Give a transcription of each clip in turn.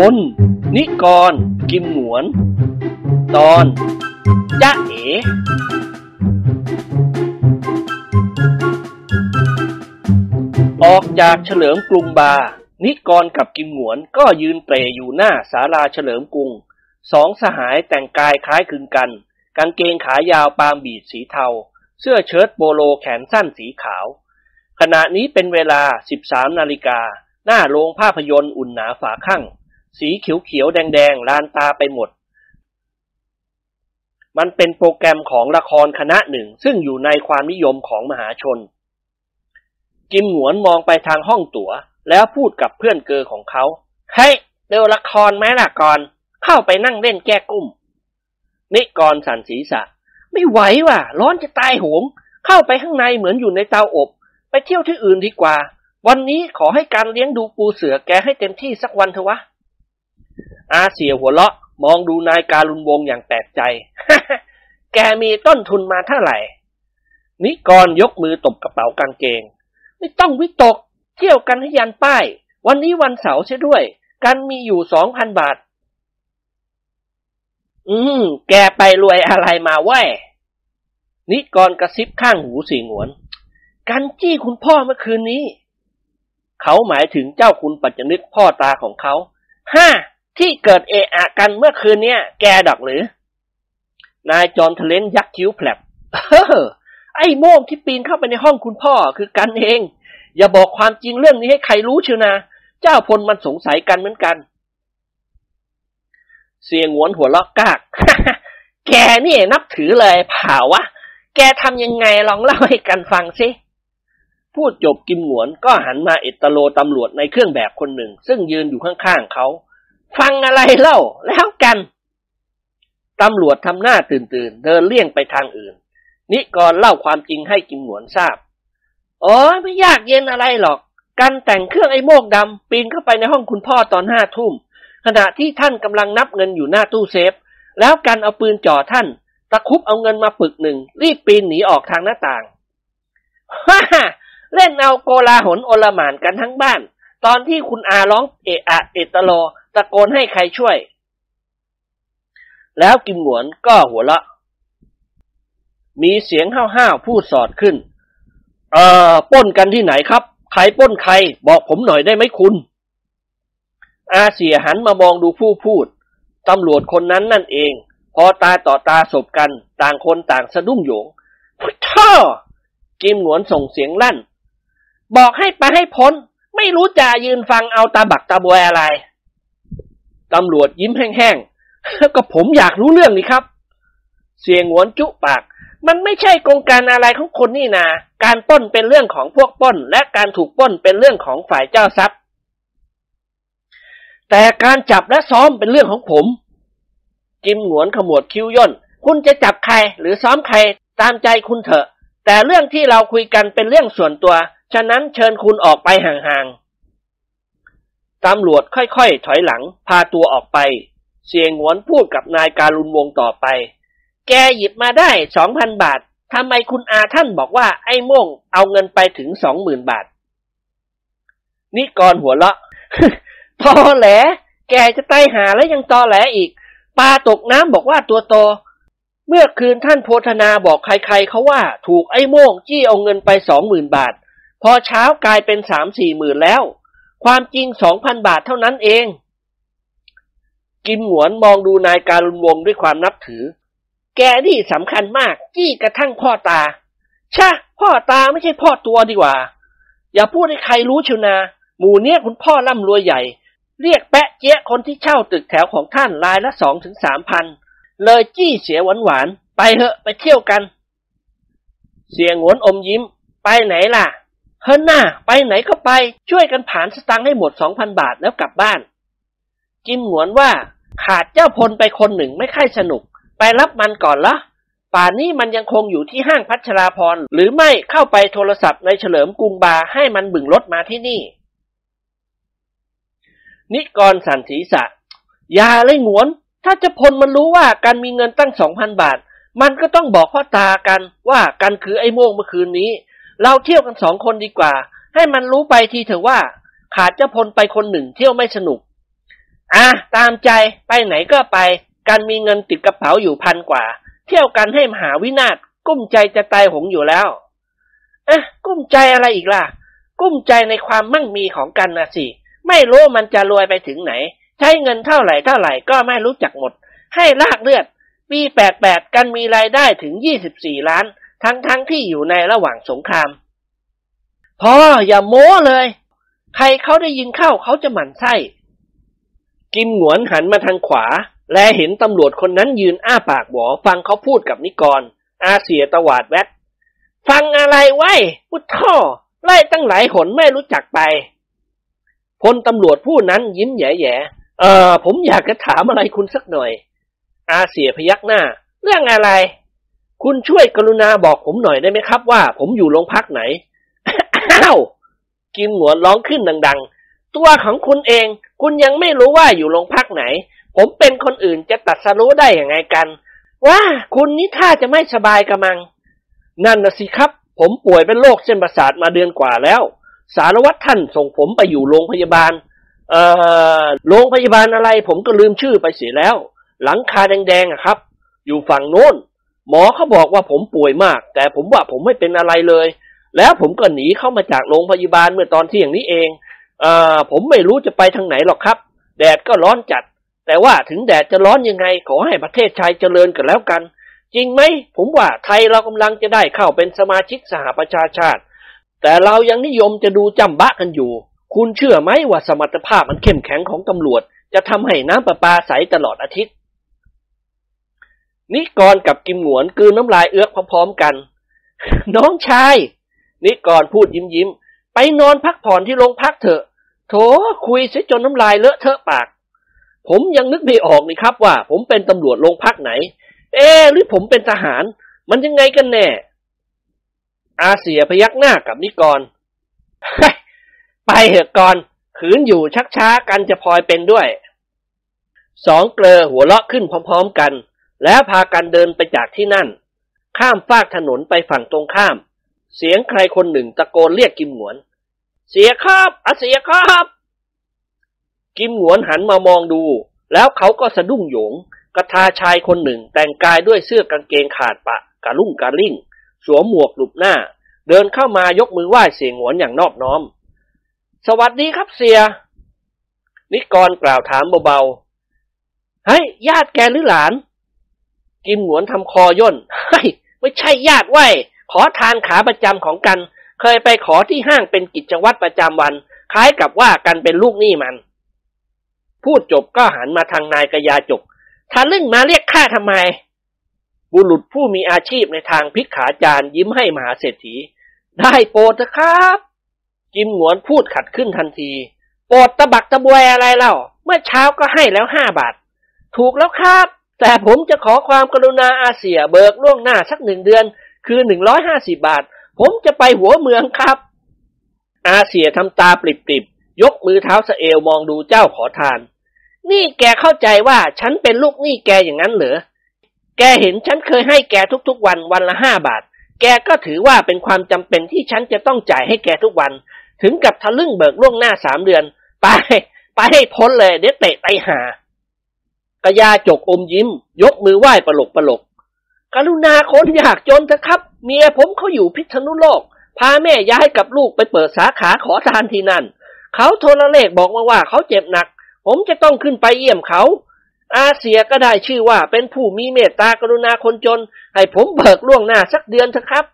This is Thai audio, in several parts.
พลนิกร กิมหนวน ตอนจ้าเอ๋ออกจากเฉลิมกรุงบา นิกรกับกิมหนวนก็ยืนเปรอยู่หน้าศาลาเฉลิมกรุง สองสหายแต่งกายคล้ายคลึงกัน กางเกงขายาวปามบีดสีเทา เสื้อเชิ้ตโปโลแขนสั้นสีขาว ขณะนี้เป็นเวลา 13 นาฬิกา หน้าโรงภาพยนตร์อุ่นหนาฝาข้าง สีเขียวๆแดงๆลานตาไปหมด มันเป็นโปรแกรมของละครคณะหนึ่ง ซึ่งอยู่ในความนิยมของมหาชนกิมหวนมองไปทางห้องตัว๋ว แล้วพูดกับเพื่อนเกอของเขา เฮ้ยดูละครไหมล่ะก่อน เข้าไปนั่งเล่นแก้กุ้ม นิกรสันศีษะ ไม่ไหวว่ะ ร้อนจะตายโหง เข้าไปข้างในเหมือนอยู่ในเตาอบ ไปเที่ยวที่อื่นดีกว่า วันนี้ขอให้การเลี้ยงดูปูเสือแกให้เต็มที่สักวันเถอะวะ อาเสียหัวเราะ มองดูนายการุณวงอย่างแปลกใจ แกมีต้นทุนมาเท่าไหร่ นิกรยกมือตบกระเป๋ากางเกง ไม่ต้องวิตก เที่ยวกันให้ยันป้าย วันนี้วันเสาร์ใช่ด้วย กันมีอยู่สองพันบาท อืม แกไปรวยอะไรมาแว่นิกรกระซิบข้างหูสีหวนกันจี้คุณพ่อเมื่อคืนนี้ เขาหมายถึงเจ้าคุณปัจจนึกพ่อตาของเขา ห้า ที่เกิดเอะอะกันเมื่อคืนเนี้ยแกดอกหรือ นายจอมทะเลนยักคิ้วแผลบไอ้โม่งที่ปีนเข้าไปในห้องคุณพ่อคือกันเอง อย่าบอกความจริงเรื่องนี้ให้ใครรู้เชียวนะ เจ้าพลมันสงสัยกันเหมือนกัน เสียงหวนหัวลอกกาก แกนี่นับถือเลยเผาวะ แกทำยังไงลองเล่าให้กันฟังสิพูดจบกิมหวนก็หันมาเอตโลตำรวจในเครื่องแบบคนหนึ่ง ซึ่งยืนอยู่ข้างๆเขา ฟังอะไรเล่าแล้วกันตำรวจทำหน้าตื่นตื่นเดินเลี่ยงไปทางอื่น นิกรเล่าความจริงให้กิมหนวนทราบอ๋อไม่ยากเย็นอะไรหรอกกันแต่งเครื่องไอ้โมกดำปีนเข้าไปในห้องคุณพ่อตอนห้าทุ่ม ขณะที่ท่านกำลังนับเงินอยู่หน้าตู้เซฟ แล้วกันเอาปืนจ่อท่าน ตะคุบเอาเงินมาปึกหนึ่ง รีบปีนหนีออกทางหน้าต่างฮ่าฮ่าเล่นเอาโกลาหลโอลหมานกันทั้งบ้าน ตอนที่คุณอาร้องเอะอะเอตโล ตะโกนให้ใครช่วย แล้วกิมหวนก็หัวเราะ มีเสียงห้าวๆพูดสอดขึ้น เอ่อป้นกันที่ไหนครับ ใครป้นใคร บอกผมหน่อยได้ไหมคุณ อาเสียหันมามองดูผู้พูด ตำรวจคนนั้นนั่นเอง พอตาต่อตาสบกันต่างคนต่างสะดุ้งโยงพุทธกิมหนวนส่งเสียงลั่น บอกให้ไปให้พ้น ไม่รู้จะยืนฟังเอาตาบักตาบวยอะไร ตำรวจยิ้มแห้งๆก็ผมอยากรู้เรื่องนี้ครับ เสียงหวนจุปาก มันไม่ใช่โครงการอะไรของคนนี่นา การป้นเป็นเรื่องของพวกป้น และการถูกป้นเป็นเรื่องของฝ่ายเจ้าทรัพย์ แต่การจับและซ้อมเป็นเรื่องของผมกิมหวนขมวดคิ้วย่น คุณจะจับใครหรือซ้อมใครตามใจคุณเถอะ แต่เรื่องที่เราคุยกันเป็นเรื่องส่วนตัว ฉะนั้นเชิญคุณออกไปห่างๆ ตำรวจค่อยๆ ถอยหลัง พาตัวออกไป เสียงหวนพูดกับนายการุณวงต่อไป แกหยิบมาได้สองพันบาท ทำไมคุณอาท่านบอกว่าไอ้ม่งเอาเงินไปถึงสองหมื่นบาท นิกรหัวเราะตอแหล แกจะไตหาแล้วยังตอแหลอีก ปลาตกน้ำบอกว่าตัวโต เมื่อคืนท่านโพธนาบอกใครๆเขาว่า ถูกไอ้โม่งจี้เอาเงินไปสองหมื่นบาท พอเช้ากลายเป็นสามสี่หมื่นแล้ว ความจริงสองพันบาทเท่านั้นเอง กิมหวนมองดูนายการุณวงด้วยความนับถือ แกนี่สำคัญมากจี้กระทั่งพ่อตา ชะ พ่อตาไม่ใช่พ่อตัวดีกว่า อย่าพูดให้ใครรู้เชียวนา หมู่เนี้ยคุณพ่อร่ำรวยใหญ่ เรียกแปะเจ๊ยคนที่เช่าตึกแถวของท่านรายละสองถึงสามพัน เลยจี้เสียหวานหวานๆไปเถอะไปเที่ยวกัน เสียงหวนอมยิ้ม ไปไหนล่ะ เฮ้นหน้าไปไหนก็ไปช่วยกันผ่านสตังค์ให้หมดสองพันบาทแล้วกลับบ้าน จิมหนวนว่าขาดเจ้าพลไปคนหนึ่งไม่ค่อยสนุก ไปรับมันก่อนละป่านนี้มันยังคงอยู่ที่ห้างพัชราพรหรือไม่เข้าไปโทรศัพท์ในเฉลิมกรุงบาให้มันบึงรถมาที่นี่ นิกรสันศีษะอย่าเลยหงวน ถ้าเจะพลมันรู้ว่าการมีเงินตั้งสองพันบาท มันก็ต้องบอกพ่อตากันว่ากันคือไอ้โม่งเมื่อคืนนี้ เราเที่ยวกันสองคนดีกว่า ให้มันรู้ไปทีเถอะว่า ขาดเจ้าพลไปคนหนึ่งเที่ยวไม่สนุก อะตามใจไปไหนก็ไปการมีเงินติดกระเป๋าอยู่พันกว่า เที่ยวกันให้มหาวินาศกุ้มใจจะตายหงอยู่แล้วเอ๊ะกุ้มใจอะไรอีกล่ะ กุ้มใจในความมั่งมีของกันนะสิ ไม่รู้มันจะรวยไปถึงไหน ใช้เงินเท่าไหร่เท่าไหร่ก็ไม่รู้จักหมด ให้ลากเลือดปีแปดแปดกันมีรายได้ถึงยี่สิบสี่ล้าน ทั้งทั้งที่อยู่ในระหว่างสงครามพ่ออย่าโม้เลย ใครเขาได้ยินเข้าเขาจะหมั่นไส้ กิมหงวนหันมาทางขวา และเห็นตำรวจคนนั้นยืนอ้าปากหวอฟังเขาพูดกับนิกร อาเสียตวาดแวดฟังอะไรไว้พุทท่อไล่ตั้งหลายหนไม่รู้จักไปพลตำรวจผู้นั้นยิ้มแย่ๆเออผมอยากจะถามอะไรคุณสักหน่อย อาเสียพยักหน้า เรื่องอะไร คุณช่วยกรุณาบอกผมหน่อยได้ไหมครับว่า ผมอยู่โรงพักไหน อ้าว กิมหนวนร้องขึ้นดัง ๆ ตัวของคุณเอง คุณยังไม่รู้ว่าอยู่โรงพักไหน ผมเป็นคนอื่นจะตัดสรู้ได้อย่างไงกัน ว่าคุณนี่ท่าจะไม่สบายกระมัง นั่นนะสิครับ ผมป่วยเป็นโรคเส้นประสาทมาเดือนกว่าแล้ว สารวัตรท่านส่งผมไปอยู่โรงพยาบาล เอ่อ โรงพยาบาลอะไร ผมก็ลืมชื่อไปเสียแล้ว หลังคาแดงๆอะครับ อยู่ฝั่งโน้น หมอเขาบอกว่าผมป่วยมาก แต่ผมว่าผมไม่เป็นอะไรเลย แล้วผมก็หนีเข้ามาจากโรงพยาบาลเมื่อตอนเที่ยงนี้เองเอ่อผมไม่รู้จะไปทางไหนหรอกครับ แดดก็ร้อนจัด แต่ว่าถึงแดดจะร้อนยังไง ขอให้ประเทศชายเจริญกันแล้วกัน จริงไหม ผมว่าไทยเรากำลังจะได้เข้าเป็นสมาชิกสหประชาชาติ แต่เรายังนิยมจะดูจำบะกันอยู่ คุณเชื่อไหมว่าสมรรถภาพมันเข้มแข็งของตำรวจ จะทำให้น้ำประปาใสตลอดอาทิตย์ นิกรกับกิมหงวนกืนน้ำลายเอื้อกพร้อมๆกัน น้องชาย นิกรพูดยิ้มยิ้มไปนอนพักผ่อนที่โรงพักเถอะ โถคุยเสียจนน้ำลายเลอะเทอะปาก ผมยังนึกไม่ออกนี่ครับว่า ผมเป็นตำรวจโรงพักไหน เอ๊หรือผมเป็นทหาร มันยังไงกันแน่ อาเสียพยักหน้ากับนิกร ไปเหอะก่อนขืนอยู่ชักช้ากันจะพลอยเป็นด้วย สองเกลอหัวเราะขึ้นพร้อม ๆ กัน แล้วพากันเดินไปจากที่นั่น ข้ามฟากถนนไปฝั่งตรงข้าม เสียงใครคนหนึ่งตะโกนเรียกกิมหนวน เสียครับอาเสียครับ กิมหนวนหันมามองดู แล้วเขาก็สะดุ้งโยงกระทาชายคนหนึ่งแต่งกายด้วยเสื้อกางเกงขาดปะกะลุ่งกะลิ่ง สวมหมวกหลุบหน้า เดินเข้ามายกมือไหว้เสียงหวนอย่างนอบน้อม สวัสดีครับเสีย นิกรกล่าวถามเบาๆเฮ้ยญาติแกหรือหลาน กิมหนวนทำคอย่นเฮ้ยไม่ใช่ญาติไว้ขอทานขาประจำของกัน เคยไปขอที่ห้างเป็นกิจวัตรประจำวัน คล้ายกับว่ากันเป็นลูกหนี้มัน พูดจบก็หันมาทางนายกยาจกทาลึ่งมาเรียกข้าทำไม บุรุษผู้มีอาชีพในทางพิกขาจารยิ้มให้มหาเศรษฐี ได้โปรดนะครับ จิมหงวนพูดขัดขึ้นทันที โปรดตะบักตะบวยอะไรเล่า เมื่อเช้าก็ให้แล้วห้าบาท ถูกแล้วครับ แต่ผมจะขอความกรุณาอาเซียเบิกล่วงหน้าสักหนึ่งเดือน คือหนึ่งร้อยห้าสิบาท ผมจะไปหัวเมืองครับ อาเสียทำตาปริบๆ ยกมือเท้าสเอวมองดูเจ้าขอทาน นี่แกเข้าใจว่าฉันเป็นลูกหนี้แกอย่างนั้นเหรอ แกเห็นฉันเคยให้แกทุกๆวันวันละห้าบาท แกก็ถือว่าเป็นความจำเป็นที่ฉันจะต้องจ่ายให้แกทุกวัน ถึงกับทะลึ่งเบิกล่วงหน้าสามเดือน ไป ไปให้พ้นเลยเดี๋ยวเตะไปหา กระยาจกอมยิ้ม ยกมือไหว้ปลกปลกกรุณาคนอยากจนเถอะครับ เมียผมเขาอยู่พิษณุโลก พาแม่ย้ายกับลูกไปเปิดสาขาขอทานที่นั่น เขาโทรเลขบอกมาว่าเขาเจ็บหนัก ผมจะต้องขึ้นไปเยี่ยมเขา อาเซียก็ได้ชื่อว่าเป็นผู้มีเมตตากรุณาคนจน ให้ผมเบิกล่วงหน้าสักเดือนเถอะครับ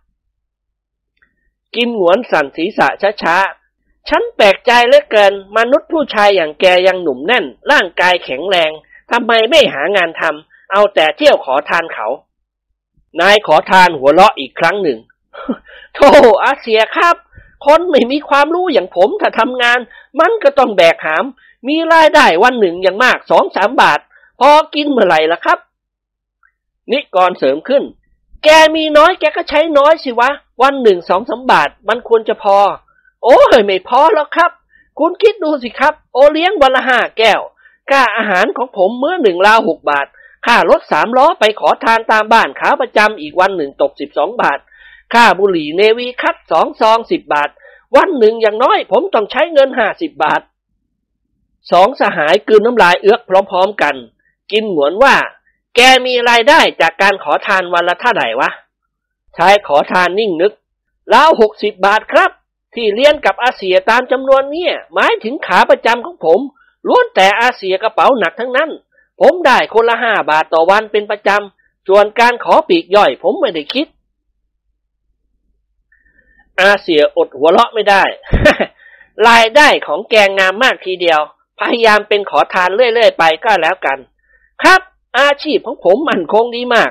กิมหวนสั่นศีรษะช้าๆ ฉันแปลกใจเหลือเกิน มนุษย์ผู้ชายอย่างแกยังหนุ่มแน่น ร่างกายแข็งแรง ทำไมไม่หางานทำเอาแต่เที่ยวขอทานเขา นายขอทานหัวเราะอีกครั้งหนึ่งโธ่อาเสียครับ คนไม่มีความรู้อย่างผมถ้าทำงาน มันก็ต้องแบกหาม มีรายได้วันหนึ่งอย่างมากสองสามบาท พอกินเมื่อไหร่ล่ะครับ นิกรเสริมขึ้น แกมีน้อยแกก็ใช้น้อยสิวะ วันหนึ่งสองสามบาท มันควรจะพอ โอ้ยไม่พอแล้วครับ คุณคิดดูสิครับ โอเลี้ยงวันละห้าแก้ว ค่าอาหารของผมเมื่อหนึ่งลาหกบาท ค่ารถสามล้อไปขอทานตามบ้านขาประจำอีกวันหนึ่งตกสิบสองบาท ค่าบุหรี่เนวีคัดสองซองสิบบาท วันหนึ่งอย่างน้อยผมต้องใช้เงินห้าสิบบาท สองสหายกืนน้ำลายเอื้อกพร้อมๆกัน กินหงวนว่า แกมีรายได้จากการขอทานวันละเท่าไหร่วะ ชายขอทานนิ่งนึกแล้วหกสิบบาทครับ ที่เรียนกับอาเสียตามจำนวนเนี่ยหมายถึงขาประจำของผม ล้วนแต่อาเสียกระเป๋าหนักทั้งนั้น ผมได้คนละห้าบาทต่อวันเป็นประจำ ส่วนการขอปีกย่อยผมไม่ได้คิด อาเสียอดหัวเราะไม่ได้ รายได้ของแกงงามมากทีเดียว พยายามเป็นขอทานเรื่อยๆไปก็แล้วกัน ครับ อาชีพของผมมั่นคงดีมาก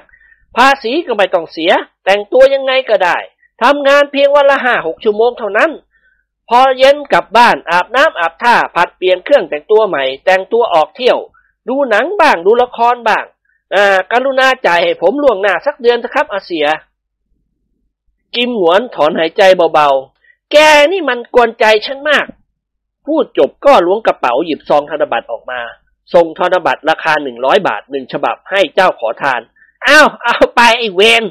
ภาษีก็ไม่ต้องเสีย แต่งตัวยังไงก็ได้ทำงานเพียงวันละห้าหกชั่วโมงเท่านั้น พอเย็นกลับบ้านอาบน้ำอาบท่าผัดเปลี่ยนเครื่องแต่งตัวใหม่ แต่งตัวออกเที่ยว ดูหนังบ้างดูละครบ้างอ่ากรุณาจ่ายให้ผมล่วงหน้าสักเดือนนะครับอาเสีย กิมหวนถอนหายใจเบาๆ แกนี่มันกวนใจฉันมาก พูดจบก็ล้วงกระเป๋าหยิบซองธนบัตรออกมา ส่งธนบัตรราคาหนึ่งร้อยบาทหนึ่งฉบับให้เจ้าขอทานอ้าวเอาไปไอ้เวน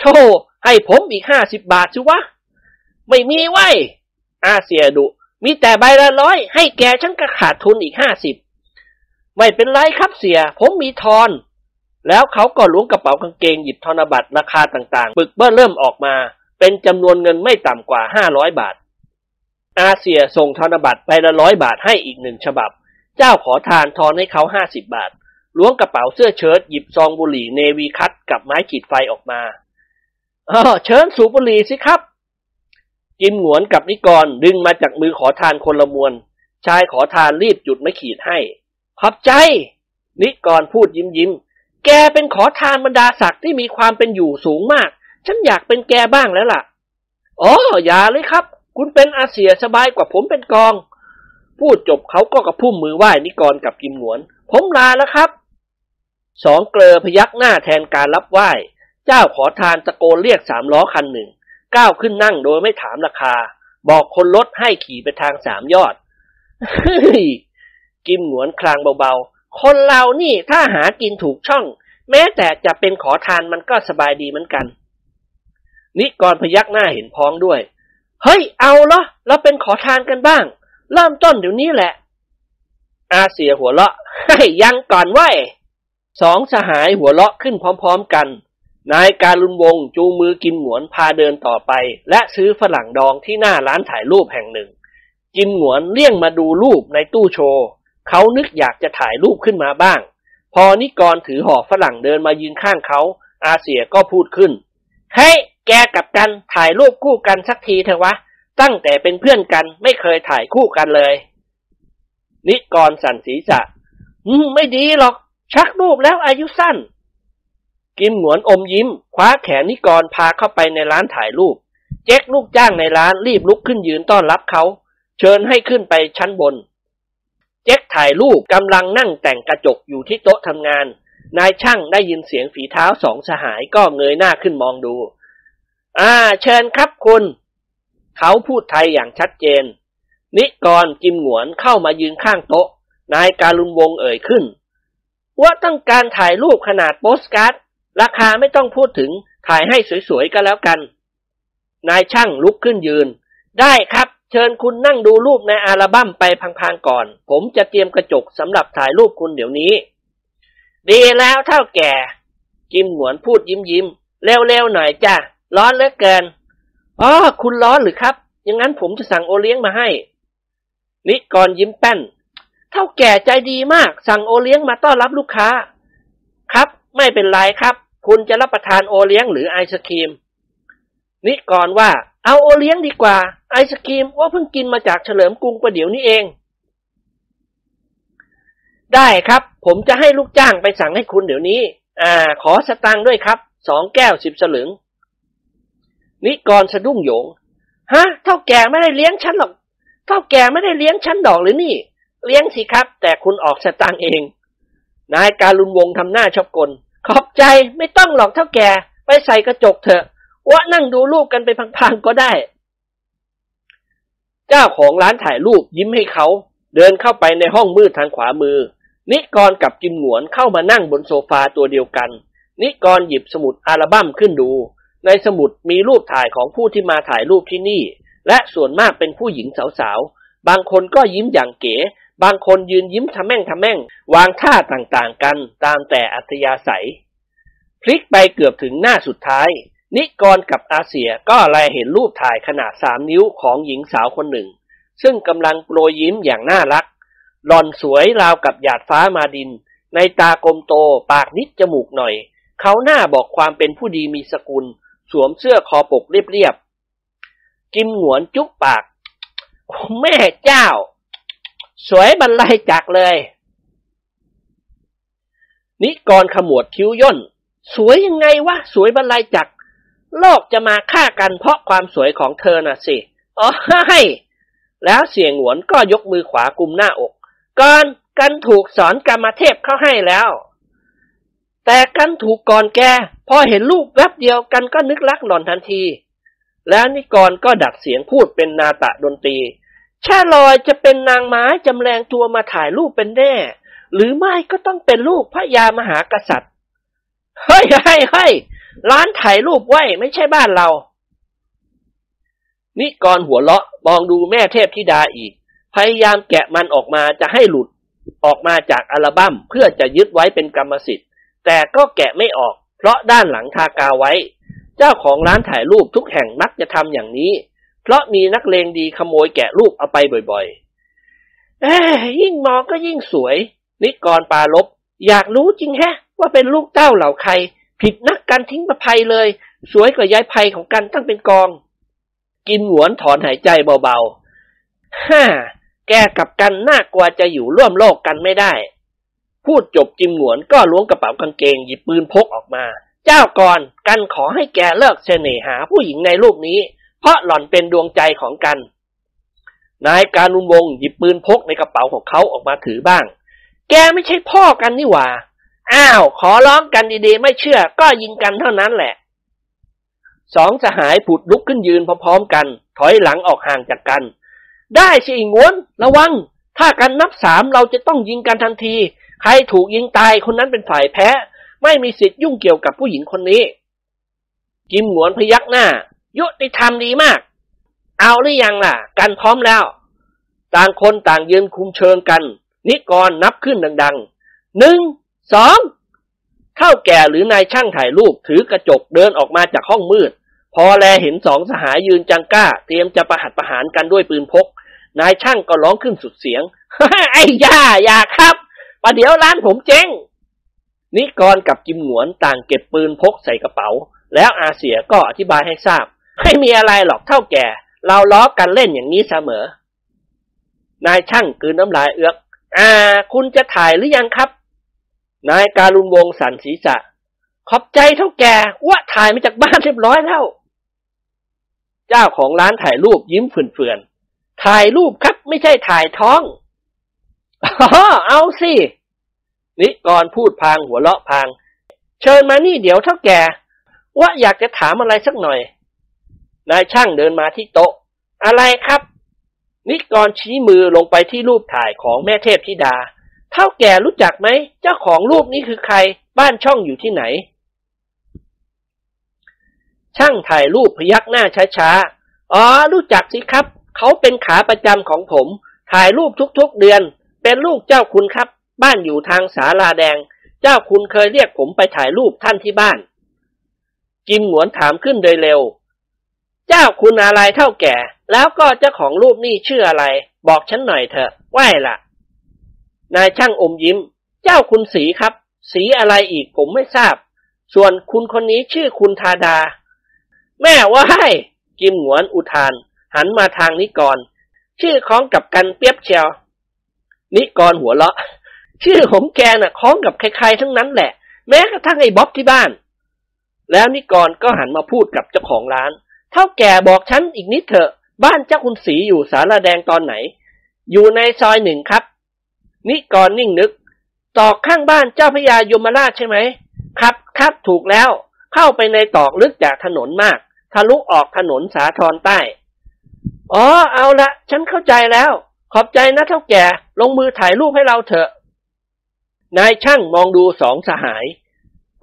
โธ่ให้ผมอีกห้าสิบบาทสิวะ ไม่มีไว้ อาเสียดุมีแต่ใบละร้อย ให้แกฉันก็ขาดทุนอีกห้าสิบไม่เป็นไรครับเสีย ผมมีทอน แล้วเขาก็ล้วงกระเป๋ากางเกงหยิบธนบัตรราคาต่างๆ ปึกเบ้อเริ่มออกมา เป็นจำนวนเงินไม่ต่ำกว่าห้าร้อยบาท อาเสียส่งธนบัตรใบละร้อยบาทให้อีกหนึ่งฉบับ เจ้าขอทานทอนให้เขาห้าสิบบาท ล้วงกระเป๋าเสื้อเชิ้ตหยิบซองบุหรี่เนวีคัตกับไม้ขีดไฟออกมาเออเชิญสูบบุหรี่สิครับ จิมหวนกับนิกรดึงมาจากมือขอทานคนละมวล ชายขอทานรีบจุดไม่ขีดให้ ขอบใจ นิกรพูดยิ้มยิ้ม แกเป็นขอทานบรรดาศักดิ์ที่มีความเป็นอยู่สูงมาก ฉันอยากเป็นแกบ้างแล้วล่ะ อ๋อ อย่าเลยครับ คุณเป็นอาเสียสบายกว่าผมเป็นกอง พูดจบเขาก็กระพุ่มมือไหว้นิกรกับกิมหวน ผมลาแล้วครับ สองเกลอพยักหน้าแทนการรับไหว้ เจ้าขอทานตะโกนเรียกสามล้อคันหนึ่ง ก้าวขึ้นนั่งโดยไม่ถามราคา บอกคนรถให้ขี่ไปทางสามยอดกิมหงวนคลางเบาๆ คนเรานี่ถ้าหากินถูกช่อง แม้แต่จะเป็นขอทานมันก็สบายดีเหมือนกัน นิกรพยักหน้าเห็นพ้องด้วย เฮ้ย เอาเหรอเราเป็นขอทานกันบ้าง เริ่มต้นเดี๋ยวนี้แหละ อาเสียหัวเราะ ให้ยังก่อนไว้สองสหายหัวเราะขึ้นพร้อม ๆกัน นายการุณวงศ์จูงมือกิมหงวนพาเดินต่อไป และซื้อฝรั่งดองที่หน้าร้านถ่ายรูปแห่งหนึ่ง กิมหงวนเลี่ยงมาดูรูปในตู้โชว์ เขานึกอยากจะถ่ายรูปขึ้นมาบ้าง พอนิกรถือห่อฝรั่งเดินมายืนข้างเขา อาเสียก็พูดขึ้น เฮ้ย แกกับกันถ่ายรูปคู่กันสักทีเถอะวะ ตั้งแต่เป็นเพื่อนกันไม่เคยถ่ายคู่กันเลย นิกรสั่นศีรษะไม่ดีหรอก ชักรูปแล้วอายุสั้น กิมหงวนอมยิ้ม คว้าแขนนิกรพาเข้าไปในร้านถ่ายรูป เจ๊กลูกจ้างในร้านรีบลุกขึ้นยืนต้อนรับเขา เชิญให้ขึ้นไปชั้นบน เจ๊กถ่ายรูปกำลังนั่งแต่งกระจกอยู่ที่โต๊ะทำงาน นายช่างได้ยินเสียงฝีเท้าสองสหายก็เงยหน้าขึ้นมองดู อ่า เชิญครับคุณ เขาพูดไทยอย่างชัดเจน นิกรกิมหงวนเข้ามายืนข้างโต๊ะ นายการุณวงเอ่ยขึ้นว่าต้องการถ่ายรูปขนาดโปสการ์ด ราคาไม่ต้องพูดถึงถ่ายให้สวยๆก็แล้วกัน นายช่างลุกขึ้นยืน ได้ครับ เชิญคุณนั่งดูรูปในอัลบั้มไปพังๆก่อน ผมจะเตรียมกระจกสำหรับถ่ายรูปคุณเดี๋ยวนี้ ดีแล้วเท่าแก่กิมหงวนพูดยิ้มยิ้มๆเร็วๆหน่อยจ้ะร้อนเหลือเกินอ๋อคุณร้อนหรือครับอย่างนั้นผมจะสั่งโอเลี้ยงมาให้ นิกรยิ้มแป้น เท่าแก่ใจดีมาก สั่งโอเลี้ยงมาต้อนรับลูกค้า ครับ ไม่เป็นไรครับ คุณจะรับประทานโอเลี้ยงหรือไอศครีม นิกรว่า เอาโอเลี้ยงดีกว่า ไอศครีมว่าเพิ่งกินมาจากเฉลิมกรุงประเดี๋ยวนี้เอง ได้ครับ ผมจะให้ลูกจ้างไปสั่งให้คุณเดี๋ยวนี้ อ่า ขอสตังค์ด้วยครับ สองแก้วสิบสลึง นิกรสะดุ้งโหยง ฮะ เท่าแก่ไม่ได้เลี้ยงฉันหรอก เท่าแก่ไม่ได้เลี้ยงฉันดอกหรือนี่ เลี้ยงสิครับ แต่คุณออกสตางค์เอง นายการุณวงทำหน้าชอบกล ขอบใจไม่ต้องหรอกเท่าแก่ ไปใส่กระจกเถอะว่านั่งดูรูปกันไปพังๆก็ได้ เจ้าของร้านถ่ายรูปยิ้มให้เขา เดินเข้าไปในห้องมืดทางขวามือ นิกรกับกิมหงวนเข้ามานั่งบนโซฟาตัวเดียวกัน นิกรหยิบสมุดอัลบั้มขึ้นดู ในสมุดมีรูปถ่ายของผู้ที่มาถ่ายรูปที่นี่ และส่วนมากเป็นผู้หญิงสาวๆ บางคนก็ยิ้มอย่างเก๋ บางคนยืนยิ้มทำแม่งทำแม่ง วางท่าต่างๆกันตามแต่อัธยาศัย พลิกไปเกือบถึงหน้าสุดท้าย นิกรกับอาเซียก็แลเห็นรูปถ่ายขนาดสามนิ้วของหญิงสาวคนหนึ่ง ซึ่งกำลังโปรยยิ้มอย่างน่ารัก หล่อนสวยราวกับหยาดฟ้ามาดิน ในตากลมโตปากนิดจมูกหน่อย เขาหน้าบอกความเป็นผู้ดีมีสกุล สวมเสื้อคอปกเรียบๆกิมหวนจุ๊บปาก แม่เจ้า สวยบรรลัยจักเลย นิกรขมวดคิ้วย่น สวยยังไงวะ สวยบรรลัยจัก โลกจะมาฆ่ากันเพราะความสวยของเธอน่ะสิอ๋อให้แล้วเสียงหวนก็ยกมือขวากุมหน้าอกก่อนกันถูกสอนกรรมเทพเข้าให้แล้ว แต่กันถูกก่อนแก พอเห็นลูกแวบเดียวกันก็นึกรักหล่อนทันที แล้วนิกรก็ดัดเสียงพูดเป็นนาตะดนตรี ชาลอยจะเป็นนางไม้จำแรงตัวมาถ่ายรูปเป็นแน่ หรือไม่ก็ต้องเป็นลูกพระยามหากษัตริย์เฮ้ยเฮ้ยเฮ้ยร้านถ่ายรูปไว้ไม่ใช่บ้านเรา นิกรหัวเลาะมองดูแม่เทพธิดาอีก พยายามแกะมันออกมาจะให้หลุด ออกมาจากอัลบั้มเพื่อจะยึดไว้เป็นกรรมสิทธิ์ แต่ก็แกะไม่ออก เพราะด้านหลังทากาไว้ เจ้าของร้านถ่ายรูปทุกแห่งมักจะทำอย่างนี้ เพราะมีนักเลงดีขโมยแกะรูปเอาไปบ่อยๆเอ้ยิ่งมองก็ยิ่งสวย นิกรปาลบ อยากรู้จริงแฮะ ว่าเป็นลูกเต้าเหล่าใคร ผิดนักกันทิ้งประภัยเลย สวยกว่ายายภัยของกันตั้งเป็นกอง กินหวนถอนหายใจเบาๆฮ่าแกกับกันน่ากลัวจะอยู่ร่วมโลกกันไม่ได้ พูดจบจิมหวนก็ล้วงกระเป๋ากางเกงหยิบปืนพกออกมา เจ้าก่อนกันขอให้แกเลิกเสน่หาผู้หญิงในรูปนี้ เพราะหล่อนเป็นดวงใจของกัน นายการุณวงศ์หยิบปืนพกในกระเป๋าของเขาออกมาถือบ้าง แกไม่ใช่พ่อกันนี่หว่า อ้าว ขอร้องกันดีๆ ไม่เชื่อ ก็ยิงกันเท่านั้นแหละ สองสหายผุดลุกขึ้นยืนพร้อมๆกัน ถอยหลังออกห่างจากกัน ได้สิงวน ระวัง ถ้ากันนับสามเราจะต้องยิงกันทันที ใครถูกยิงตายคนนั้นเป็นฝ่ายแพ้ ไม่มีสิทธิ์ยุ่งเกี่ยวกับผู้หญิงคนนี้ กิมหงวนพยักหน้า ยุติธรรมดีมาก เอาหรือยังล่ะ กันพร้อมแล้ว ต่างคนต่างยืนคุมเชิงกัน นิกรนับขึ้นดังๆหนึ่งสองเท่าแก่หรือนายช่างถ่ายรูปถือกระจกเดินออกมาจากห้องมืด พอแลเห็นสองสหายยืนจังก้า เตรียมจะประหัตประหารกันด้วยปืนพก นายช่างก็ร้องขึ้นสุดเสียงไอ้ย่าอย่าครับประเดี๋ยวร้านผมเจ๊งนิกรกับกิมหงวนต่างเก็บปืนพกใส่กระเป๋า แล้วอาเสียก็อธิบายให้ทราบ ไม่มีอะไรหรอกเท่าแก่ เราล้อกันเล่นอย่างนี้เสมอ นายช่างกืนน้ำลายเอือกอ่า คุณจะถ่ายหรือยังครับ นายการุณวงสันศีรษะ ขอบใจเท่าแก่ว่าถ่ายมาจากบ้านเรียบร้อยแล้ว เจ้าของร้านถ่ายรูปยิ้มเฟื่อนๆถ่ายรูปครับ ไม่ใช่ถ่ายท้องอ๋อเอาสินิกรพูดพางหัวเราะพาง เชิญมานี่เดี๋ยวเท่าแก่ว่าอยากจะถามอะไรสักหน่อย นายช่างเดินมาที่โต๊ะ อะไรครับ นิกรชี้มือลงไปที่รูปถ่ายของแม่เทพธิดา เท่าแก่รู้จักไหม เจ้าของรูปนี้คือใคร บ้านช่องอยู่ที่ไหน ช่างถ่ายรูปพยักหน้าช้าๆ อ๋อ รู้จักสิครับ เขาเป็นขาประจำของผม ถ่ายรูปทุกๆเดือน เป็นลูกเจ้าคุณครับ บ้านอยู่ทางสาลาแดง เจ้าคุณเคยเรียกผมไปถ่ายรูปท่านที่บ้านกิมหนวนถามขึ้นโดยเร็ว เจ้าคุณอะไรเท่าแก่ แล้วก็เจ้าของรูปนี่ชื่ออะไร บอกฉันหน่อยเถอะไหวละนายช่างอมยิ้ม เจ้าคุณสีครับ สีอะไรอีกผมไม่ทราบ ส่วนคุณคนนี้ชื่อคุณธาดา แม่ว่าให้กิมหวนอุทาน หันมาทางนิกร ชื่อคล้องกับกันเปียบเชียวนิกรหัวเราะ ชื่อผมแกน่ะคล้องกับใครๆทั้งนั้นแหละ แม้กระทั่งไอ้บ๊อบที่บ้าน แล้วนิกรก็หันมาพูดกับเจ้าของร้าน เท่าแก่บอกฉันอีกนิดเถอะ บ้านเจ้าคุณสีอยู่สารแดงตอนไหน อยู่ในซอยหนึ่งครับ นิกรนิ่งนึก ตอกข้างบ้านเจ้าพญายมราชใช่ไหม ครับครับถูกแล้ว เข้าไปในตอกลึกจากถนนมาก ทะลุออกถนนสาทรใต้ อ๋อ เอาละฉันเข้าใจแล้ว ขอบใจนะเท่าแก่ ลงมือถ่ายรูปให้เราเถอะ นายช่างมองดูสองสหาย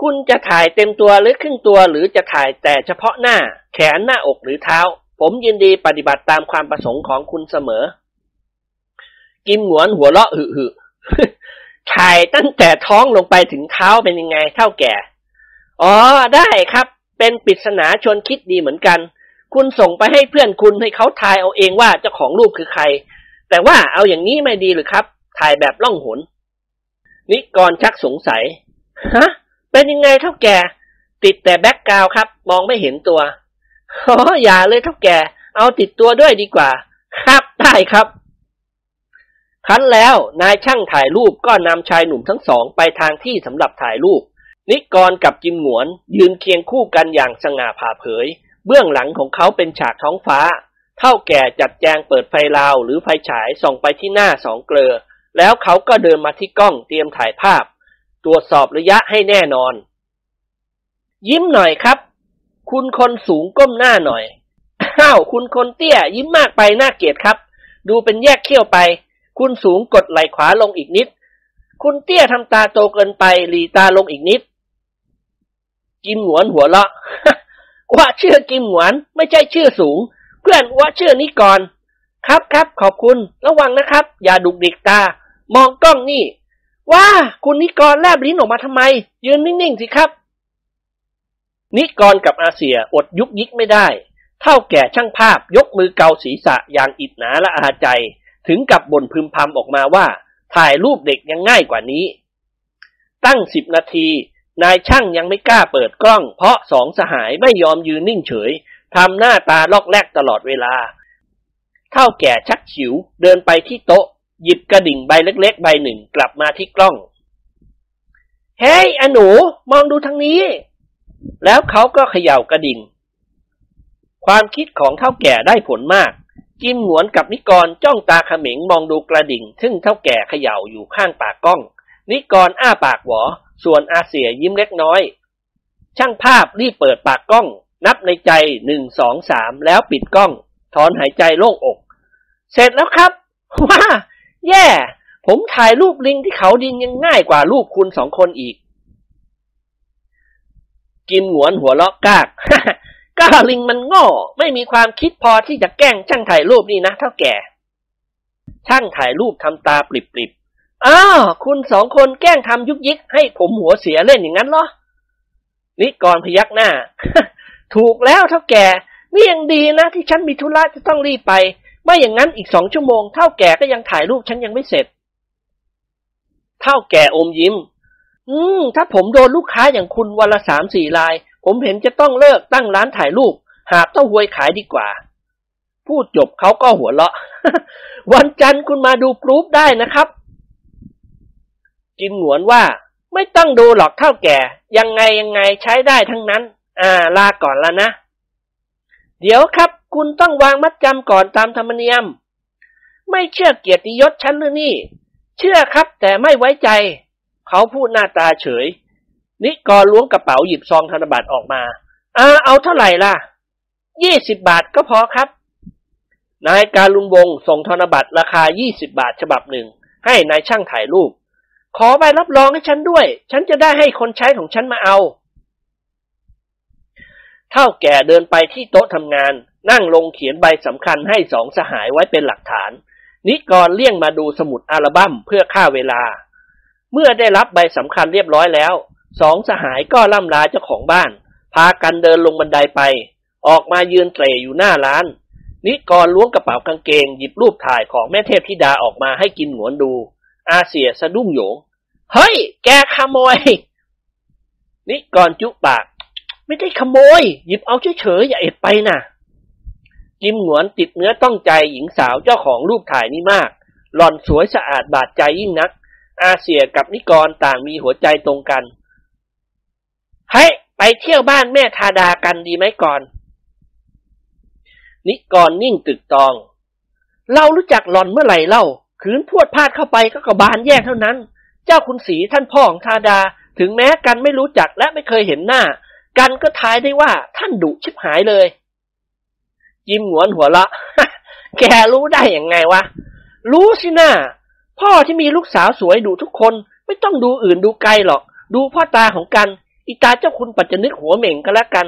คุณจะถ่ายเต็มตัวหรือครึ่งตัวหรือจะถ่ายแต่เฉพาะหน้า แขนหน้าอกหรือเท้า ผมยินดีปฏิบัติตามความประสงค์ของคุณเสมอ กิมหงวนหัวเราะหึหึถ่ายตั้งแต่ท้องลงไปถึงเท้าเป็นยังไงเท่าแก่ อ๋อได้ครับ เป็นปริศนาชวนคิดดีเหมือนกัน คุณส่งไปให้เพื่อนคุณให้เขาทายเอาเองว่าเจ้าของรูปคือใคร แต่ว่าเอาอย่างนี้ไม่ดีหรือครับ ถ่ายแบบล่องหนนิกรชักสงสัย ฮะ เป็นยังไงเถ้าแก่ ติดแต่ background ครับ มองไม่เห็นตัวอ๋ออย่าเลยเถ้าแก่ เอาติดตัวด้วยดีกว่า ครับได้ครับครั้นแล้วนายช่างถ่ายรูปก็นำชายหนุ่มทั้งสองไปทางที่สำหรับถ่ายรูป นิกรกับกิมหงวน ยืนเคียงคู่กันอย่างสง่าผ่าเผย เบื้องหลังของเขาเป็นฉากท้องฟ้า เท่าแก่จัดแจงเปิดไฟลาวหรือไฟฉายส่องไปที่หน้าสองเกลอ แล้วเขาก็เดินมาที่กล้องเตรียมถ่ายภาพ ตรวจสอบระยะให้แน่นอน ยิ้มหน่อยครับ คุณคนสูงก้มหน้าหน่อยอ้าวคุณคนเตี้ย ยิ้มมากไปน่าเกลียดครับ ดูเป็นแยกเขี้ยวไป คุณสูงกดไหล่ขวาลงอีกนิด คุณเตี้ยทำตาโตเกินไปหลีตาลงอีกนิด กิมหวนหัวเราะว่าชื่อกิมหวนไม่ใช่ชื่อสูง เพื่อนว่าชื่อนี้ก่อน ครับครับขอบคุณ ระวังนะครับ อย่าดุกดิกตามองกล้องนี่ ว่าคุณนิกรแลบลิ้นออกมาทำไม ยืนนิ่งๆสิครับ นิกรกับอาเซียอดยุกยิกไม่ได้ เท่าแก่ช่างภาพยกมือเกาศีรษะอย่างอิดหนาละอาใจ ถึงกับบ่นพึมพำออกมาว่า ถ่ายรูปเด็กยังง่ายกว่านี้ ตั้งสิบนาที นายช่างยังไม่กล้าเปิดกล้อง เพราะสองสหายไม่ยอมยืนนิ่งเฉยทำหน้าตาลอกแลกตลอดเวลา เท่าแก่ชักฉิวเดินไปที่โต๊ะ หยิบกระดิ่งใบเล็ก ๆ ใบหนึ่งกลับมาที่กล้อง เฮ้ยอหนูมองดูทางนี้ แล้วเขาก็เขย่ากระดิ่ง ความคิดของเท่าแก่ได้ผลมาก จิมหวนกับนิกรจ้องตาเขม็งมองดูกระดิ่ง ซึ่งเท่าแก่เขย่าอยู่ข้างปากกล้อง นิกรอ้าปากหวอ ส่วนอาเสียยิ้มเล็กน้อย ช่างภาพรีบเปิดปากกล้อง นับในใจหนึ่งสองสามแล้วปิดกล้อง ถอนหายใจโล่งอก เสร็จแล้วครับ ว้า แย่ผมถ่ายรูปลิงที่เขาดินยังง่ายกว่ารูปคุณสองคนอีก กิมหวนหัวเลาะกากก็ลิงมันง่อไม่มีความคิดพอที่จะแกล้งช่างถ่ายรูปนี่นะเท่าแก่ ช่างถ่ายรูปทำตาปริบๆอ้าวคุณสองคนแกล้งทำยุกยิกให้ผมหัวเสียเล่นอย่างนั้นเหรอนิกรพยักหน้า ถูกแล้วเท่าแก่ นี่ยังดีนะที่ฉันมีธุระจะต้องรีบไป ไม่อย่างนั้นอีกสองชั่วโมงเท่าแก่ก็ยังถ่ายรูปฉันยังไม่เสร็จ เท่าแก่อมยิ้ม อืม ถ้าผมโดนลูกค้าอย่างคุณวันละสามสี่ลาย ผมเห็นจะต้องเลิกตั้งร้านถ่ายรูป หาเต้าหวยขายดีกว่า พูดจบเขาก็หัวเราะ วันจันทร์คุณมาดูกรุ๊ปได้นะครับ จินหงวนว่า ไม่ต้องดูหรอกเท่าแก่ ยังไงยังไงใช้ได้ทั้งนั้น อ่า ลาก่อนแล้วนะ เดี๋ยวครับ คุณต้องวางมัดจำก่อนตามธรรมเนียม ไม่เชื่อเกียรติยศฉันหรือนี่ เชื่อครับแต่ไม่ไว้ใจ เขาพูดหน้าตาเฉย นิกรล้วงกระเป๋าหยิบซองธนบัตรออกมาอ่าเอาเท่าไหร่ล่ะยี่สิบบาทก็พอครับ นายการลุงวงส่งธนบัตรราคายี่สิบบาทฉบับหนึ่ง ให้นายช่างถ่ายรูป ขอใบรับรองให้ฉันด้วย ฉันจะได้ให้คนใช้ของฉันมาเอา เท่าแก่เดินไปที่โต๊ะทำงาน นั่งลงเขียนใบสำคัญให้สองสหายไว้เป็นหลักฐาน นิกรเลี่ยงมาดูสมุดอัลบั้มเพื่อฆ่าเวลา เมื่อได้รับใบสำคัญเรียบร้อยแล้ว สองสหายก็ล่ำลาเจ้าของบ้าน พากันเดินลงบันไดไป ออกมายืนเตรอยู่หน้าร้าน นิกรล้วงกระเป๋ากางเกงหยิบรูปถ่ายของแม่เทพธิดาออกมาให้กินหนวนดู อาเสียสะดุ้งโยง เฮ้ย แกขโมย นิกรจุปาก ไม่ได้ขโมย หยิบเอาเฉยๆอย่าเอ็ดไปนะ่ะ จิมหนวนติดเนื้อต้องใจหญิงสาวเจ้าของรูปถ่ายนี้มาก หล่อนสวยสะอาดบาดใจยิ่งนัก อาเสียกับนิกรต่างมีหัวใจตรงกันเฮ้ไปเที่ยวบ้านแม่ทาดากันดีไหมก่อน นิกรนิ่งตึกตอง เรารู้จักหลอนเมื่อไหร่เล่าขืนพวดพาดเข้าไปก็กระบาลแยกเท่านั้น เจ้าคุณสีท่านพ่อของทาดา ถึงแม้กันไม่รู้จักและไม่เคยเห็นหน้า กันก็ทายได้ว่าท่านดุชิบหายเลย ยิ้มหวนหัวละแกรู้ได้อย่างไงวะ รู้สินะพ่อที่มีลูกสาวสวยดุทุกคน ไม่ต้องดูอื่นดูไกลหรอก ดูพ่อตาของกันอีตาเจ้าคุณปัจจนึกหัวเหม่งก็แล้วกัน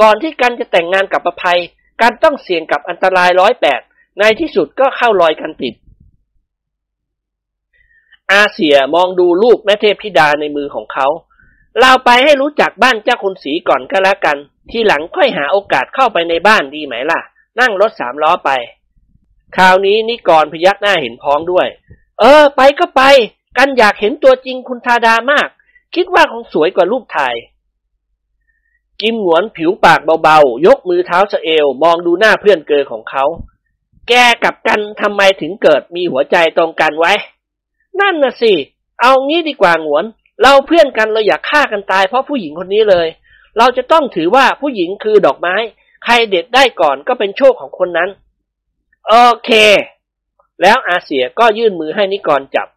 ก่อนที่กันจะแต่งงานกับประภัย การต้องเสี่ยงกับอันตรายร้อยแปดในที่สุดก็เข้ารอยกันติด อาเสียมองดูลูกแม่เทพธิดาในมือของเขา เราไปให้รู้จักบ้านเจ้าคุณสีก่อนก็แล้วกัน ทีหลังค่อยหาโอกาสเข้าไปในบ้านดีไหมล่ะ นั่งรถสามล้อไป คราวนี้นิกรพยักหน้าเห็นพ้องด้วย เออ ไปก็ไป กันอยากเห็นตัวจริงคุณทาดามาก คิดว่าคงสวยกว่ารูปถ่าย กิมหวนผิวปากเบาๆ ยกมือเท้าสะเอว มองดูหน้าเพื่อนเกอของเขา แกกับกันทำไมถึงเกิดมีหัวใจตรงกันไว้ นั่นน่ะสิ เอางี้ดีกว่าหวน เราเพื่อนกันเราอยากฆ่ากันตายเพราะผู้หญิงคนนี้เลย เราจะต้องถือว่าผู้หญิงคือดอกไม้ ใครเด็ดได้ก่อนก็เป็นโชคของคนนั้น โอเค แล้วอาเสียก็ยื่นมือให้นิกรจับ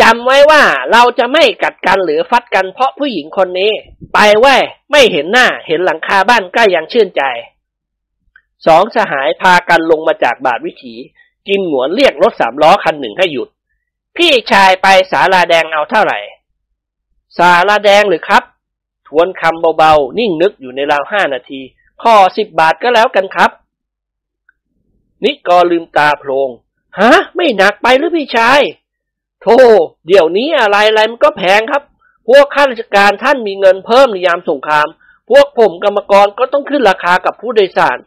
จำไว้ว่าเราจะไม่กัดกันหรือฟัดกันเพราะผู้หญิงคนนี้ ไปแว่ไม่เห็นหน้าเห็นหลังคาบ้านก็ยังชื่นใจสองสหายพากันลงมาจากบาทวิถี กินหนวนเรียกรถสามล้อคันหนึ่งให้หยุด พี่ชายไปสาลาแดงเอาเท่าไหร่ สาลาแดงหรือครับ วนคำเบาๆ นิ่งนึกอยู่ในราวห้านาที ขอสิบบาทก็แล้วกันครับ นิกรลืมตาโพลงฮะ ไม่หนักไปหรือพี่ชายโธ่เดี๋ยวนี้อะไรอะไรมันก็แพงครับ พวกข้าราชการท่านมีเงินเพิ่มในยามสงคราม พวกผมกรรมกรก็ต้องขึ้นราคากับผู้โดยสาร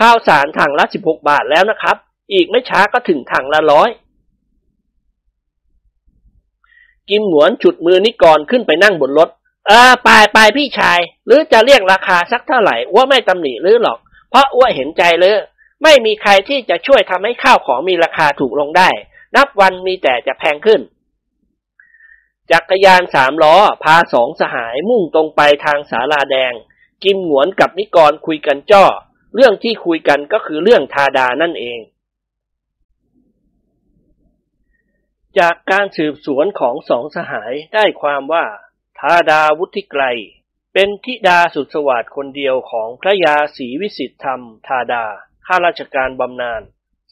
ข้าวสารถังละสิบหกบาทแล้วนะครับ อีกไม่ช้าก็ถึงถังละร้อยกิมหนวนฉุดมือนิกรขึ้นไปนั่งบนรถ เออไปไปพี่ชาย หรือจะเรียกราคาสักเท่าไหร่ว่าไม่ตำหนิหรือหรอก เพราะอ้วเห็นใจเลยไม่มีใครที่จะช่วยทำให้ข้าวของมีราคาถูกลงได้ นับวันมีแต่จะแพงขึ้น จักรยานสามล้อ พาสองสหายมุ่งตรงไปทางสาลาแดง กิมหนวนกับนิกรคุยกันจ้อ เรื่องที่คุยกันก็คือเรื่องทาดานั่นเองจากการสืบสวนของสองสหายได้ความว่า ทาดาวุฒิไกรเป็นธิดาสุดสวัสดคนเดียวของพระยาศรีวิสิทธธรรมทาดา ข้าราชการบำนาญ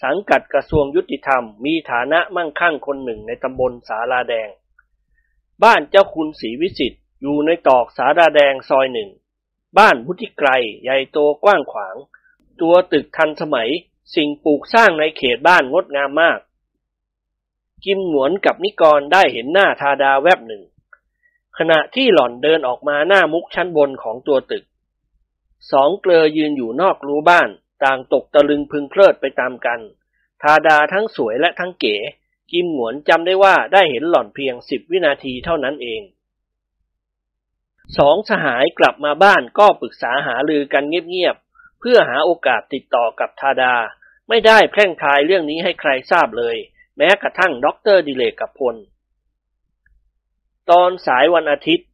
สังกัดกระทรวงยุติธรรม มีฐานะมั่งคั่งคนหนึ่งในตำบลสาลาแดง บ้านเจ้าคุณศรีวิสิทธิ์อยู่ในตอกสาลาแดงซอยหนึ่ง บ้านวุฒิไกรใหญ่โตกว้างขวาง ตัวตึกทันสมัย สิ่งปลูกสร้างในเขตบ้านงดงามมาก กิมหนวนกับนิกรได้เห็นหน้าทาดาแวบหนึ่ง ขณะที่หล่อนเดินออกมาหน้ามุกชั้นบนของตัวตึก สองเกลอยืนอยู่นอกรั้วบ้าน ต่างตกตะลึงพึงเพลิดไปตามกัน ทาดาทั้งสวยและทั้งเก๋ กิมหงวนจำได้ว่าได้เห็นหล่อนเพียงสิบวินาทีเท่านั้นเอง สองสหายกลับมาบ้านก็ปรึกษาหารือกันเงียบๆ เพื่อหาโอกาสติดต่อกับทาดา ไม่ได้แพร่งพรายเรื่องนี้ให้ใครทราบเลย แม้กระทั่งด็อกเตอร์ดิเรกกับพล ตอนสายวันอาทิตย์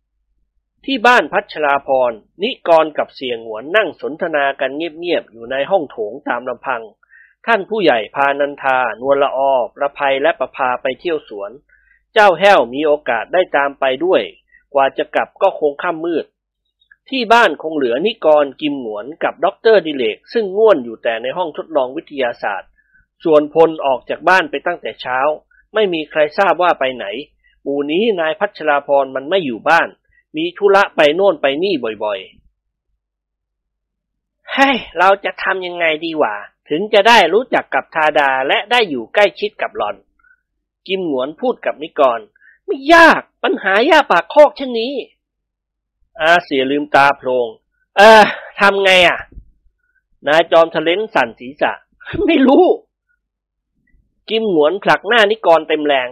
ที่บ้านพัชราภรณ์ นิกรกับเสี่ยหงวนนั่งสนทนากันเงียบๆ อยู่ในห้องโถงตามลำพัง ท่านผู้ใหญ่พานันทา นวลละออประภัยและประพาไปเที่ยวสวน เจ้าแห้วมีโอกาสได้ตามไปด้วย กว่าจะกลับก็คงค่ำมืด ที่บ้านคงเหลือนิกรกิมหงวนกับด็อกเตอร์ดิเรก ซึ่งง่วนอยู่แต่ในห้องทดลองวิทยาศาสตร์ ส่วนพลออกจากบ้านไปตั้งแต่เช้า ไม่มีใครทราบว่าไปไหน หมู่นี้นายพัชราภรณ์มันไม่อยู่บ้าน มีธุระไปโน่นไปนี่บ่อยๆเฮ้ยเราจะทำยังไงดีวะถึงจะได้รู้จักกับทาดาและได้อยู่ใกล้ชิดกับหลอน กิมหนวนพูดกับนิกร ไม่ยากปัญหายาปากคอกเช่นนี้ อาเสียลืมตาโพลงเออทำไงอะ นายจอมทะเลนสั่นศีรษะ ไม่รู้ กิมหนวนผลักหน้านิกรเต็มแรง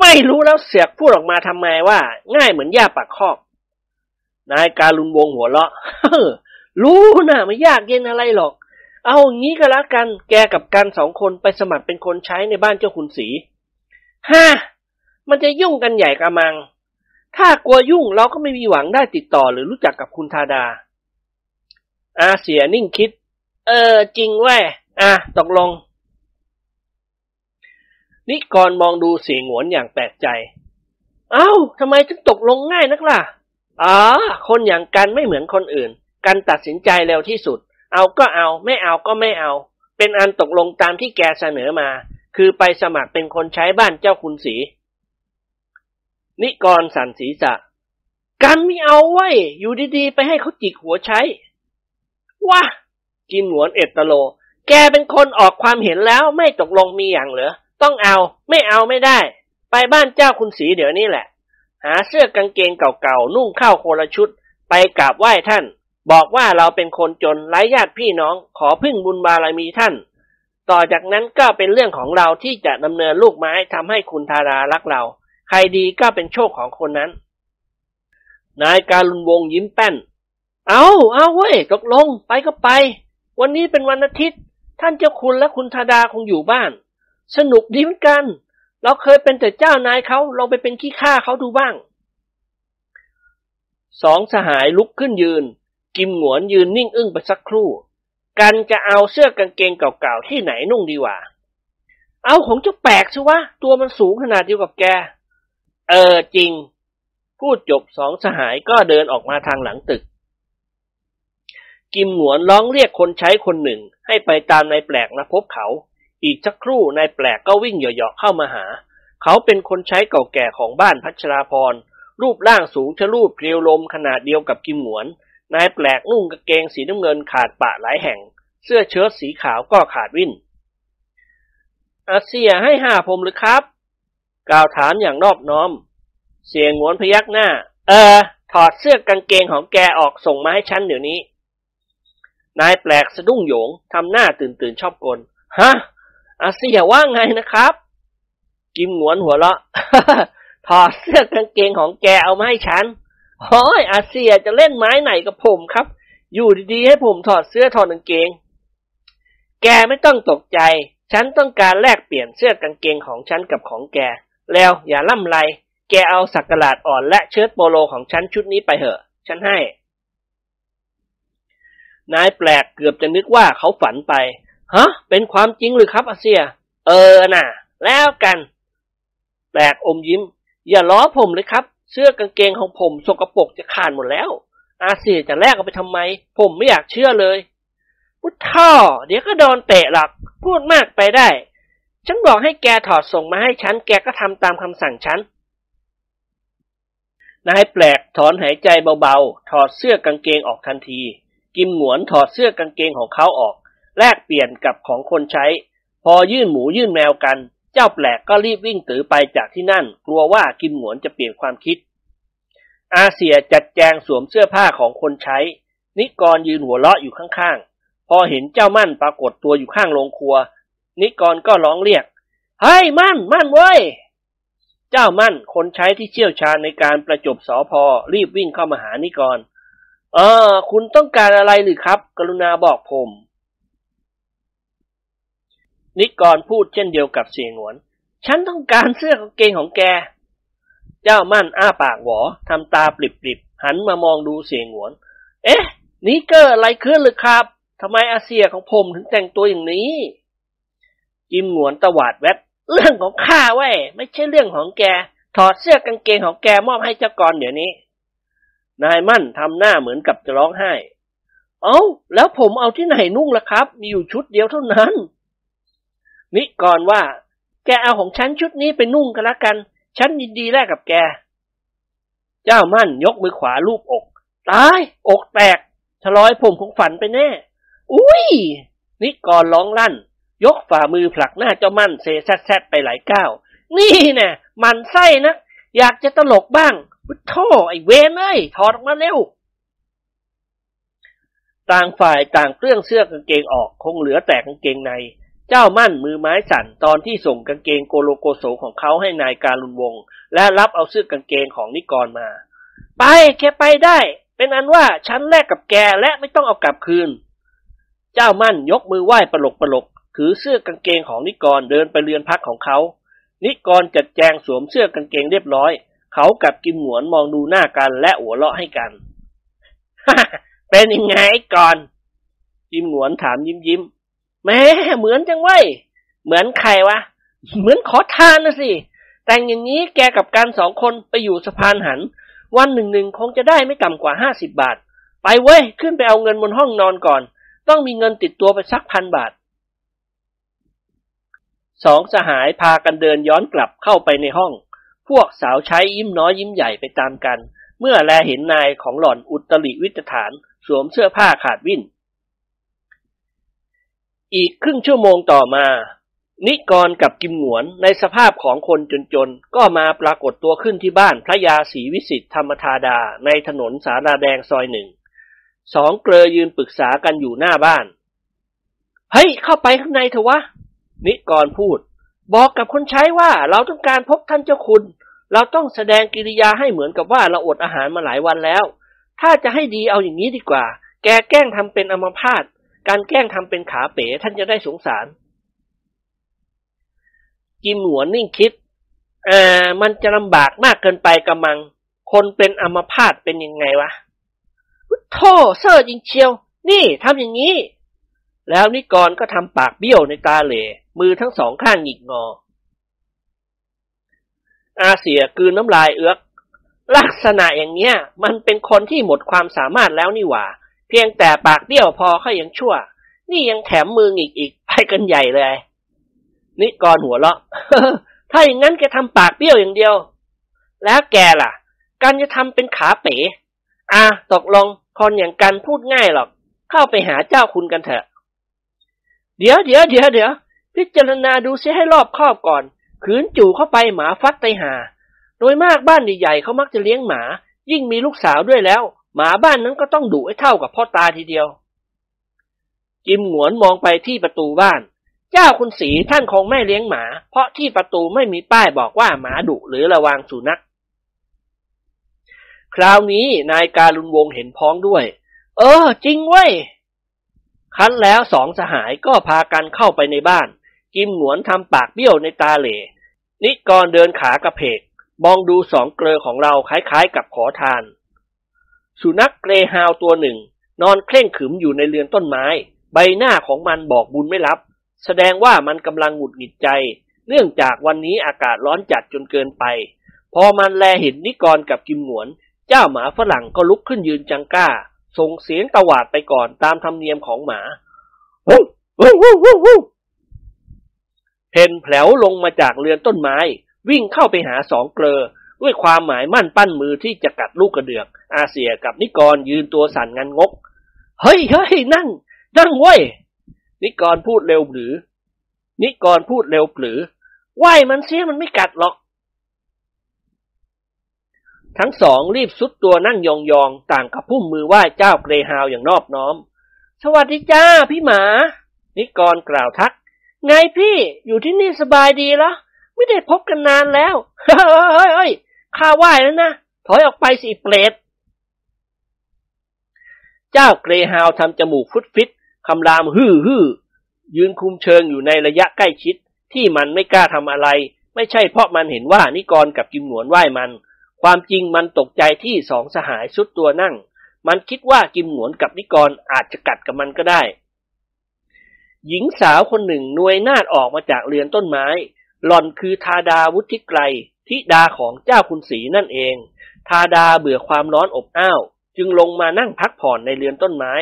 ไม่รู้แล้วเสียกพูดออกมาทำไมว่า ง่ายเหมือนย่าปากคอก นายการุณวงหัวเราะรู้นะไม่ยากเย็นอะไรหรอก เอางี้ก็แล้วกัน แกกับกันสองคนไปสมัครเป็นคนใช้ในบ้านเจ้าคุณสีฮ่ามันจะยุ่งกันใหญ่กระมัง ถ้ากลัวยุ่งเราก็ไม่มีหวังได้ติดต่อหรือรู้จักกับคุณทาดา อาเสียนิ่งคิด เออ จริงแว่อะตกลง นิกรมองดูเสียงหวนอย่างแปลกใจ เอ้าทำไมถึงตกลงง่ายนักล่ะ อ๋อ คนอย่างกันไม่เหมือนคนอื่น กันตัดสินใจเร็วที่สุด เอาก็เอา ไม่เอาก็ไม่เอา เป็นอันตกลงตามที่แกเสนอมา คือไปสมัครเป็นคนใช้บ้านเจ้าคุณสี นิกรสันศีรษะ กันไม่เอาไว้อยู่ดีๆ ไปให้เขาจิกหัวใช้ ว้ากิมหวนเอตโล แกเป็นคนออกความเห็นแล้วไม่ตกลงมีอย่างเหรอ ต้องเอา ไม่เอาไม่ได้ ไปบ้านเจ้าคุณสีเดี๋ยวนี้แหละ หาเสื้อกางเกงเก่าๆนุ่งข้าวโคละชุด ไปกราบไหว้ท่าน บอกว่าเราเป็นคนจนไร้ญาติพี่น้อง ขอพึ่งบุญบารมีท่าน ต่อจากนั้นก็เป็นเรื่องของเราที่จะดำเนินลูกไม้ทำให้คุณทารารักเรา ใครดีก็เป็นโชคของคนนั้น นายการุณวงยิ้มแป้น เอาเอาเว้ยตกลงไปก็ไป วันนี้เป็นวันอาทิตย์ ท่านเจ้าคุณและคุณธาดาคงอยู่บ้าน สนุกดีเหมือนกัน เราเคยเป็นแต่เจ้านายเขาลองไปเป็นขี้ข้าเขาดูบ้าง สองสหายลุกขึ้นยืน กิมหงวนยืนนิ่งอึ้งไปสักครู่ กันจะเอาเสื้อกางเกงเก่าๆที่ไหนนุ่งดีวะเอาของเจ้าแปลกสิวะ ตัวมันสูงขนาดเดียวกับแก เออจริง พูดจบสองสหายก็เดินออกมาทางหลังตึก กิมหงวนร้องเรียกคนใช้คนหนึ่งให้ไปตามนายแปลกมาพบเขา อีกสักครู่นายแปลกก็วิ่งเหยาะๆเข้ามาหา เขาเป็นคนใช้เก่าแก่ของบ้านพัชราพร รูปร่างสูงชะลูดเกลียวลมขนาดเดียวกับกิมหวน นายแปลกนุ่งกางเกงสีน้ำเงินขาดปะหลายแห่ง เสื้อเชิ้ตสีขาวก็ขาดวิ่นอาเซียให้ห้าผมหรือครับ กล่าวถามอย่างนอบน้อม เสียงหวนพยักหน้า เออ ถอดเสื้อกางเกงของแกออกส่งมาให้ฉันเดี๋ยวนี้ นายแปลกสะดุ้งโยงทำหน้าตื่นตื่นชอบกล ฮะ อาเซียว่าไงนะครับ กิมหงวนหัวเราะถอดเสื้อกางเกงของแกเอามาให้ฉันโอ้ยอาเซียจะเล่นไม้ไหนกับผมครับ อยู่ดีๆให้ผมถอดเสื้อถอดกางเกง แกไม่ต้องตกใจ ฉันต้องการแลกเปลี่ยนเสื้อกางเกงของฉันกับของแก แล้วอย่าล่ำไร แกเอาสักกลาดอ่อนและเชิ้ตโปโลของฉันชุดนี้ไปเถอะ ฉันให้ นายแปลกเกือบจะนึกว่าเขาฝันไป ฮะ เป็นความจริงหรือครับอาเซีย เออน่ะ แล้วกันแปลกอมยิ้ม อย่าล้อผมเลยครับ เสื้อกางเกงของผมสกปรกจะขาดหมดแล้ว อาเซียจะแลกเอาไปทำไม ผมไม่อยากเชื่อเลยพุทท่อ เดี๋ยวก็โดนเตะหรอก พูดมากไปได้ ฉันบอกให้แกถอดส่งมาให้ฉัน แกก็ทำตามคำสั่งฉันนายแปลกถอนหายใจเบาๆ ถอดเสื้อกางเกงออกทันที กิมหงวนถอดเสื้อกางเกงของเขาออก แลกเปลี่ยนกับของคนใช้ พอยื่นหมูยื่นแมวกัน เจ้าแปลกก็รีบวิ่งตือไปจากที่นั่น กลัวว่ากิมหงวนจะเปลี่ยนความคิด อาเซียจัดแจงสวมเสื้อผ้าของคนใช้ นิกรยืนหัวเราะอยู่ข้างๆ พอเห็นเจ้ามั่นปรากฏตัวอยู่ข้างโรงครัว นิกรก็ร้องเรียกเฮ้ยมั่นมั่นเว้ยเจ้ามั่นคนใช้ที่เชี่ยวชาญในการประจบสอพอรีบวิ่งเข้ามาหานิกร เออ คุณต้องการอะไรหรือครับ กรุณาบอกผม นิกรพูดเช่นเดียวกับเสียงหวน ฉันต้องการเสื้อกางเกงของแก เจ้ามั่นอ้าปากหวอทำตาปริบๆหันมามองดูเสียงหวน เอ๊ะ นี่เกิดอะไรขึ้นหรือครับทำไมอาเซียของผมถึงแต่งตัวอย่างนี้ จิมหวนตวาดแวบเรื่องของข้าเว้ยไม่ใช่เรื่องของแก ถอดเสื้อกางเกงของแกมอบให้เจ้ากรเดี๋ยวนี้ นายมั่นทำหน้าเหมือนกับจะร้องไห้ เอ้า แล้วผมเอาที่ไหนนุ่งล่ะครับ มีอยู่ชุดเดียวเท่านั้น นิกรว่า แกเอาของฉันชุดนี้ไปนุ่งกันละกัน ฉันยินดีแลกกับแก เจ้ามั่นยกมือขวาลูบอกตายอกแตกฉลอยผมคงฝันไปแน่ อุ้ย นิกรร้องลั่น ยกฝ่ามือผลักหน้าเจ้ามั่นเซซัดแซดไปหลายก้าว นี่แน่มันไส้นะ อยากจะตลกบ้างพุทโธไอ้เวนเอ้ยถอดออกมาเร็ว ต่างฝ่ายต่างเครื่องเสื้อกางเกงออกคงเหลือแต่กางเกงใน เจ้ามั่นมือไม้สั่นตอนที่ส่งกางเกงโกโลโกโสของเขาให้นายการุณวงศ์และรับเอาเสื้อกางเกงของนิกรมา ไปแค่ไปได้ เป็นอันว่าฉันแลกกับแกและไม่ต้องเอากลับคืน เจ้ามั่นยกมือไหว้ปลกปลกถือเสื้อกางเกงของนิกรเดินไปเรือนพักของเขา นิกรจัดแจงสวมเสื้อกางเกงเรียบร้อย เขากับกิมหนวนมองดูหน้ากันและหัวเราะให้กันเป็นยังไงไอ้กอนกิมหนวนถามยิ้มยิ้ม แม่เหมือนจังเว้เหมือนใครวะ เหมือนขอทานนะสิ แต่งอย่างนี้แกกับการสองคนไปอยู่สะพานหัน วันหนึ่งหนึ่งคงจะได้ไม่ต่ำกว่าห้าสิบบาท ไปเว้ย ขึ้นไปเอาเงินบนห้องนอนก่อน ต้องมีเงินติดตัวไปสักพันบาท สองสหายพากันเดินย้อนกลับเข้าไปในห้อง พวกสาวใช้ยิ้มน้อยยิ้มใหญ่ไปตามกัน เมื่อแลเห็นนายของหล่อนอุตริวิตฐาน สวมเสื้อผ้าขาดวิ่น อีกครึ่งชั่วโมงต่อมา นิกรกับกิมหนวนในสภาพของคนจนๆ ก็มาปรากฏตัวขึ้นที่บ้านพระยาศรีวิสิตธรรมธาดาในถนนสาราแดงซอยหนึ่ง สองเกลอยืนปรึกษากันอยู่หน้าบ้าน เฮ้ย เข้าไปข้างในเถอะวะ นิกรพูด บอกกับคนใช้ว่าเราต้องการพบท่านเจ้าคุณ เราต้องแสดงกิริยาให้เหมือนกับว่าเราอดอาหารมาหลายวันแล้ว ถ้าจะให้ดีเอาอย่างนี้ดีกว่า แกแกล้งทำเป็นอัมพาต การแกล้งทำเป็นขาเป๋ท่านจะได้สงสารกิมหัวนิ่งคิดอ่ามันจะลำบากมากเกินไปกำมัง คนเป็นอัมพาตเป็นยังไงวะโธ่เซอร์จริงเชียว นี่ทำอย่างนี้ แล้วนิกรก็ทำปากเบี้ยวในตาเหล่มือทั้งสองข้างหงิกงอ อาเสียกืนน้ำลายเอื้อกลักษณะอย่างเนี้ย มันเป็นคนที่หมดความสามารถแล้วนี่หว่า เพียงแต่ปากเบี้ยวพอเขายังชั่ว นี่ยังแถมมือหงิกอีกไปกันใหญ่เลย นิกรหัวเราะถ้าอย่างนั้นแกทำปากเบี้ยวอย่างเดียว แล้วแกล่ะการจะทำเป็นขาเป๋อะตกลงคนอย่างกันพูดง่ายหรอก เข้าไปหาเจ้าคุณกันเถอะ เดี๋ยวเดี๋ยวเดี๋ยวเดี๋ยวพิจารณาดูเสียให้รอบครอบก่อน ขืนจู่เข้าไปหมาฟัดไตหา โดยมากบ้านใหญ่ๆเขามักจะเลี้ยงหมา ยิ่งมีลูกสาวด้วยแล้ว หมาบ้านนั้นก็ต้องดุให้เท่ากับพ่อตาทีเดียว จิมหงวนมองไปที่ประตูบ้าน เจ้าคุณสีท่านคงไม่เลี้ยงหมา เพราะที่ประตูไม่มีป้ายบอกว่าหมาดุหรือระวังสุนัข คราวนี้นายการุณวงเห็นพ้องด้วย เออ จริงเว้ยคันแล้วสองสหายก็พากันเข้าไปในบ้านกิมหนวนทำปากเบี้ยวในตาเหล่นิกรเดินขากระเพก มองดูสองเกลอของเราคล้ายๆกับขอทาน สุนัขเกรฮาวตัวหนึ่ง นอนเคร่งขึมอยู่ในเรือนต้นไม้ ใบหน้าของมันบอกบุญไม่รับ แสดงว่ามันกำลังหงุดหงิดใจ เนื่องจากวันนี้อากาศร้อนจัดจนเกินไป พอมันแลเห็นนิกรกับกิมหนวน เจ้าหมาฝรั่งก็ลุกขึ้นยืนจังก้า ส่งเสียงตวาดไปก่อนตามธรรมเนียมของหมาเพนแผลวลงมาจากเรือนต้นไม้ วิ่งเข้าไปหาสองเกลอ ด้วยความหมายมั่นปั้นมือที่จะกัดลูกกระเดือก อาเซียกับนิกรยืนตัวสั่นงันงก เฮ้ยเฮ้ยนั่ง นั่งเว้ย นิกรพูดเร็วหรือ นิกรพูดเร็วหรือไหวมันเสียมันไม่กัดหรอก ทั้งสองรีบสุดตัวนั่งยองๆ ต่างกับพุ่มมือไหว้เจ้าเกรฮาวอย่างนอบน้อม สวัสดีจ้าพี่หมา นิกรกล่าวทัก ไงพี่อยู่ที่นี่สบายดีแล้วไม่ได้พบกันนานแล้ว เฮ้ยเฮ้ย ข้าไหว้แล้วนะ ถอยออกไปสิเปรตเจ้าเกรฮาวทำจมูกฟุดฟิตคำรามฮือฮือยืนคุมเชิงอยู่ในระยะใกล้ชิด ที่มันไม่กล้าทำอะไร ไม่ใช่เพราะมันเห็นว่านิกรกับกิมหนวนไหว้มัน ความจริงมันตกใจที่สองสหายสุดตัวนั่ง มันคิดว่ากิมหนวนกับนิกรอาจจะกัดกับมันก็ได้ หญิงสาวคนหนึ่งนวยนาดออกมาจากเรือนต้นไม้ หล่อนคือทาดาวุฒิไกร ทิดาของเจ้าคุณศรีนั่นเอง ทาดาเบื่อความร้อนอบอ้าว จึงลงมานั่งพักผ่อนในเรือนต้นไม้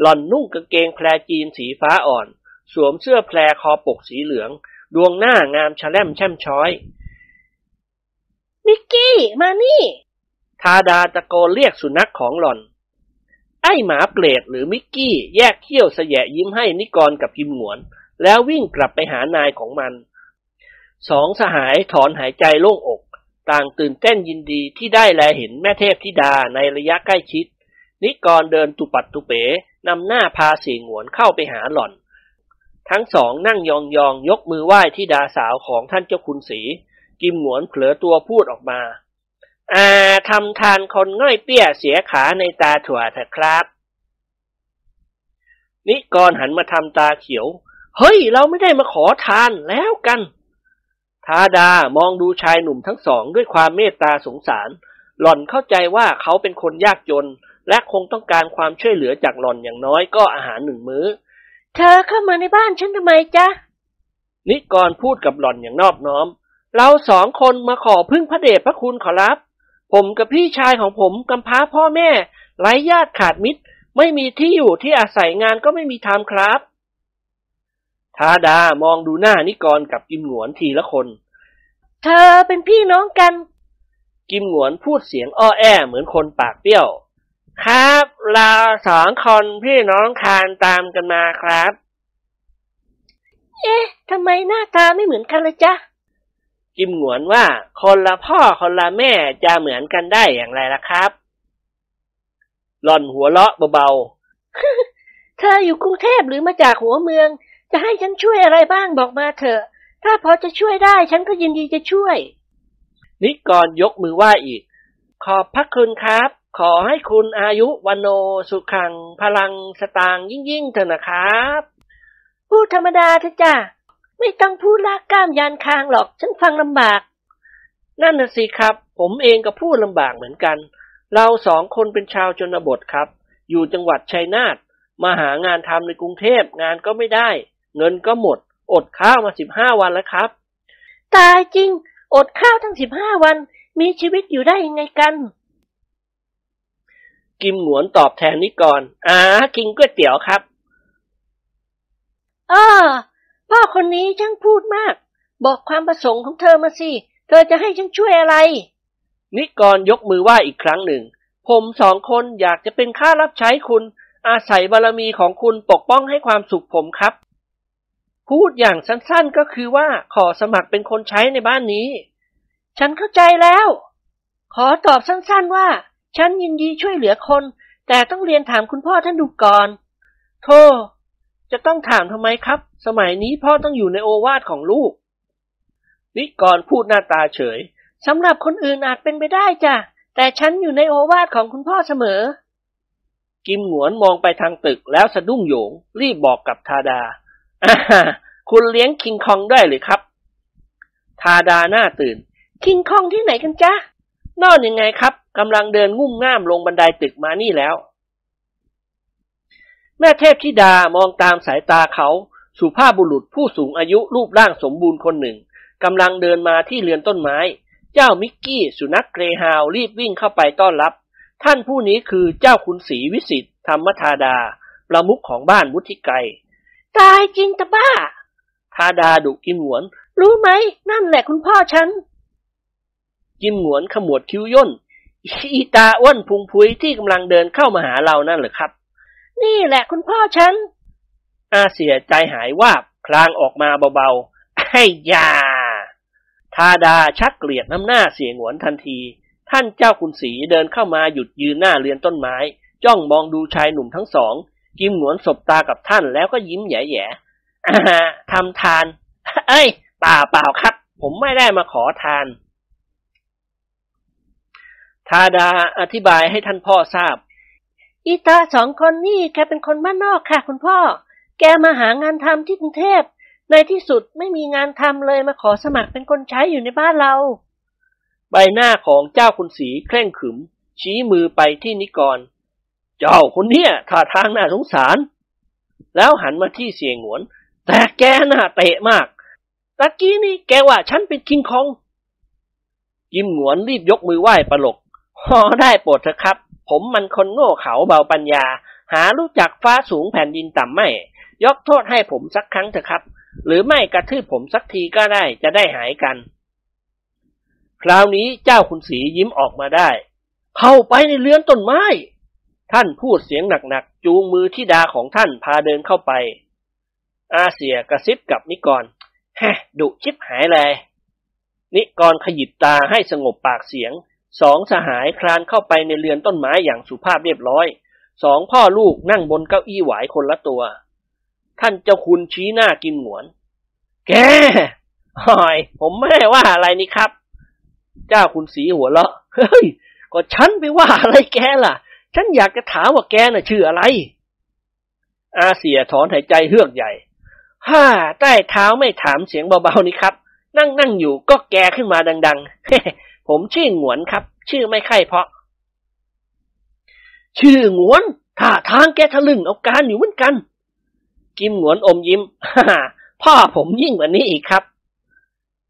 หล่อนนุ่งกางเกงแพรจีนสีฟ้าอ่อน สวมเสื้อแพรคอปกสีเหลือง ดวงหน้างามชะแลมแช่มช้อย มิกกี้ มานี่ ทาดาตะโกนเรียกสุนัขของหล่อน ไอ้หมาเปรตหรือมิกกี้แยกเขี้ยวเสยะยิ้มให้นิกรกับพิมหนวน แล้ววิ่งกลับไปหานายของมัน สองสหายถอนหายใจโล่งอก ต่างตื่นเต้นยินดีที่ได้แลเห็นแม่เทพธิดาในระยะใกล้ชิด นิกรเดินตุปัดตุเป๋นำหน้าพาสีงวนเข้าไปหาหล่อน ทั้งสองนั่งยองยองยกมือไหว้ที่ดาสาวของท่านเจ้าคุณสีกิมหวนเผลอตัวพูดออกมาอ่าทำทานคนง่อยเปี้ยเสียขาในตาถั่วเถอะครับ นิกรหันมาทำตาเขียว เฮ้ย เราไม่ได้มาขอทานแล้วกัน ทาดามองดูชายหนุ่มทั้งสองด้วยความเมตตาสงสาร หล่อนเข้าใจว่าเขาเป็นคนยากจน และคงต้องการความช่วยเหลือจากหล่อนอย่างน้อยก็อาหารหนึ่งมื้อ เธอเข้ามาในบ้านฉันทำไมจ๊ะ นิกรพูดกับหล่อนอย่างนอบน้อม เราสองคนมาขอพึ่งพระเดชพระคุณขอรับ ผมกับพี่ชายของผมกำพร้าพ่อแม่ไร้ญาติขาดมิตร ไม่มีที่อยู่ที่อาศัยงานก็ไม่มีทำครับ ทาดามองดูหน้านิกรกับกิมหนวนทีละคน เธอเป็นพี่น้องกัน กิมหนวนพูดเสียงอ้อแอเหมือนคนปากเปรี้ยว ครับเราสองคนพี่น้องคานตามกันมาครับ เอ๊ะทำไมหน้าตาไม่เหมือนกันเลยจ๊ะกิมหงวนว่าคนละพ่อคนละแม่จะเหมือนกันได้อย่างไรล่ะครับ หล่อนหัวเราะเบาเธออยู่กรุงเทพหรือมาจากหัวเมือง จะให้ฉันช่วยอะไรบ้างบอกมาเถอะ ถ้าพอจะช่วยได้ฉันก็ยินดีจะช่วยๆนิกรยกมือไหว้อีก ขอบพระคุณครับ ขอให้คุณอายุวันโนสุขัง พลังสตางค์ยิ่งๆเถอะนะครับ พูดธรรมดาเถอะจ้ะไม่ต้องพูดลากกล้ามยานคางหรอก ฉันฟังลำบาก นั่นน่ะสิครับ ผมเองก็พูดลำบากเหมือนกัน เราสองคนเป็นชาวชนบทครับ อยู่จังหวัดชัยนาทมาหางานทำในกรุงเทพงานก็ไม่ได้ เงินก็หมด อดข้าวมาสิบห้าวันแล้วครับ ตายจริง อดข้าวทั้งสิบห้าวัน มีชีวิตอยู่ได้ยังไงกัน กิมหงวนตอบแทนนิกรอ่ากินก๋วยเตี๋ยวครับอ้อพ่อคนนี้ช่างพูดมาก บอกความประสงค์ของเธอมาสิ เธอจะให้ฉันช่วยอะไร นิกรยกมือไหว้อีกครั้งหนึ่ง ผมสองคนอยากจะเป็นข้ารับใช้คุณ อาศัยบารมีของคุณปกป้องให้ความสุขผมครับ พูดอย่างสั้นๆก็คือว่าขอสมัครเป็นคนใช้ในบ้านนี้ ฉันเข้าใจแล้ว ขอตอบสั้นๆว่า ฉันยินดีช่วยเหลือคน แต่ต้องเรียนถามคุณพ่อท่านดูก่อนโธ่จะต้องถามทำไมครับ สมัยนี้พ่อต้องอยู่ในโอวาทของลูก นิกรพูดหน้าตาเฉยสำหรับคนอื่นอาจเป็นไปได้จ้ะ แต่ฉันอยู่ในโอวาทของคุณพ่อเสมอ กิมหงวนมองไปทางตึกแล้วสะดุ้งโหยง รีบบอกกับทาดา คุณเลี้ยงคิงคองได้หรือครับทาดาหน้าตื่น คิงคองที่ไหนกันจ๊ะนอนยังไงครับกำลังเดินงุ่มง่ามลงบันไดตึกมานี่แล้ว แม่เทพธิดามองตามสายตาเขาสุภาพบุรุษผู้สูงอายุรูปร่างสมบูรณ์คนหนึ่งกำลังเดินมาที่เรือนต้นไม้ เจ้ามิกกี้สุนัขเกรฮาวรีบวิ่งเข้าไปต้อนรับ ท่านผู้นี้คือเจ้าคุณศรีวิสิตธรรมธาดา ประมุขของบ้านวุฒิไกร ตายจริงตะบ้าทาดาดุกิมหงวน รู้ไหม นั่นแหละคุณพ่อฉัน กิมหงวนขมวดคิ้วย่น อีตาอ้วนพุงพุยที่กำลังเดินเข้ามาหาเรานั่นเหรอครับ นี่แหละคุณพ่อฉัน อาเสียใจหายวาบคลางออกมาเบาๆไอ้ยาทาดาชักเกลียดน้ำหน้าเสียงหวนทันที ท่านเจ้าคุณศรีเดินเข้ามาหยุดยืนหน้าเรือนต้นไม้ จ้องมองดูชายหนุ่มทั้งสอง กิมหนวนสบตากับท่านแล้วก็ยิ้มแย่ๆอ่ทำทาน เอ้ยป่าเปล่าครับ ผมไม่ได้มาขอทาน ทาดาอธิบายให้ท่านพ่อทราบ อีตาสองคนนี่แกเป็นคนบ้านนอกค่ะ คุณพ่อ แกมาหางานทำที่กรุงเทพ ในที่สุดไม่มีงานทำเลยมาขอสมัครเป็นคนใช้อยู่ในบ้านเรา ใบหน้าของเจ้าคุณศรีเคร่งขึม ชี้มือไปที่นิกร เจ้าคนเนี้ยท่าทางน่าสงสาร แล้วหันมาที่เสียงหวน แต่แกน่าเตะมากตะกี้นี่แกว่าฉันเป็นคิงคอง ยิมหวนรีบยกมือไหว้ประหลกพอได้โปรดเถอะครับ ผมมันคนโง่เขาเบาปัญญา หารู้จักฟ้าสูงแผ่นดินต่ำไม่ ยกโทษให้ผมสักครั้งเถอะครับ หรือไม่กระทืบผมสักทีก็ได้จะได้หายกัน คราวนี้เจ้าคุณศรียิ้มออกมาได้ เข้าไปในเรือนต้นไม้ ท่านพูดเสียงหนักๆ จูงมือที่ดาของท่านพาเดินเข้าไป อาเสียกระซิบกับนิกรแฮะดุชิบหายเลย นิกรขยิบตาให้สงบปากเสียง สองสหายคลานเข้าไปในเรือนต้นไม้อย่างสุภาพเรียบร้อย สองพ่อลูกนั่งบนเก้าอี้หวายคนละตัว ท่านเจ้าคุณชี้หน้ากิมหงวน แกหอย ผมไม่ได้ว่าอะไรนี่ครับ เจ้าคุณสีหัวเราะ เฮ้ย ก็ฉันไปว่าอะไรแกล่ะ ฉันอยากจะถามว่าแกน่ะชื่ออะไร อาเสียถอนหายใจเฮือกใหญ่ ฮ่า ใต้เท้าไม่ถามเสียงเบาๆนี่ครับ นั่งนั่งอยู่ก็แกขึ้นมาดังๆ ผมชื่อหงวนครับ ชื่อไม่ใค่เพราะ ชื่อหงวนท่าทางแกทะลึ่งเอาการอยู่เหมือนกัน กิมหงวนอมยิ้ม ฮ่า พ่อผมยิ่งกว่านี้อีกครับ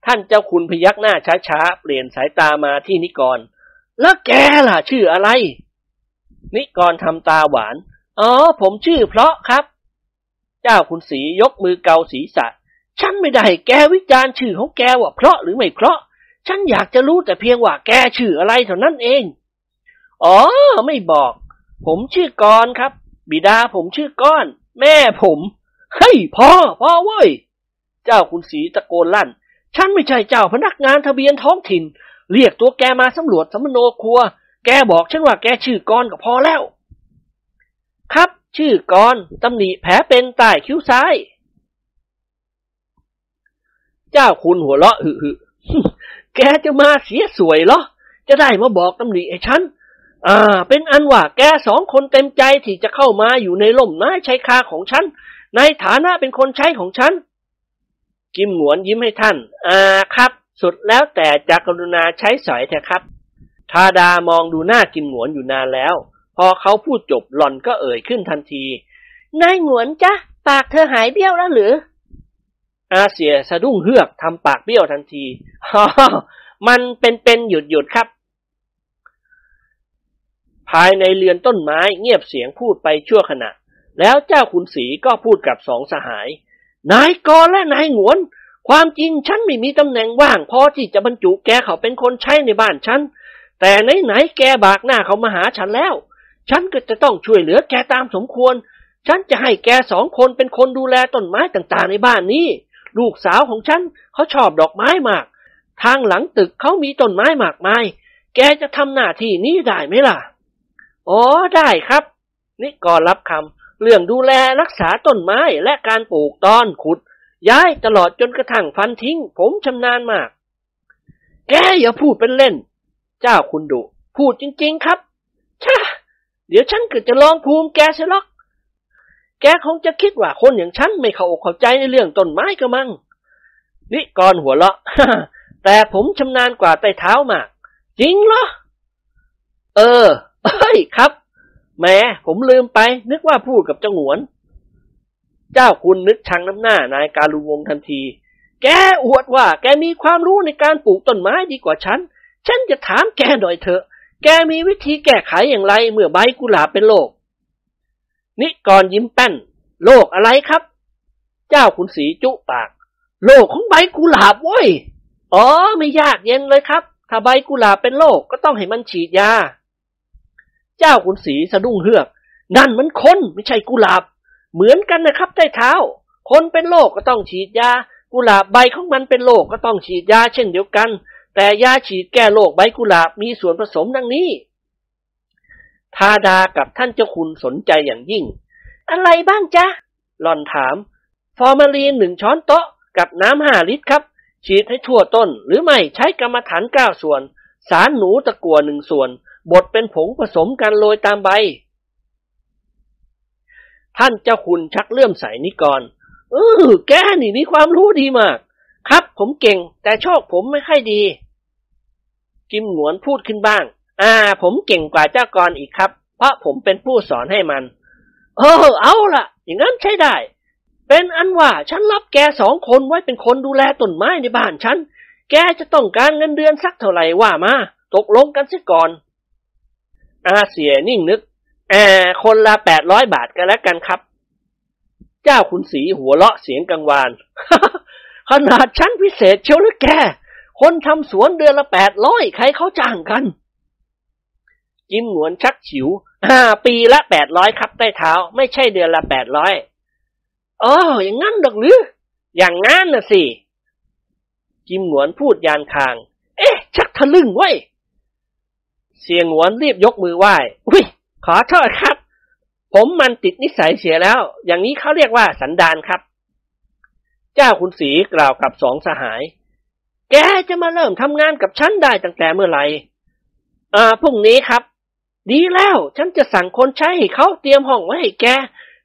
ท่านเจ้าคุณพยักหน้าช้าๆ เปลี่ยนสายตามาที่นิกร แล้วแกล่ะ ชื่ออะไร นิกรทำตาหวาน อ๋อ ผมชื่อเพราะครับ เจ้าคุณศรียกมือเกาศีรษะ ฉันไม่ได้แกวิจารณ์ชื่อของแกว่าเพราะหรือไม่เพราะ ฉันอยากจะรู้แต่เพียงว่าแกชื่ออะไรเท่านั้นเอง อ๋อ ไม่บอก ผมชื่อกรครับ บิดาผมชื่อก้อน แม่ผมเฮ้ยพ่อพ่อเว้ย เจ้าคุณศรีตะโกนลั่น ฉันไม่ใช่เจ้าพนักงานทะเบียนท้องถิ่น เรียกตัวแกมาสำรวจสำมโนครัว แกบอกฉันว่าแกชื่อกรก็พอแล้ว ครับ ชื่อกรตำหนิแผลเป็นใต้คิ้วซ้าย เจ้าคุณหัวเราะหึหึแกจะมาเสียสวยเหรอ จะได้มาบอกตำหนิไอ้ฉัน อ่า เป็นอันว่าแกสองคนเต็มใจที่จะเข้ามาอยู่ในล่มไม้ชายคาของฉัน ในฐานะเป็นคนใช้ของฉัน กิมหงวนยิ้มให้ท่าน อ่าครับ สุดแล้วแต่จะกรุณาใช้สอยเถอะครับ ทาดามองดูหน้ากิมหงวนอยู่นานแล้ว พอเขาพูดจบหล่อนก็เอ่ยขึ้นทันที นายหงวนจ้ะปากเธอหายเบี้ยวแล้วหรือ อาเสียสะดุ้งเฮือกทำปากเบี้ยวทันทีฮ่ามันเป็นเป็นหยุดหยุดๆครับ ภายในเรือนต้นไม้เงียบเสียงพูดไปชั่วขณะ แล้วเจ้าขุนศรีก็พูดกับสองสหาย นายกอและนายหงวน ความจริงฉันไม่มีตำแหน่งว่างพอที่จะบรรจุแกเขาเป็นคนใช้ในบ้านฉัน แต่ไหนๆแกบากหน้าเขามาหาฉันแล้ว ฉันก็จะต้องช่วยเหลือแกตามสมควร ฉันจะให้แกสองคนเป็นคนดูแลต้นไม้ต่างๆในบ้านนี้ ลูกสาวของฉันเขาชอบดอกไม้มาก ทางหลังตึกเขามีต้นไม้มากมาย แกจะทำหน้าที่นี้ได้ไหมล่ะ อ๋อได้ครับ นี่ก่อนรับคำเรื่องดูแลรักษาต้นไม้และการปลูกตอนขุด ย้ายตลอดจนกระทั่งฟันทิ้ง ผมชำนาญมาก แกอย่าพูดเป็นเล่น เจ้าคุณดุ พูดจริง ๆ ครับช่าเดี๋ยวฉันก็จะลองภูมิแกเสียหรอก แกคงจะคิดว่าคนอย่างฉันไม่เข้าอกเข้าใจในเรื่องต้นไม้กระมังนิกรหัวเราะแต่ผมชำนาญกว่าไต่เท้ามาก จริงเหรอ เออ เอ้ยครับ แหม้ผมลืมไป นึกว่าพูดกับเจ้าหงวน เจ้าคุณนึกชังน้ำหน้านายการุวงทันที แกอวดว่า แกมีความรู้ในการปลูกต้นไม้ดีกว่าฉัน ฉันจะถามแกหน่อยเถอะ แกมีวิธีแก้ไขอย่างไร เมื่อใบกุหลาบเป็นโรค นิกรยิ้มแป้น โรคอะไรครับ เจ้าคุณสีจุปาก โรคของใบกุหลาบเว้ย อ๋อ ไม่ยากเย็นเลยครับ ถ้าใบกุหลาบเป็นโรคก็ต้องให้มันฉีดยา เจ้าขุนศรีสะดุ้งเฮือก นั่นมันคนไม่ใช่กุหลาบ เหมือนกันนะครับใต้เท้า คนเป็นโรคก็ต้องฉีดยา กุหลาบใบของมันเป็นโรคก็ต้องฉีดยาเช่นเดียวกัน แต่ยาฉีดแก้โรคใบกุหลาบมีส่วนผสมดังนี้ทาดากับท่านเจ้าคุณสนใจอย่างยิ่ง อะไรบ้างจ๊ะหล่อนถาม ฟอร์มาลีนหนึ่งช้อนโต๊ะกับน้ำห้าลิตรครับ ฉีดให้ทั่วต้น หรือไม่ใช้กรรมฐานเก้าส่วน สารหนูตะกัวหนึ่งส่วน บดเป็นผงผสมกันโรยตามใบ ท่านเจ้าคุณชักเลื่อมใสนิกรเออแกนี่มีความรู้ดีมาก ครับผมเก่ง แต่โชคผมไม่ค่อยดี กิมหงวนพูดขึ้นบ้าง อ่า ผมเก่งกว่าเจ้ากรอีกครับ เพราะผมเป็นผู้สอนให้มัน เออ เอาล่ะอย่างนั้นใช้ได้ เป็นอันว่าฉันรับแกสองคนไว้เป็นคนดูแลต้นไม้ในบ้านฉัน แกจะต้องการเงินเดือนสักเท่าไหร่ว่ามา ตกลงกันเสียก่อน อาเสียนิ่งนึกแอบคนละแปดร้อยบาทกันแล้วกันครับ เจ้าคุณสีหัวเราะเสียงกังวานขนาดชั้นพิเศษเชียวหรือแก คนทำสวนเดือนละแปดร้อยใครเขาจ้างกัน จิมหงวนชักฉิวอ่าปีละแปดร้อยครับใต้เท้า ไม่ใช่เดือนละแปดร้อยอ๋ออย่างงั้นดอกหรือ อย่างงั้นน่ะสิ จิมหงวนพูดยานคาง เอ๊ะ ชักทะลึ่งเว้ยเสียงหวนรีบยกมือไหว้อุ้ย ขอโทษครับ ผมมันติดนิสัยเสียแล้ว อย่างนี้เขาเรียกว่าสันดานครับ เจ้าคุณสีกล่าวกับสองสหาย แกจะมาเริ่มทำงานกับฉันได้ตั้งแต่เมื่อไหร่อ่าพรุ่งนี้ครับ ดีแล้วฉันจะสั่งคนใช้ให้เขาเตรียมห้องไว้ให้แก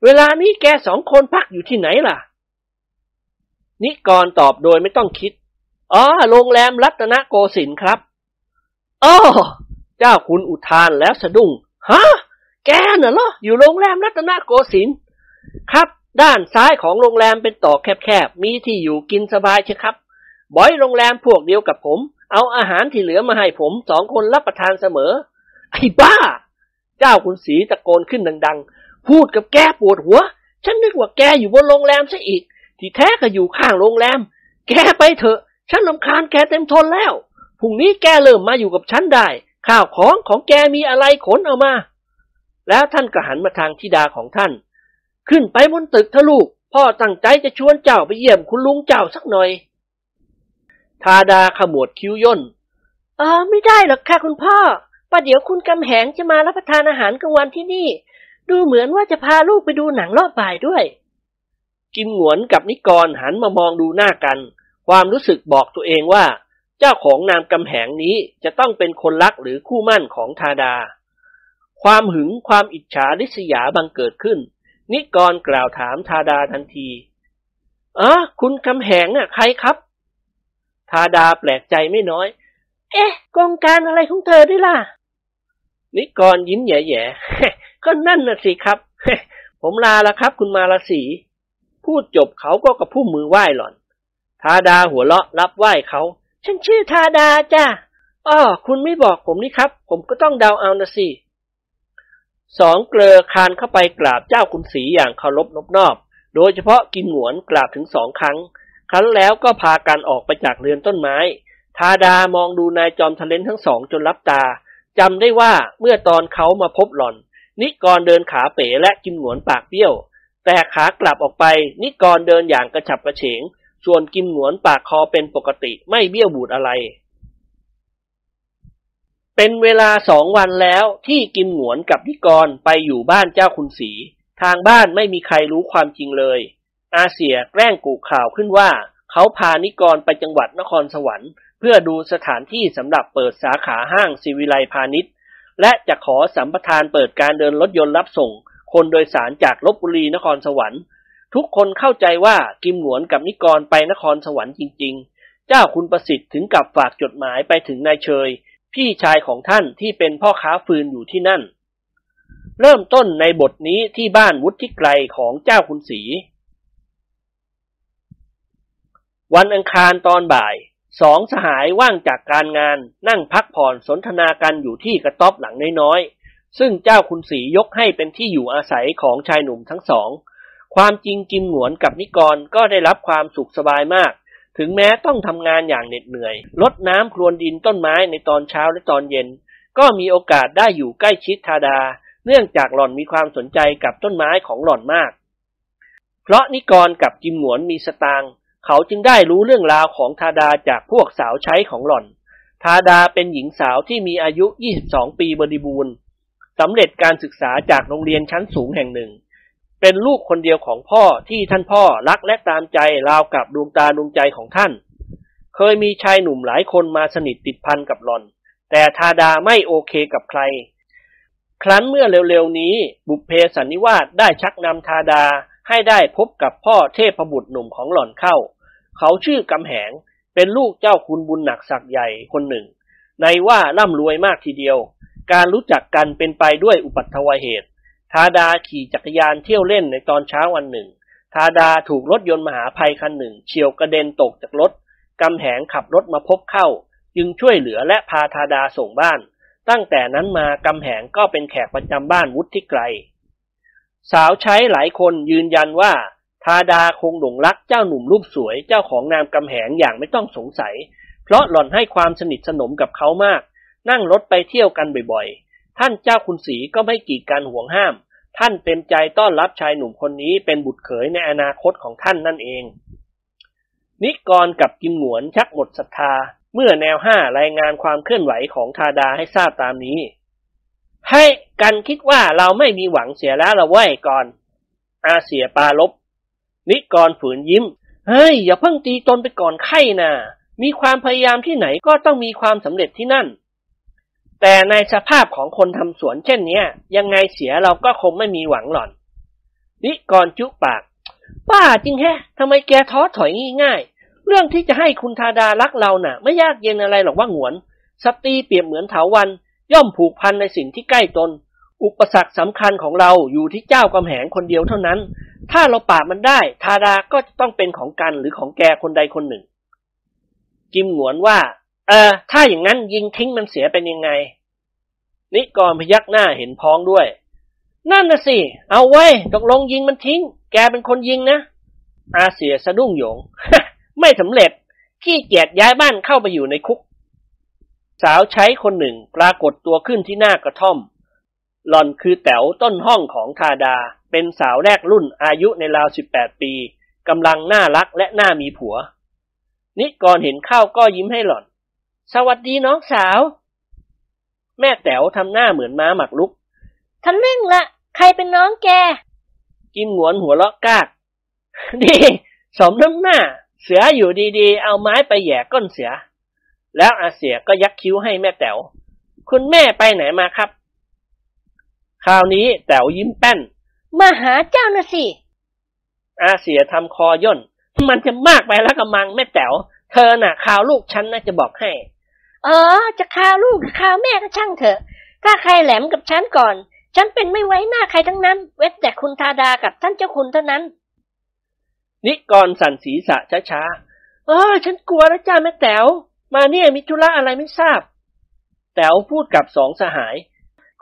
เวลานี้แกสองคนพักอยู่ที่ไหนล่ะ นิกรตอบโดยไม่ต้องคิด อ๋อ โรงแรมรัตนโกสินทร์ครับอ๋อเจ้าคุณอุทานแล้วสะดุ้ง ฮะ แกน่ะเหรอ อยู่โรงแรมรัตนโกสินทร์ ครับ ด้านซ้ายของโรงแรมเป็นต่อแคบๆ มีที่อยู่กินสบายใช่ครับ บอยโรงแรมพวกเดียวกับผม เอาอาหารที่เหลือมาให้ผมสองคนรับประทานเสมอ ไอ้บ้า เจ้าคุณสีตะโกนขึ้นดัง ๆ พูดกับแกปวดหัว ฉันนึกว่าแกอยู่บนโรงแรมซะอีก ที่แท้ก็อยู่ข้างโรงแรม แกไปเถอะ ฉันลำคาญแกเต็มทนแล้ว พรุ่งนี้แกเริ่มมาอยู่กับฉันได้ ข้าวของของแกมีอะไรขนเอามา แล้วท่านก็หันมาทางธิดาของท่าน ขึ้นไปบนตึกทะลูก พ่อตั้งใจจะชวนเจ้าไปเยี่ยมคุณลุงเจ้าสักหน่อย ทาดาขมวดคิ้วย่นเออไม่ได้หรอกค่ะคุณพ่อประเดี๋ยวคุณกำแหงจะมารับประทานอาหารกลางวันที่นี่ ดูเหมือนว่าจะพาลูกไปดูหนังรอบบ่ายด้วย กิมหงวนกับนิกรหันมามองดูหน้ากัน ความรู้สึกบอกตัวเองว่า เจ้าของนามกำแหงนี้จะต้องเป็นคนรักหรือคู่มั่นของทาดา ความหึงความอิจฉาริษยาบังเกิดขึ้น นิกรกล่าวถามทาดาทันทีอ๋อคุณกำแหงอะใครครับ ทาดาแปลกใจไม่น้อย เอ๊ะกองการอะไรของเธอด้วยล่ะ นิกรยิ้มแย่ๆก็นั่นน่ะสิครับ ผมลาแล้วครับ คุณมาลาสี พูดจบเขาก็กระพุ่มมือไหว้หล่อน ทาดาหัวเราะรับไหว้เขา ฉันชื่อทาดาจ้ะอ้อคุณไม่บอกผมนี่ครับ ผมก็ต้องเดาเอานะสิสองเกลอคานเข้าไปกราบเจ้าคุณสีอย่างเคารพนบนอบ โดยเฉพาะกินหงวนกราบถึงสองครั้ง ครั้นแล้วก็พากันออกไปจากเรือนต้นไม้ ทาดามองดูนายจอมทะเลนทั้งสองจนลับตาจำได้ว่าเมื่อตอนเขามาพบหล่อน นิกรเดินขาเป๋และกินหงวนปากเบี้ยว แต่ขากลับออกไป นิกรเดินอย่างกระฉับกระเฉง ส่วนกิมหงวนปากคอเป็นปกติไม่เบี้ยวบูดอะไร เป็นเวลาสองวันแล้วที่กิมหงวนกับนิกรไปอยู่บ้านเจ้าคุณสี ทางบ้านไม่มีใครรู้ความจริงเลย อาเสียแกล้งกูข่าวขึ้นว่า เขาพานิกรไปจังหวัดนครสวรรค์ เพื่อดูสถานที่สำหรับเปิดสาขาห้างสิวิไลพาณิชย์ และจะขอสัมปทานเปิดการเดินรถยนต์รับส่ง คนโดยสารจากลบบุรีนครสวรรค์ ทุกคนเข้าใจว่ากิมหนวนกับนิกรไปนครสวรรค์จริง ๆ เจ้าคุณประสิทธิ์ถึงกับฝากจดหมายไปถึงนายเชย พี่ชายของท่านที่เป็นพ่อค้าฟืนอยู่ที่นั่น เริ่มต้นในบทนี้ที่บ้านวุฒิไกรของเจ้าคุณศรี วันอังคารตอนบ่ายสองสหายว่างจากการงานนั่งพักผ่อนสนทนากันอยู่ที่กระต๊อบหลังน้อยๆ ซึ่งเจ้าคุณศรียกให้เป็นที่อยู่อาศัยของชายหนุ่มทั้งสอง ความจริงกิมหนวนกับนิกรก็ได้รับความสุขสบายมาก ถึงแม้ต้องทำงานอย่างเหน็ดเหนื่อยลดน้ำครวนดินต้นไม้ในตอนเช้าและตอนเย็น ก็มีโอกาสได้อยู่ใกล้ชิดทาดา เนื่องจากหล่อนมีความสนใจกับต้นไม้ของหล่อนมาก เพราะนิกรกับกิมหนวนมีสตางค์ เขาจึงได้รู้เรื่องราวของทาดาจากพวกสาวใช้ของหล่อน ทาดาเป็นหญิงสาวที่มีอายุ 22 ปีบริบูรณ์สำเร็จการศึกษาจากโรงเรียนชั้นสูงแห่งหนึ่ง เป็นลูกคนเดียวของพ่อที่ท่านพ่อรักและตามใจราวกับดวงตาดวงใจของท่าน เคยมีชายหนุ่มหลายคนมาสนิทติดพันกับหล่อน แต่ทาดาไม่โอเคกับใคร ครั้นเมื่อเร็วๆนี้บุพเพสันนิวาสได้ชักนำทาดา ให้ได้พบกับพ่อเทพบุตรหนุ่มของหล่อนเข้า เขาชื่อกำแหงเป็นลูกเจ้าคุณบุญหนักศักใหญ่คนหนึ่ง ในว่าร่ำรวยมากทีเดียว การรู้จักกันเป็นไปด้วยอุปัตถวเหตุ ทาดาขี่จักรยานเที่ยวเล่นในตอนเช้าวันหนึ่ง ทาดาถูกรถยนต์มหาภัยคันหนึ่ง เฉียวกระเด็นตกจากรถกำแหงขับรถมาพบเข้า จึงช่วยเหลือและพาทาดาส่งบ้าน ตั้งแต่นั้นมากำแหงก็เป็นแขกประจำบ้านวุฒิไกร สาวใช้หลายคนยืนยันว่าทาดาคงหลงรักเจ้าหนุ่มรูปสวยเจ้าของนามกำแหงอย่างไม่ต้องสงสัย เพราะหล่อนให้ความสนิทสนมกับเขามาก นั่งรถไปเที่ยวกันบ่อยๆ ท่านเจ้าคุณศรีก็ไม่กีดกันห่วงห้าม ท่านเต็มใจต้อนรับชายหนุ่มคนนี้เป็นบุตรเขยในอนาคตของท่านนั่นเอง นิกรกับกิมหนวนชักหมดศรัทธา เมื่อแนวห้ารายงานความเคลื่อนไหวของทาดาให้ทราบตามนี้ ให้กันคิดว่าเราไม่มีหวังเสียแล้วเราไหวก่อน อาเสียปาลบ นิกรฝืนยิ้ม เฮ้ย อย่าเพิ่งตีตนไปก่อนไข่นะมีความพยายามที่ไหนก็ต้องมีความสำเร็จที่นั่น แต่ในสภาพของคนทำสวนเช่นนี้ยังไงเสียเราก็คงไม่มีหวังหล่อน นิกรจุปาก ป้าจริงแฮะทำไมแกท้อถอยง่าย เรื่องที่จะให้คุณทาดารักเรานะ่ะ ไม่ยากเย็นอะไรหรอกว่าหงวน สตรีเปรียบเหมือนเถาวัน ย่อมผูกพันในสิ่งที่ใกล้ตน อุปสรรคสำคัญของเราอยู่ที่เจ้ากำแหงคนเดียวเท่านั้น ถ้าเราปราบมันได้ ทาดาก็จะต้องเป็นของกันหรือของแกคนใดคนหนึ่ง กิมหงวนว่า เออ ถ้าอย่างนั้นยิงทิ้งมันเสียเป็นยังไง นิกรพยักหน้าเห็นพ้องด้วย นั่นนะสิ เอาไว้ตกลงยิงมันทิ้ง แกเป็นคนยิงนะ อาเสียสะดุ้งโยง ไม่สำเร็จขี้เกียจย้ายบ้านเข้าไปอยู่ในคุก สาวใช้คนหนึ่งปรากฏตัวขึ้นที่หน้ากระท่อม หล่อนคือแต๋วต้นห้องของทาดา เป็นสาวแรกรุ่นอายุในราวสิบแปดปีกำลังน่ารักและน่ามีผัว นิกรเห็นเข้าก็ยิ้มให้หล่อน สวัสดีน้องสาว แม่แต๋วทำหน้าเหมือนม้าหมักลุกทันเร่งละ ใครเป็นน้องแก กิมหงวนหัวเลาะกาก ดี สมน้ำหน้า เสืออยู่ดีๆ เอาไม้ไปแหย่ก้นเสือ แล้วอาเสียก็ยักคิ้วให้แม่แต๋วคุณแม่ไปไหนมาครับ คราวนี้แต๋วยิ้มแป้น มาหาเจ้านะสิ อาเสียทำคอย่น มันจะมากไปแล้วกำมังแม่แต๋วเธอน่ะข่าวลูกฉันนะจะบอกให้ เออ จะข่าวลูกหรือข่าวแม่ก็ช่างเถอะ ถ้าใครแหลมกับฉันก่อน ฉันเป็นไม่ไว้หน้าใครทั้งนั้น เว้นแต่คุณทาดากับท่านเจ้าคุณเท่านั้น นิกรสั่นศีรษะช้าๆเออ ฉันกลัวแล้วจ้าแม่แต๋ว มาเนี่ยมีธุระอะไรไม่ทราบ แต๋วพูดกับสองสหาย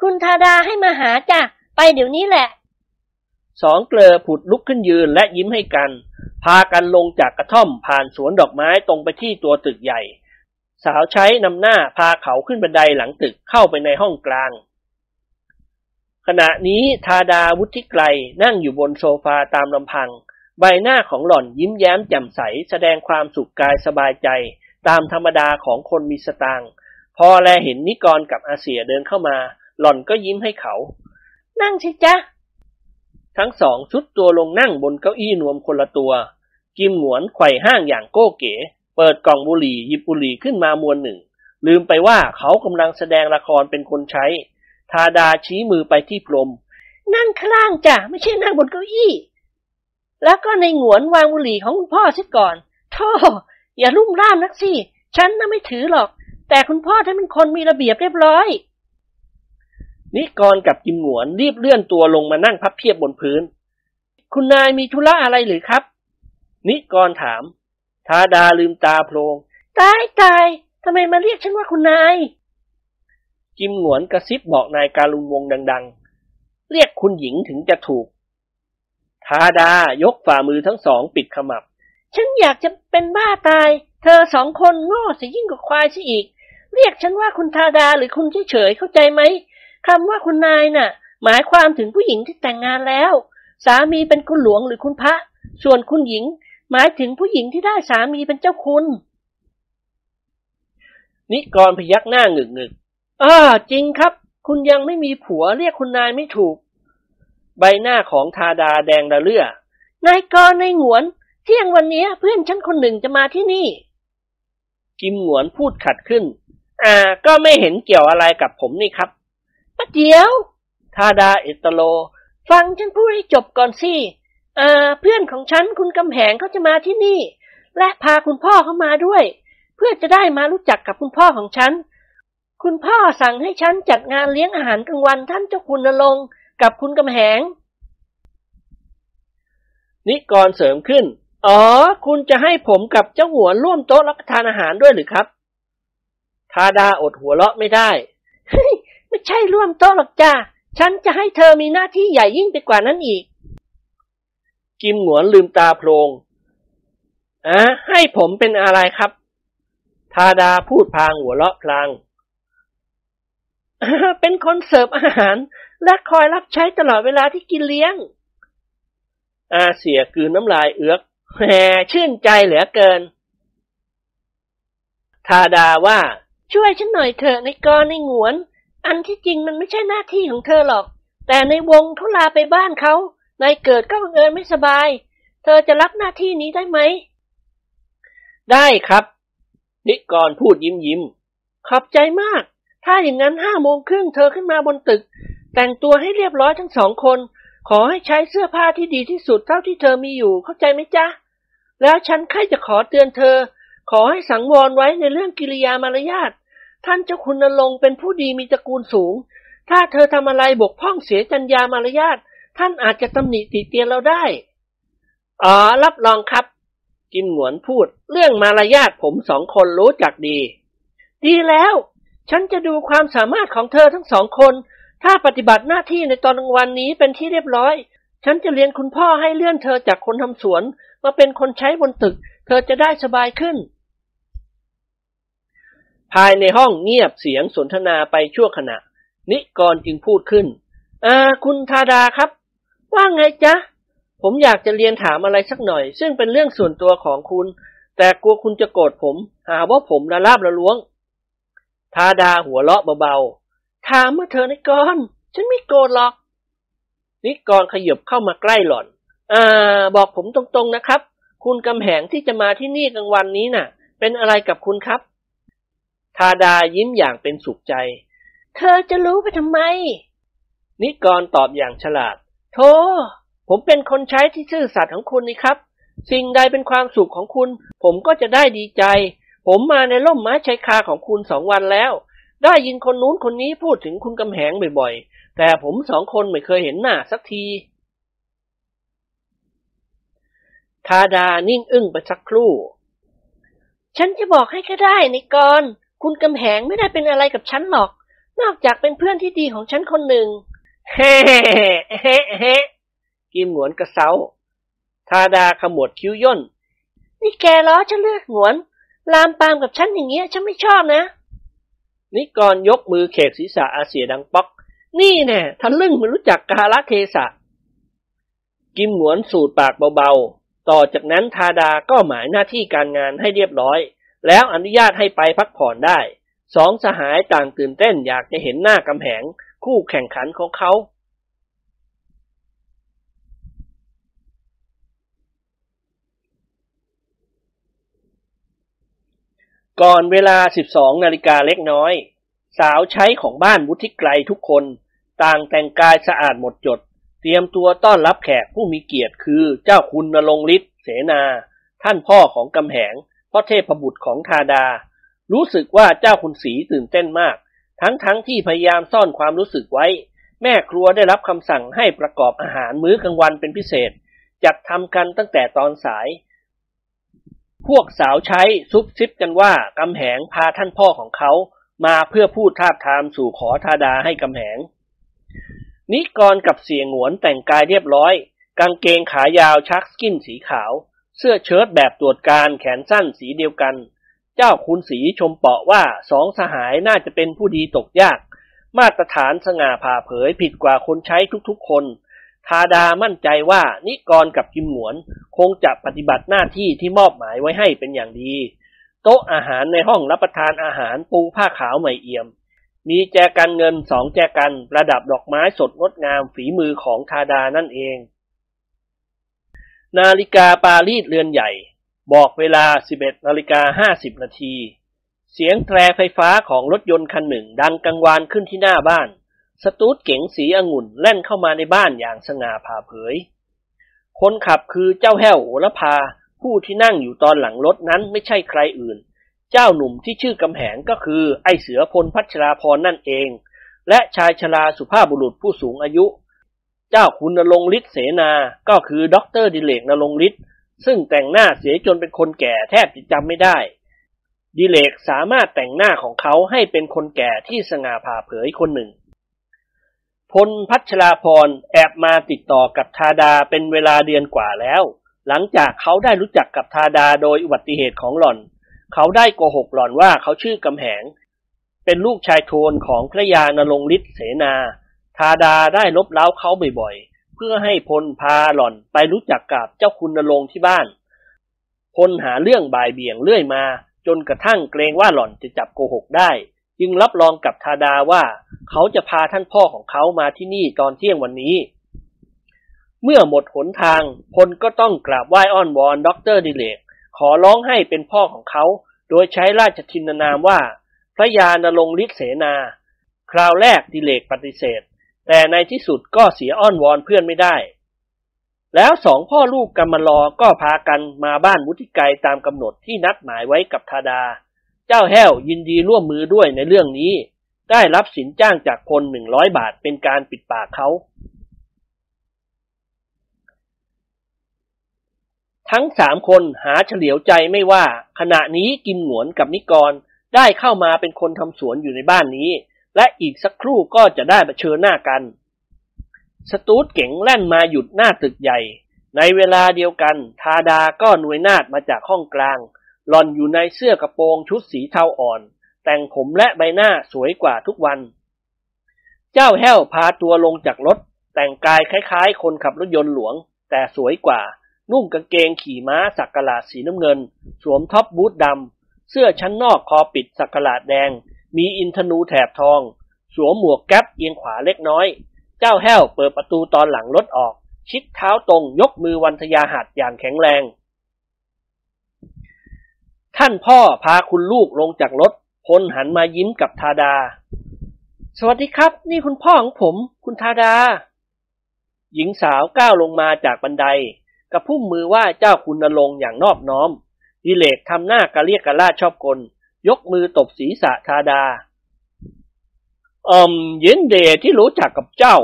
คุณทาดาให้มาหาจ้ะ ไปเดี๋ยวนี้แหละ สองเกลอผุดลุกขึ้นยืนและยิ้มให้กัน พากันลงจากกระท่อมผ่านสวนดอกไม้ตรงไปที่ตัวตึกใหญ่ สาวใช้นำหน้าพาเขาขึ้นบันไดหลังตึกเข้าไปในห้องกลาง ขณะนี้ทาดาวุฒิไกรนั่งอยู่บนโซฟาตามลำพัง ใบหน้าของหล่อนยิ้มแย้มแจ่มใสแสดงความสุขกายสบายใจ ตามธรรมดาของคนมีสตางค์พอแลเห็นนิกรกับอาเสียเดินเข้ามา หล่อนก็ยิ้มให้เขา นั่งสิจ๊ะ ทั้งสองชุดตัวลงนั่งบนเก้าอี้นวมคนละตัว กิมหงวนไขว่ห้างอย่างโก้เก๋ เปิดกล่องบุหรี่หยิบบุหรี่ขึ้นมามวนหนึ่ง ลืมไปว่าเขากำลังแสดงละครเป็นคนใช้ ทาดาชี้มือไปที่พรม นั่งข้างล่างจ้ะไม่ใช่นั่งบนเก้าอี้ แล้วก็ในหงวนวางบุหรี่ของคุณพ่อซิก่อนโธ่ อย่าลุ่มร่ามนักสิ ฉันน่ะไม่ถือหรอก แต่คุณพ่อท่านเป็นคนมีระเบียบเรียบร้อย นิกรกับกิมหงวนรีบเลื่อนตัวลงมานั่งพับเพียบบนพื้น คุณนายมีธุระอะไรหรือครับ นิกรถามทาดาลืมตาโพลงตายตายทำไมมาเรียกฉันว่าคุณนาย กิมหงวนกระซิบบอกนายการุณวงศ์ดัง ๆ เรียกคุณหญิงถึงจะถูกทาดายกฝ่ามือทั้งสองปิดขมับ ฉันอยากจะเป็นบ้าตาย เธอสองคนโง่สิยิ่งกว่าควายซะอีก เรียกฉันว่าคุณทาดาหรือคุณเฉยๆเข้าใจไหมคำว่าคุณนายน่ะ หมายความถึงผู้หญิงที่แต่งงานแล้ว สามีเป็นคุณหลวงหรือคุณพระ ส่วนคุณหญิง หมายถึงผู้หญิงที่ได้สามีเป็นเจ้าคุณ นิกรพยักหน้าหงึกหงึกอ่าจริงครับ คุณยังไม่มีผัวเรียกคุณนายไม่ถูก ใบหน้าของทาดาแดงระเลื่อนายกรนายหงวน เที่ยงวันนี้เพื่อนฉันคนหนึ่งจะมาที่นี่ กิมหงวนพูดขัดขึ้น อ่า ก็ไม่เห็นเกี่ยวอะไรกับผมนี่ครับป้าเดียวทาดาเอตโล ฟังฉันพูดให้จบก่อนสิอ่าเพื่อนของฉันคุณกำแหงเขาจะมาที่นี่ และพาคุณพ่อเขามาด้วย เพื่อจะได้มารู้จักกับคุณพ่อของฉัน คุณพ่อสั่งให้ฉันจัดงานเลี้ยงอาหารกลางวันท่านเจ้าคุณนรงค์กับคุณกำแหง นิกรเสริมขึ้น อ๋อ คุณจะให้ผมกับเจ้าหัวร่วมโต๊ะรับประทานอาหารด้วยหรือครับ ทาดาอดหัวเราะไม่ได้ไม่ใช่ร่วมโต๊ะหรอกจ้าฉันจะให้เธอมีหน้าที่ใหญ่ยิ่งไปกว่านั้นอีก กิมหงวนลืมตาโพลงอะให้ผมเป็นอะไรครับ ทาดาพูดพลางหัวเราะพลาง เป็นคนเสิร์ฟอาหาร และคอยรับใช้ตลอดเวลาที่กินเลี้ยง อาเสียกืนน้ำลายเอือก แหมชื่นใจเหลือเกิน ทาดาว่า ช่วยฉันหน่อยเถอะในกรในงวน อันที่จริงมันไม่ใช่หน้าที่ของเธอหรอก แต่ในวงเขาลาไปบ้านเขานายเกิดก็บังเอิญไม่สบาย เธอจะรับหน้าที่นี้ได้ไหม ได้ครับ นิกรพูดยิ้มยิ้ม ขอบใจมาก ถ้าอย่างนั้นห้าโมงครึ่งเธอขึ้นมาบนตึก แต่งตัวให้เรียบร้อยทั้งสองคน ขอให้ใช้เสื้อผ้าที่ดีที่สุดเท่าที่เธอมีอยู่เข้าใจไหมจ๊ะ แล้วฉันใครจะขอเตือนเธอ ขอให้สังวรไว้ในเรื่องกิริยามารยาทท่านเจ้าคุณนรงค์เป็นผู้ดีมีตระกูลสูง ถ้าเธอทำอะไรบกพร่องเสียจัญญามารยาทท่านอาจจะตำหนิติเตียนเราได้ อ๋อ รับรองครับ กิมหงวนพูด เรื่องมารยาทผมสองคนรู้จักดี ดีแล้ว ฉันจะดูความสามารถของเธอทั้งสองคน ถ้าปฏิบัติหน้าที่ในตอนกลางวันนี้เป็นที่เรียบร้อย ฉันจะเรียนคุณพ่อให้เลื่อนเธอจากคนทำสวน มาเป็นคนใช้บนตึก เธอจะได้สบายขึ้น ภายในห้องเงียบเสียงสนทนาไปชั่วขณะ นิกรจึงพูดขึ้นอ่าคุณทาดาครับ ว่าไงจ๊ะ ผมอยากจะเรียนถามอะไรสักหน่อย ซึ่งเป็นเรื่องส่วนตัวของคุณ แต่กลัวคุณจะโกรธผม หาว่าผมละลาบละล้วงทาดาหัวเราะเบาๆ ถามมาเธอในกรฉันไม่โกรธหรอก นิกรขยับเข้ามาใกล้หล่อน อ่า บอกผมตรงๆนะครับ คุณกำแหงที่จะมาที่นี่กลางวันนี้น่ะ เป็นอะไรกับคุณครับ ทาดายิ้มอย่างเป็นสุขใจ เธอจะรู้ไปทำไม นิกรตอบอย่างฉลาด โธ่ผมเป็นคนใช้ที่ซื่อสัตย์ของคุณนี่ครับ สิ่งใดเป็นความสุขของคุณ ผมก็จะได้ดีใจ ผมมาในร่มไม้ชายคาของคุณสองวันแล้ว ได้ยินคนนู้นคนนี้พูดถึงคุณกำแหงบ่อยๆ แต่ผมสองคนไม่เคยเห็นหน้าสักที ทาดานิ่งอึ้งไปสักครู่ ฉันจะบอกให้ก็ได้นิกรคุณกำแหงไม่ได้เป็นอะไรกับฉันหรอก นอกจากเป็นเพื่อนที่ดีของฉันคนหนึ่ง เฮ้เฮ้เฮ้กิมหงวนกระเซา ทาดาขมวดคิ้วย่น นี่แกล้อฉันเลือกหงวน ลามปามกับฉันอย่างเงี้ยฉันไม่ชอบนะ นิกรยกมือเขกศีรษะอาเสียดังป๊อก นี่แน่ทะลึ่งไม่รู้จักกาลเทศะ กิมหงวนสูดปากเบาๆ ต่อจากนั้นทาดาก็หมายหน้าที่การงานให้เรียบร้อย แล้วอนุญาตให้ไปพักผ่อนได้ สองสหายต่างตื่นเต้นอยากจะเห็นหน้ากำแหง คู่แข่งขันของเขา ก่อนเวลา 12 นาฬิกาเล็กน้อย สาวใช้ของบ้านวุฒิไกรทุกคน ต่างแต่งกายสะอาดหมดจด เตรียมตัวต้อนรับแขกผู้มีเกียรติคือเจ้าคุณนรงฤทธิ์เสนา ท่านพ่อของกำแหงพ่อเทพบุตรของทาดา รู้สึกว่าเจ้าคุณสีตื่นเต้นมาก ทั้งๆทที่พยายามซ่อนความรู้สึกไว้ แม่ครัวได้รับคำสั่งให้ประกอบอาหารมื้อกลางวันเป็นพิเศษ จัดทำกันตั้งแต่ตอนสาย พวกสาวใช้ซุบซิบกันว่ากำแหงพาท่านพ่อของเขามาเพื่อพูดทาบทามสู่ขอทาดาให้กำแหง นิกรกับเสียงหวนแต่งกายเรียบร้อย กางเกงขายาวชักสกินสีขาว เสื้อเชิ้ตแบบตรวจการแขนสั้นสีเดียวกัน เจ้าคุณสีชมเปาะว่าสองสหายน่าจะเป็นผู้ดีตกยาก มาตรฐานสง่าผ่าเผยผิดกว่าคนใช้ทุกๆคน ทาดามั่นใจว่านิกรกับกิมหนวน คงจะปฏิบัติหน้าที่ที่มอบหมายไว้ให้เป็นอย่างดี โต๊ะอาหารในห้องรับประทานอาหารปูผ้าขาวใหม่เอี่ยม มีแจกันเงินสองแจกันประดับดอกไม้สดงดงามฝีมือของทาดานั่นเอง นาฬิกาปารีสเรือนใหญ่ บอกเวลา 11นาฬิกา50นาทีเสียงแตรไฟฟ้าของรถยนต์คันหนึ่งดังกังวานขึ้นที่หน้าบ้าน สตูดเก๋งสีองุ่นแล่นเข้ามาในบ้านอย่างสง่าผ่าเผย คนขับคือเจ้าแห้วโอละพ่อ ผู้ที่นั่งอยู่ตอนหลังรถนั้นไม่ใช่ใครอื่น เจ้าหนุ่มที่ชื่อกำแหงก็คือไอเสือพลพัชราภรณ์นั่นเอง และชายชราสุภาพบุรุษผู้สูงอายุ เจ้าคุณณรงค์ฤทธิ์เสนาก็คือด็อกเตอร์ดิเรกณรงค์ฤทธิ์ซึ่งแต่งหน้าเสียจนเป็นคนแก่แทบจะจำไม่ได้ดิเรกสามารถแต่งหน้าของเขาให้เป็นคนแก่ที่สง่าผ่าเผยคนหนึ่ง พลพัชราพรแอบมาติดต่อกับทาดาเป็นเวลาเดือนกว่าแล้ว หลังจากเขาได้รู้จักกับทาดาโดยอุบัติเหตุของหล่อน เขาได้โกหกหล่อนว่าเขาชื่อกำแหง เป็นลูกชายโทนของพระยานรงฤทธิ์เสนา ทาดาได้ลบเล้าเขาบ่อยๆ เพื่อให้พลพาหล่อนไปรู้จักกับเจ้าคุณนรงที่บ้าน พลหาเรื่องบ่ายเบี่ยงเรื่อยมา จนกระทั่งเกรงว่าหล่อนจะจับโกหกได้ จึงรับรองกับทาดาว่า เขาจะพาท่านพ่อของเขามาที่นี่ตอนเที่ยงวันนี้ เมื่อหมดหนทางพลก็ต้องกราบไหว้อ้อนวอนด็อกเตอร์ดิเรก ขอร้องให้เป็นพ่อของเขา โดยใช้ราชทินนามว่า พระยาณรงค์ฤทธิ์เสนา คราวแรกดิเรกปฏิเสธ แต่ในที่สุดก็เสียอ้อนวอนเพื่อนไม่ได้ แล้วสองพ่อลูกกำมะลอก็พากันมาบ้านวุฒิไกรตามกำหนดที่นัดหมายไว้กับทาดา เจ้าแห้วยินดีร่วมมือด้วยในเรื่องนี้ ได้รับสินจ้างจากพลหนึ่งร้อยบาทเป็นการปิดปากเขา ทั้งสามคนหาเฉลียวใจไม่ว่า ขณะนี้กิมหนวนกับนิกรได้เข้ามาเป็นคนทำสวนอยู่ในบ้านนี้ และอีกสักครู่ก็จะได้มาเชิญหน้ากัน สตูดเก๋งแล่นมาหยุดหน้าตึกใหญ่ ในเวลาเดียวกัน ทาดาก็หน่วยนาดมาจากห้องกลาง หล่อนอยู่ในเสื้อกระโปรงชุดสีเทาอ่อน แต่งผมและใบหน้าสวยกว่าทุกวัน เจ้าแห้วพาตัวลงจากรถ แต่งกายคล้ายๆ คนขับรถยนต์หลวง แต่สวยกว่า นุ่งกางเกงขี่ม้าสักหลาดสีน้ำเงิน สวมท็อปบูทดำเสื้อชั้นนอกคอปิดสักหลาดแดง มีอินทนูแถบทอง สวมหมวกแก๊ปเอียงขวาเล็กน้อย เจ้าแห้วเปิดประตูตอนหลังรถออก ชิดเท้าตรงยกมือวันทยาหัดอย่างแข็งแรง ท่านพ่อพาคุณลูกลงจากรถพลหันมายิ้มกับทาดา สวัสดีครับ นี่คุณพ่อของผม คุณทาดา หญิงสาวก้าวลงมาจากบันไดกับพุ่มมือไหวเจ้าคุณนรงอย่างนอบน้อมดิเลกทำหน้ากระเรียกกระลาดชอบกล ยกมือตบศีรษะทาดาอืมเย็นเดที่รู้จักกับเจ้า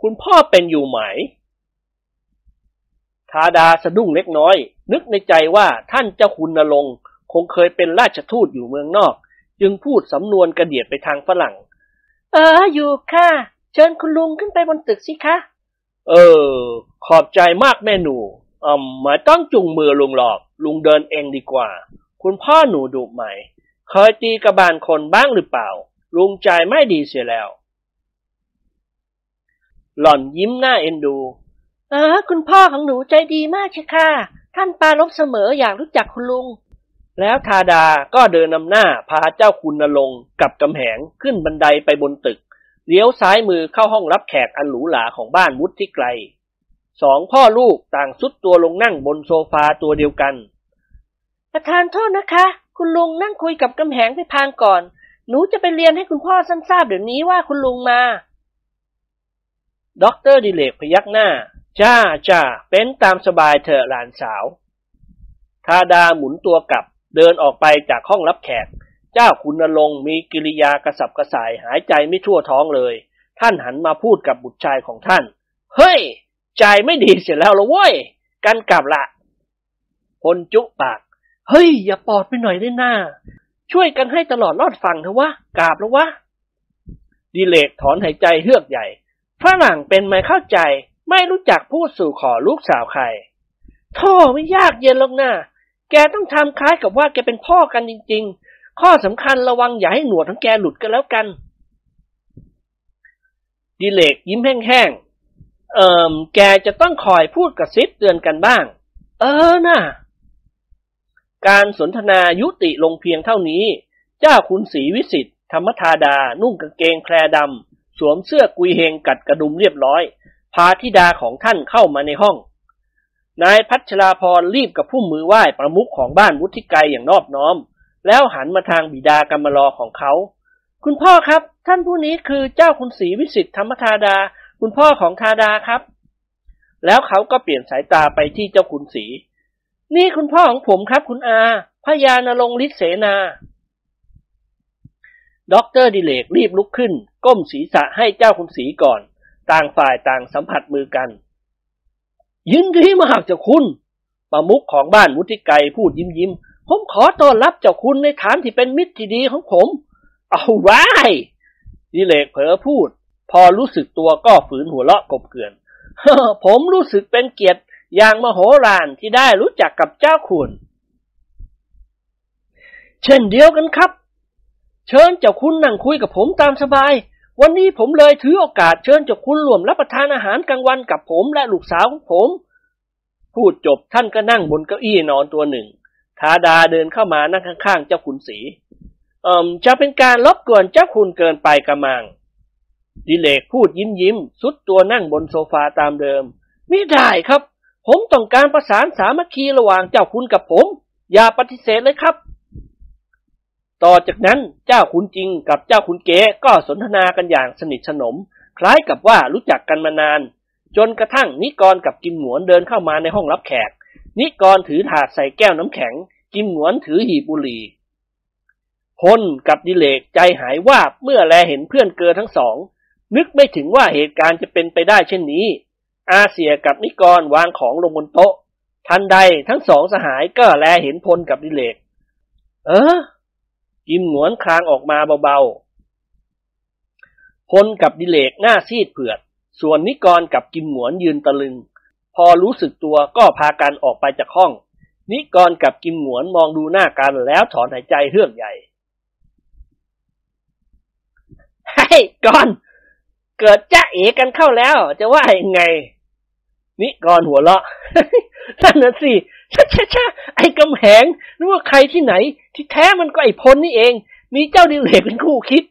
คุณพ่อเป็นอยู่ไหม ทาดาสะดุ้งเล็กน้อย นึกในใจว่าท่านเจ้าคุณนรงค์คงเคยเป็นราชทูตอยู่เมืองนอก จึงพูดสำนวนกระเดียดไปทางฝรั่ง เอออยู่ค่ะ เชิญคุณลุงขึ้นไปบนตึกสิคะ เออ ขอบใจมากแม่หนูอืมไมาต้องจุงมือลุงหรอก ลุงเดินเองดีกว่า คุณพ่อหนูดุไหม เคยตีกระบาลคนบ้างหรือเปล่า ลุงใจไม่ดีเสียแล้ว หล่อนยิ้มหน้าเอ็นดู เออ คุณพ่อของหนูใจดีมากใช่ค่ะ ท่านปรารบเสมออยากรู้จักคุณลุง แล้วทาดาก็เดินนำหน้าพาเจ้าคุณนรงค์กับกำแหงขึ้นบันไดไปบนตึก เลี้ยวซ้ายมือเข้าห้องรับแขกอันหรูหราของบ้านวุฒิไกล สองพ่อลูกต่างสุดตัวลงนั่งบนโซฟาตัวเดียวกัน ประทานโทษนะคะ คุณลุงนั่งคุยกับกำแหงไปพลางก่อน หนูจะไปเรียนให้คุณพ่อท่านทราบเดี๋ยวนี้ว่าคุณลุงมาด็อกเตอร์ดิเลกพยักหน้า จ้าจ้าเป็นตามสบายเถอะหลานสาว ธาดาหมุนตัวกลับ เดินออกไปจากห้องรับแขก เจ้าคุณนรงมีกิริยากระสับกระส่ายหายใจไม่ทั่วท้องเลย ท่านหันมาพูดกับบุตรชายของท่าน เฮ้ย ใจไม่ดีเสียแล้วละเว้ย กันกลับละพลจุปาก เฮ้ย อย่าปอดไปหน่อยได้หน้า ช่วยกันให้ตลอดรอดฟังเถอะวะกราบแล้ววะดิเลกถอนหายใจเฮือกใหญ่ฝรั่งเป็นไม่เข้าใจ ไม่รู้จักพูดสู่ขอลูกสาวใครโท่ไม่ยากเย็นหรอกนะแกต้องทำคล้ายกับว่าแกเป็นพ่อกันจริง ๆ ข้อสำคัญระวังอย่าให้หนวดของแกหลุดกันแล้วกัน ดิเลกยิ้มแห้งๆ เอิมแกจะต้องคอยพูดกระซิบเตือนกันบ้าง เออน่ะ การสนทนายุติลงเพียงเท่านี้ เจ้าคุณศรีวิสิทธิ์ธรรมธาดา นุ่งกางเกงแคลดำ สวมเสื้อกุยเฮงกัดกระดุมเรียบร้อย พาธิดาของท่านเข้ามาในห้อง นายพัชราพรรีบกับผู้มือไหว้ประมุขของบ้านวุฒิไกรอย่างนอบน้อม แล้วหันมาทางบิดากรรมรอของเขา คุณพ่อครับ ท่านผู้นี้คือเจ้าคุณศรีวิสิทธิ์ธรรมธาดา คุณพ่อของธาดาครับ แล้วเขาก็เปลี่ยนสายตาไปที่เจ้าคุณศรีนี่คุณพ่อของผมครับ คุณอาพญานรงฤทธิเสนาด็อกเตอร์ดิเลกรีบลุกขึ้น ก้มศีรษะให้เจ้าคุณศรีก่อน ต่างฝ่ายต่างสัมผัสมือกัน ยินดีมากเจ้าคุณ ประมุขของบ้านวุฒิไกพูดยิ้มยิ้มผมขอต้อนรับเจ้าคุณในฐานที่เป็นมิตรที่ดีของผม เอาไว้ดิเลกเผลอพูด พอรู้สึกตัวก็ฝืนหัวเราะกบเกลื่อนผมรู้สึกเป็นเกียรติอย่างมโหฬารที่ได้รู้จักกับเจ้าคุณ เช่นเดียวกันครับ เชิญเจ้าคุณนั่งคุยกับผมตามสบาย วันนี้ผมเลยถือโอกาสเชิญเจ้าคุณร่วมรับประทานอาหารกลางวันกับผมและลูกสาวของผม พูดจบท่านก็นั่งบนเก้าอี้นอนตัวหนึ่งทาดาเดินเข้ามานั่งข้างๆ เจ้าคุณสีเอ่มจะเป็นการรบกวนเจ้าคุณเกินไปกระมัง ดิเลกพูดยิ้มยิ้มสุดตัวนั่งบนโซฟาตามเดิม ไม่ได้ครับ ผมต้องการประสานสามัคคีระหว่างเจ้าคุณกับผม อย่าปฏิเสธเลยครับ ต่อจากนั้นเจ้าคุณจริงกับเจ้าคุณเก๋ก็สนทนากันอย่างสนิทสนม คล้ายกับว่ารู้จักกันมานาน จนกระทั่งนิกรกับกิมหนวนเดินเข้ามาในห้องรับแขก นิกรถือถาดใส่แก้วน้ำแข็ง กิมหนวนถือหีบบุหรี่พลกับดิเลกใจหายวาบเมื่อแลเห็นเพื่อนเกอทั้งสอง นึกไม่ถึงว่าเหตุการณ์จะเป็นไปได้เช่นนี้ อาเซียกับนิกรวางของลงบนโต๊ะ ทันใดทั้งสองสหายก็แลเห็นพลกับดิเลก เออ กิมหนวนคลางออกมาเบาๆพลกับดิเลกหน้าซีดเผือด ส่วนนิกรกับกิมหนวนยืนตะลึง พอรู้สึกตัวก็พากันออกไปจากห้อง นิกรกับกิมหนวนมองดูหน้ากันแล้วถอนหายใจเฮือกใหญ่ให้ก่อนเกิดจ้าเอกันเข้าแล้ว จะว่ายังไง นิกรหัวเราะนั่นน่ะสิ ช่าช่าช่าไอ้กำแหงนึกว่าใครที่ไหน ที่แท้มันก็ไอ้พลนี่เอง มีเจ้าดิเลกเป็นคู่คิด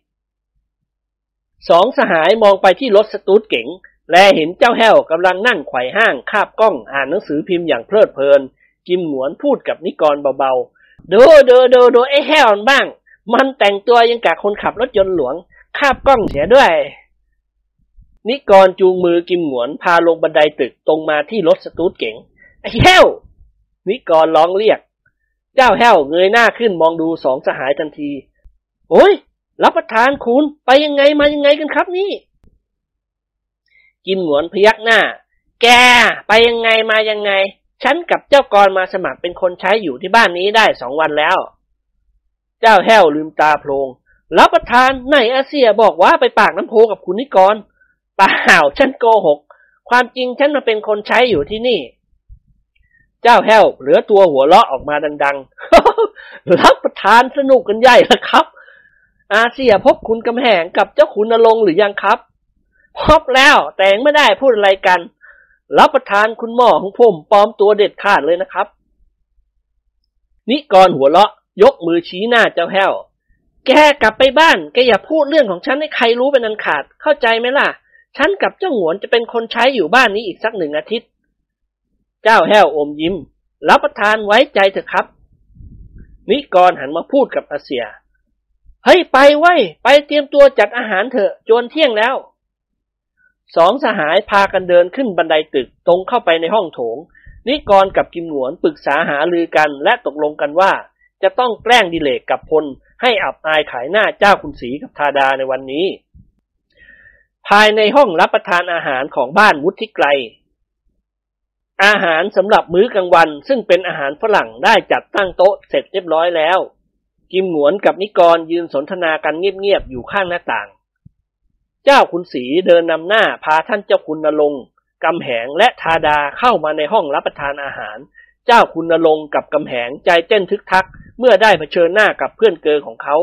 สองสหายมองไปที่รถสตูดเก๋ง และเห็นเจ้าแห้วกำลังนั่งไขว่ห้างคาบกล้องอ่านหนังสือพิมพ์อย่างเพลิดเพลิน กิมหนวนพูดกับนิกรเบาๆดูดูดูดูไอ้แห้วบ้าง มันแต่งตัวยังกับคนขับรถยนต์หลวง คาบกล้องเสียด้วยนิกรจูงมือกิมหนวนพาลงบันไดตึกตรงมาที่รถสตูดเก๋งไอ้แห้ว นิกรร้องเรียก เจ้าแห้วเงยหน้าขึ้นมองดูสองสหายทันที โอ้ย รับประทานคุณไปยังไงมายังไงกันครับนี่ กิมหนวนพยักหน้า แก ไปยังไงมายังไง ฉันกับเจ้ากรมาสมัครเป็นคนใช้อยู่ที่บ้านนี้ได้สองวันแล้ว เจ้าแห้วลืมตาโพลงรับประทานในอาเซียบอกว่าไปปากน้ำโพกับคุณนิกรเปล่าฉันโกหก ความจริงฉันมาเป็นคนใช้อยู่ที่นี่ เจ้าแห้วเหลือตัวหัวเราะออกมาดังๆ รับประทานสนุกกันใหญ่ละครับ อาเซียพบคุณกำแหงกับเจ้าขุนนรงหรือยังครับ พบแล้วแต่งไม่ได้พูดอะไรกัน รับประทานคุณหมอของผมปลอมตัวเด็ดขาดเลยนะครับ นิกรหัวเราะยกมือชี้หน้าเจ้าแห้ว แกกลับไปบ้านแกอย่าพูดเรื่องของฉันให้ใครรู้เป็นอันขาด เข้าใจไหมล่ะ ฉันกับเจ้าหวนจะเป็นคนใช้อยู่บ้านนี้อีกสักหนึ่งอาทิตย์ เจ้าแห้วอมยิ้ม รับประทานไว้ใจเถอะครับ นิกรหันมาพูดกับอาเซีย เฮ้ยไปไว้ไปเตรียมตัวจัดอาหารเถอะจวนเที่ยงแล้วสองสหายพากันเดินขึ้นบันไดตึกตรงเข้าไปในห้องโถง นิกรกับกิมหนวนปรึกษาหารือกันและตกลงกันว่า จะต้องแกล้งดิเลกกับพล ให้อับอายขายหน้าเจ้าคุณศรีกับธาดาในวันนี้ ภายในห้องรับประทานอาหารของบ้านวุฒิไกร อาหารสำหรับมื้อกลางวันซึ่งเป็นอาหารฝรั่งได้จัดตั้งโต๊ะเสร็จเรียบร้อยแล้ว กิมหนวนกับนิกรยืนสนทนากันเงียบๆอยู่ข้างหน้าต่าง เจ้าคุณศรีเดินนำหน้าพาท่านเจ้าคุณนรงกำแหงและทาดาเข้ามาในห้องรับประทานอาหาร เจ้าคุณนรงกับกำแหงใจเต้นทึกทัก เมื่อได้เผชิญหน้ากับเพื่อนเกอของเขา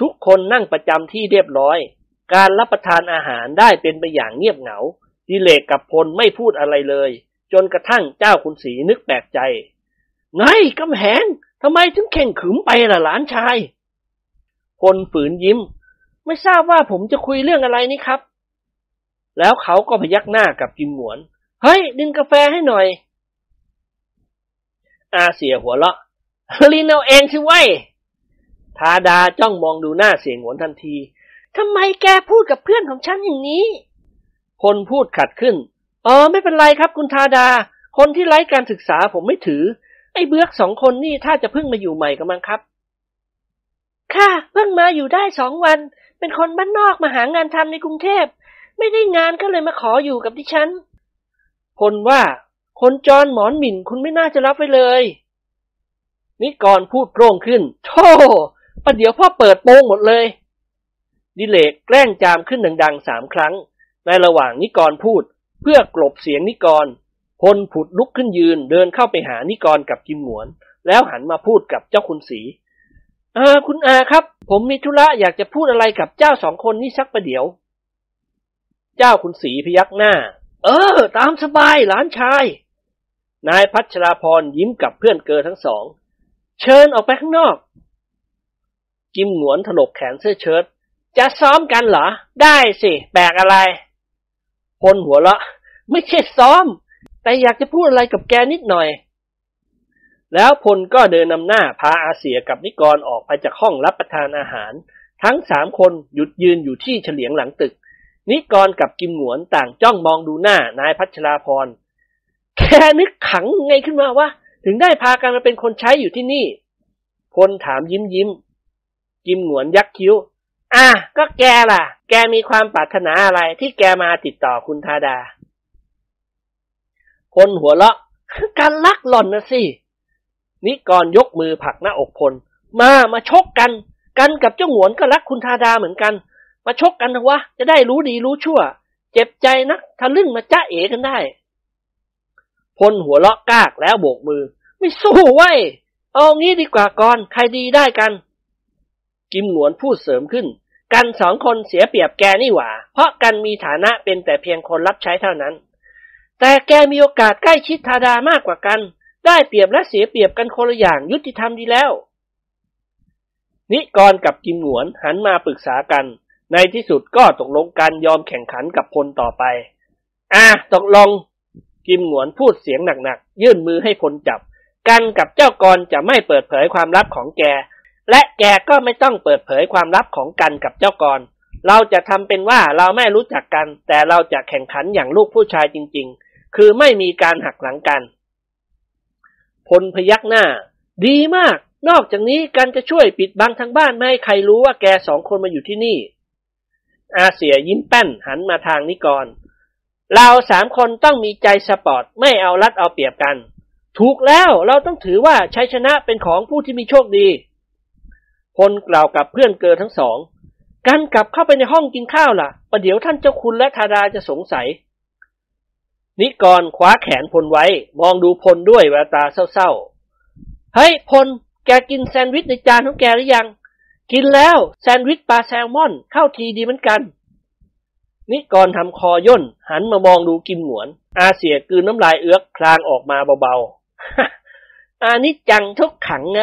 ทุกคนนั่งประจำที่เรียบร้อย การรับประทานอาหารได้เป็นไปอย่างเงียบเหงา ดิเลกกับพลไม่พูดอะไรเลย จนกระทั่งเจ้าคุณศรีนึกแปลกใจ ไงกำแหงทำไมถึงเข่งขึมไปล่ะหลานชาย พลฝืนยิ้ม ไม่ทราบว่าผมจะคุยเรื่องอะไรนี่ครับ แล้วเขาก็พยักหน้ากับกิมหวน เฮ้ยดินกาแฟให้หน่อย อาเสียหัวเราะลินเอาเองสิไว้ทาดาจ้องมองดูหน้าเสียงหวนทันทีทำไมแกพูดกับเพื่อนของฉันอย่างนี้ พลพูดขัดขึ้นอ๋อไม่เป็นไรครับคุณทาดา คนที่ไร้การศึกษาผมไม่ถือ ไอ้เบือกสองคนนี่ถ้าจะเพิ่งมาอยู่ใหม่กันมั้งครับค่ะเพิ่งมาอยู่ได้สองวัน เป็นคนบ้านนอกมาหางานทำในกรุงเทพ ไม่ได้งานก็เลยมาขออยู่กับดิฉัน พลว่า คนจรหมอนหมิ่นคุณไม่น่าจะรับไว้เลย นิกรพูดโกร่งขึ้นโธ่ประเดี๋ยวพ่อเปิดโปงหมดเลย ดิเลกแกล้งจามขึ้นดังๆสามครั้ง ในระหว่างนิกรพูด เพื่อกลบเสียงนิกร พลผุดลุกขึ้นยืนเดินเข้าไปหานิกรกับกิมหนวน แล้วหันมาพูดกับเจ้าคุณศรีอาคุณอาครับ ผมมีธุระอยากจะพูดอะไรกับเจ้าสองคนนี้สักประเดี๋ยว เจ้าคุณศรีพยักหน้า เออ ตามสบายหลานชาย นายพัชราพรยิ้มกับเพื่อนเกอทั้งสอง เชิญออกไปข้างนอกกิมหนวนถลกแขนเสื้อเชิ้ตจะซ้อมกันเหรอ ได้สิ แบกอะไร พลหัวละไม่ใช่ซ้อม แต่อยากจะพูดอะไรกับแกนิดหน่อย แล้วพลก็เดินนำหน้าพาอาเสียกับนิกรออกไปจากห้องรับประทานอาหาร ทั้งสามคนหยุดยืนอยู่ที่เฉลียงหลังตึก นิกรกับกิมหนวนต่างจ้องมองดูหน้านายพัชราพรแค่นึกขังไงขึ้นมาวะถึงได้พากันมาเป็นคนใช้อยู่ที่นี่ พลถามยิ้มยิ้มกิมหนวนยักคิ้ว อะก็แกล่ะ แกมีความปรารถนาอะไรที่แกมาติดต่อคุณธาดาพลหัวเราะการลักหล่อนนะสินิกรยกมือผักหน้าอกพล มามาชกกัน กันกับเจ้าหวนก็รักคุณธาดาเหมือนกัน มาชกกันนะวะ จะได้รู้ดีรู้ชั่ว เจ็บใจนักทะลึ่งมาจ้าเอกันได้ พลหัวเราะกากแล้วโบกมือ ไม่สู้ไว้ เอางี้ดีกว่าก่อน ใครดีได้กัน กิมหนวนพูดเสริมขึ้น กันสองคนเสียเปรียบแกนี่หว่า เพราะกันมีฐานะเป็นแต่เพียงคนรับใช้เท่านั้น แต่แกมีโอกาสใกล้ชิดทาดามากกว่ากัน ได้เปรียบและเสียเปรียบกันคนละอย่างยุติธรรมดีแล้ว นิกรกับกิมหนวนหันมาปรึกษากัน ในที่สุดก็ตกลงกันยอมแข่งขันกับพลต่อไป อะตกลง กิมหนวนพูดเสียงหนักๆยื่นมือให้พลจับ กันกับเจ้ากรจะไม่เปิดเผยความลับของแก และแกก็ไม่ต้องเปิดเผยความลับของกันกับเจ้ากร เราจะทำเป็นว่าเราไม่รู้จักกัน แต่เราจะแข่งขันอย่างลูกผู้ชายจริง ๆ คือไม่มีการหักหลังกัน พลพยักหน้า ดีมาก นอกจากนี้กันจะช่วยปิดบังทางบ้านไม่ให้ใครรู้ว่าแกสองคนมาอยู่ที่นี่ อาเสียยิ้มแป้นหันมาทางนิกร เราสามคนต้องมีใจสปอร์ตไม่เอารัดเอาเปรียบกัน ถูกแล้วเราต้องถือว่าชัยชนะเป็นของผู้ที่มีโชคดี พลกล่าวกับเพื่อนเกิดทั้งสอง การกลับเข้าไปในห้องกินข้าวล่ะ ประเดี๋ยวท่านเจ้าคุณและธาดาจะสงสัย นิกรคว้าแขนพลไว้ มองดูพลด้วยแววตาเศร้าๆ เฮ้ยพล แกกินแซนด์วิชในจานของแกหรือยัง กินแล้วแซนด์วิชปลาแซลมอนเข้าทีดีเหมือนกัน นิกรทำคอย่น หันมามองดูกิมหนวน อาเสียกืนน้ำลายเอื้อกคลางออกมาเบาๆอานิจังทุกขังไง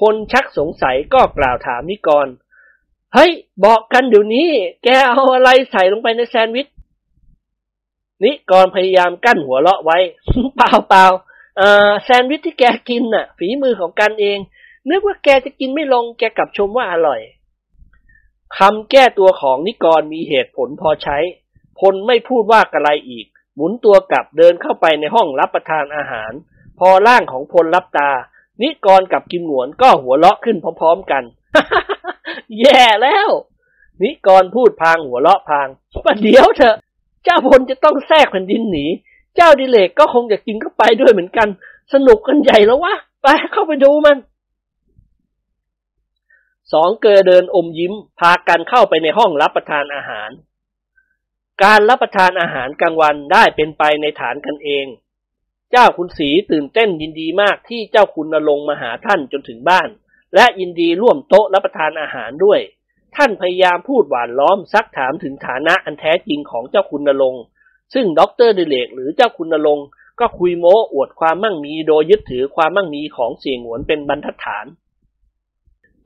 พลชักสงสัยก็กล่าวถามนิกร เฮ้ย บอกกันเดี๋ยวนี้ แกเอาอะไรใส่ลงไปในแซนด์วิช นิกรพยายามกั้นหัวเราะไว้ เปล่าเปล่าแซนด์วิชที่แกกินน่ะ ฝีมือของกันเอง นึกว่าแกจะกินไม่ลง แกกลับชมว่าอร่อยคำแก้ตัวของนิกรมีเหตุผลพอใช้ พลไม่พูดว่ากระไรอีก หมุนตัวกลับเดินเข้าไปในห้องรับประทานอาหาร พอร่างของพลรับตา นิกรกับกิมหนวนก็หัวเราะขึ้นพร้อมๆกัน แย่แล้ว นิกรพูดพางหัวเราะพางประเดี๋ยวเถอะ เจ้าพลจะต้องแทรกแผ่นดินหนี เจ้าดิเลกก็คงจะกินเข้าไปด้วยเหมือนกัน สนุกกันใหญ่แล้ววะ ไปเข้าไปดูมัน สองเกอเดินอมยิ้ม พากันเข้าไปในห้องรับประทานอาหาร การรับประทานอาหารกลางวันได้เป็นไปในฐานกันเอง เจ้าคุณศรีตื่นเต้นยินดีมากที่เจ้าคุณนรงมาหาท่านจนถึงบ้าน และยินดีร่วมโต๊ะรับประทานอาหารด้วย ท่านพยายามพูดหวานล้อมซักถามถึงฐานะอันแท้จริงของเจ้าคุณนรงซึ่งด็อกเตอร์เดเลกหรือเจ้าคุณนรงก็คุยโม้อวดความมั่งมีโดยยึดถือความมั่งมีของเสี่ยหงวนเป็นบรรทัดฐาน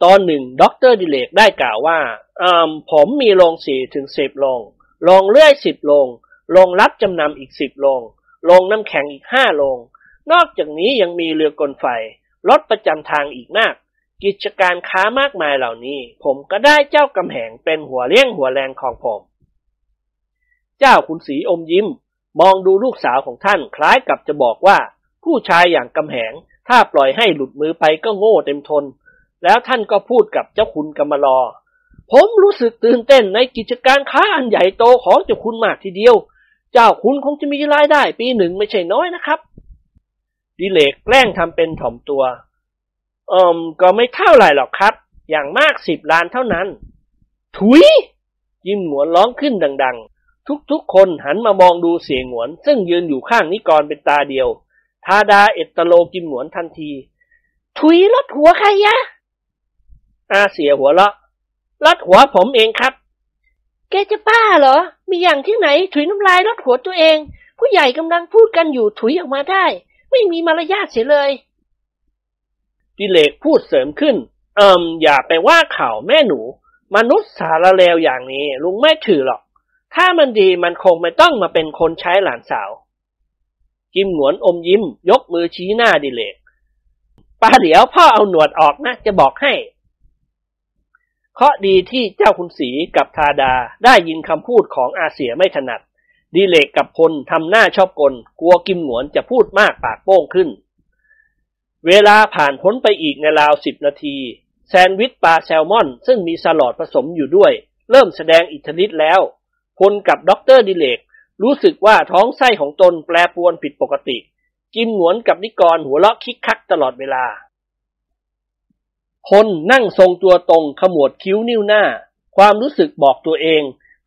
ตอนหนึ่งด็อกเตอร์ดิเลกได้กล่าวว่าอ่าผมมีโรงสีถึงสิบโรงโรงเลื่อยสิบโรงโรงรับจำนำอีกสิบโรง โรงน้ำแข็งอีกห้าโรง นอกจากนี้ยังมีเรือกลไฟ รถประจำทางอีกมาก กิจการค้ามากมายเหล่านี้ ผมก็ได้เจ้ากำแหงเป็นหัวเลี้ยงหัวแรงของผม เจ้าคุณศรีอมยิ้ม มองดูลูกสาวของท่านคล้ายกับจะบอกว่า ผู้ชายอย่างกำแหง ถ้าปล่อยให้หลุดมือไปก็โง่เต็มทน แล้วท่านก็พูดกับเจ้าคุณกำมารอผมรู้สึกตื่นเต้นในกิจการค้าอันใหญ่โตของเจ้าคุณมากทีเดียว เจ้าคุณคงจะมีรายได้ ปีหนึ่งไม่ใช่น้อยนะครับ ดิเลกแกล้งทำเป็นถ่อมตัวเอิมก็ไม่เท่าไหร่หรอกครับ อย่างมากสิบล้านเท่านั้น ถุย ยิ้มหงวนร้องขึ้นดัง ๆ ทุกๆ คนหันมามองดูเสียงหวน ซึ่งยืนอยู่ข้างนิกรเป็นตาเดียว ทาดาเอตโลกิมหงวนทันที ถุยรถหัวใครยะ อาเสียหัวละรถหัวผมเองครับ แกจะป้าเหรอ มีอย่างที่ไหนถุยน้ำลายรถหัวตัวเอง ผู้ใหญ่กำลังพูดกันอยู่ถุยออกมาได้ ไม่มีมารยาทเสียเลย ดิเลกพูดเสริมขึ้น เอิมอย่าไปว่าข่าวแม่หนู มนุษย์สารเลวอย่างนี้ ลุงไม่ถือหรอก ถ้ามันดีมันคงไม่ต้องมาเป็นคนใช้หลานสาว กิมหนวนอมยิ้ม ยกมือชี้หน้าดิเลกป้าเดี๋ยวพ่อเอาหนวดออกนะ จะบอกให้ เคราะดีที่เจ้าคุณศรีกับทาดาได้ยินคำพูดของอาเสียไม่ถนัด ดีเลกกับพลทำหน้าชอบกล กลัวกิมหนวนจะพูดมากปากโป้งขึ้น เวลาผ่านพ้นไปอีกในราวสิบนาที แซนด์วิชปลาแซลมอน ซึ่งมีสลอดผสมอยู่ด้วย เริ่มแสดงอิทธิฤทธิ์แล้ว พลกับด็อกเตอร์ดิเลกรู้สึกว่าท้องไส้ของตนแปรปรวนผิดปกติ กิมหงวนกับนิกรหัวเราะคิกคักตลอดเวลา พลนั่งทรงตัวตรงขมวดคิ้วนิ้วหน้า ความรู้สึกบอกตัวเอง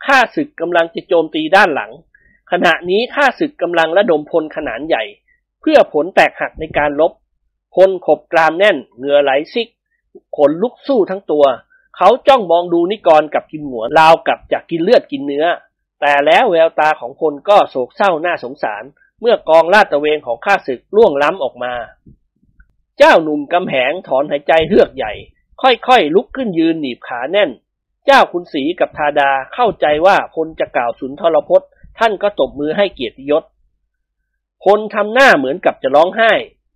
ข้าศึกกำลังจะโจมตีด้านหลัง ขณะนี้ข้าศึกกำลังระดมพลขนาดใหญ่ เพื่อผลแตกหักในการรบ พลขบกรามแน่นเหงื่อไหลซิก ขนลุกซู่ทั้งตัว เขาจ้องมองดูนิกรกับกิมหัวราวกับจะกินเลือดกินเนื้อ แต่แล้วแววตาของพลก็โศกเศร้าน่าสงสาร เมื่อกองลาดตระเวนของข้าศึกล่วงล้ำออกมา เจ้าหนุ่มกำแหงถอนหายใจเฮือกใหญ่ ค่อยๆลุกขึ้นยืนหนีบขาแน่น เจ้าคุณศรีกับทาดาเข้าใจว่าพลจะกล่าวสุนทรพจน์ ท่านก็ตบมือให้เกียรติยศพลทำหน้าเหมือนกับจะร้องไห้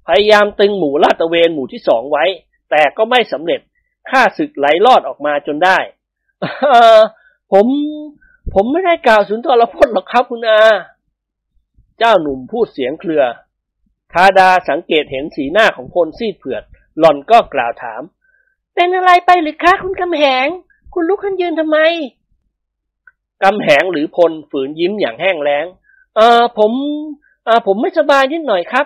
พยายามตึงหมู่ลาดตะเวนหมู่ที่สองไว้ แต่ก็ไม่สำเร็จข้าศึกไหลลอดออกมาจนได้เออผมผมไม่ได้กล่าวสุนทรพจน์หรอกครับคุณอา เจ้าหนุ่มพูดเสียงเครือ ทาดาสังเกตเห็นสีหน้าของพลซีดเผือด หล่อนก็กล่าวถาม เป็นอะไรไปหรือคะคุณกำแหง คุณลุกขึ้นยืนทำไมกำแหงหรือพลฝืนยิ้มอย่างแห้งแล้ง เออผมเออผมไม่สบายนิดหน่อยครับ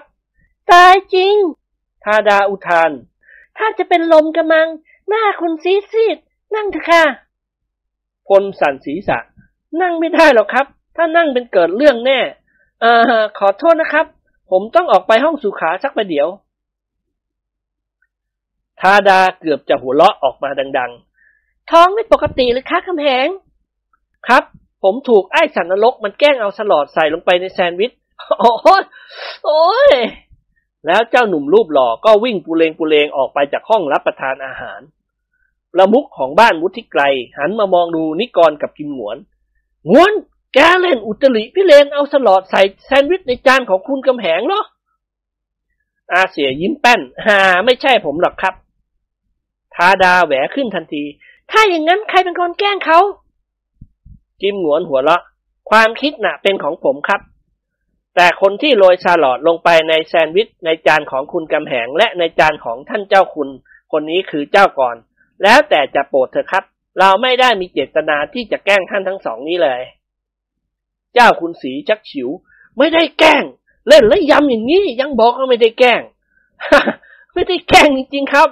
ตายจริง ทาดาอุทาน ถ้าจะเป็นลมกระมัง หน้าคุณซีดซีดนั่งเถอะค่ะ พลสั่นศีรษะ นั่งไม่ได้หรอกครับ ถ้านั่งเป็นเกิดเรื่องแน่ เออขอโทษนะครับ ผมต้องออกไปห้องสุขาสักประเดี๋ยว ทาดาเกือบจะหัวเราะออกมาดัง ๆ ท้องไม่ปกติหรือคะกำแหง ครับ ผมถูกไอ้สันนรกมันแกล้งเอาสลอดใส่ลงไปในแซนด์วิช โอ้ยโอ้ยแล้วเจ้าหนุ่มรูปหล่อก็วิ่งปูเลงปูเลงออกไปจากห้องรับประทานอาหาร ประมุขของบ้านวุฒิไกรหันมามองดูนิกรกับกิมหวน หวน แกเล่นอุตริพี่เลนเอาสลอดใส่แซนด์วิชในจานของคุณกำแหงเหรอ อาเสียยิ้มแป้นฮ่าไม่ใช่ผมหรอกครับ ทาดาแหวขึ้นทันที ถ้าอย่างนั้นใครเป็นคนแกล้งเขากิมหงวนหัวเราะ ความคิดน่ะเป็นของผมครับ แต่คนที่โรยชาลอตลงไปในแซนด์วิชในจานของคุณกำแหงและในจานของท่านเจ้าคุณ คนนี้คือเจ้าก่อน แล้วแต่จะโปรดเถอะครับ เราไม่ได้มีเจตนาที่จะแกล้งท่านทั้งสองนี้เลย เจ้าคุณสีชักฉิว ไม่ได้แกล้ง เล่นและยำอย่างนี้ยังบอกว่าไม่ได้แกล้งไม่ได้แกล้งจริงๆครับ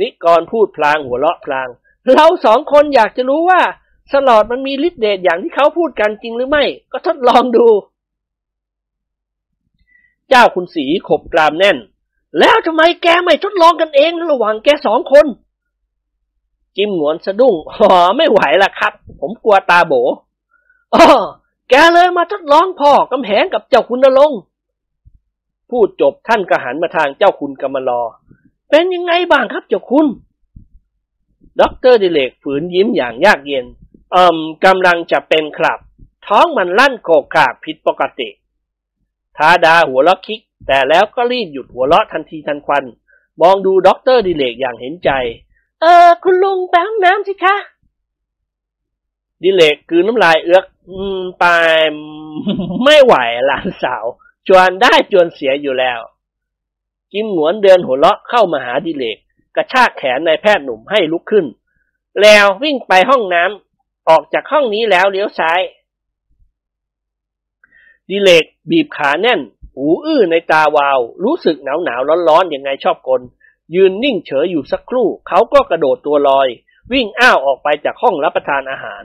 นิกรพูดพลางหัวเราะพลาง เราสองคนอยากจะรู้ว่า สลอดมันมีฤทธิ์เดชอย่างที่เขาพูดกันจริงหรือไม่ ก็ทดลองดู เจ้าคุณสีขบกรามแน่น แล้วทำไมแกไม่ทดลองกันเองระหว่างแกสองคน จิมหนวนสะดุ้งอ๋อไม่ไหวละครับ ผมกลัวตาโบอ๋อ แกเลยมาทดลองพ่อกำแหงกับเจ้าคุณนรงพูดจบท่านก็หันมาทางเจ้าคุณกำมลอ เป็นยังไงบ้างครับเจ้าคุณด็อกเตอร์ดิเลกฝืนยิ้มอย่างยากเย็นเอ่มกำลังจะเป็นครับ ท้องมันลั่นโครกครากผิดปกติธาดาหัวเราะคิก แต่แล้วก็รีบหยุดหัวเราะทันทีทันควัน มองดูด็อกเตอร์ดิเลกอย่างเห็นใจ เออ คุณลุงไปห้องน้ำสิคะ ดิเลกกลืนน้ำลายเอือกอืมไปไม่ไหวหลานสาว จวนได้จวนเสียอยู่แล้ว กิมหนวนเดินหัวเราะเข้ามาหาดิเลก กระชากแขนนายแพทย์หนุ่มให้ลุกขึ้น แล้ววิ่งไปห้องน้ำออกจากห้องนี้แล้วเลี้ยวซ้าย ดิเลกบีบขาแน่น หูอื้อในตาวาว รู้สึกหนาวหนาวร้อนร้อนๆยังไงชอบกล ยืนนิ่งเฉยอยู่สักครู่ เขาก็กระโดดตัวลอย วิ่งอ้าวออกไปจากห้องรับประทานอาหาร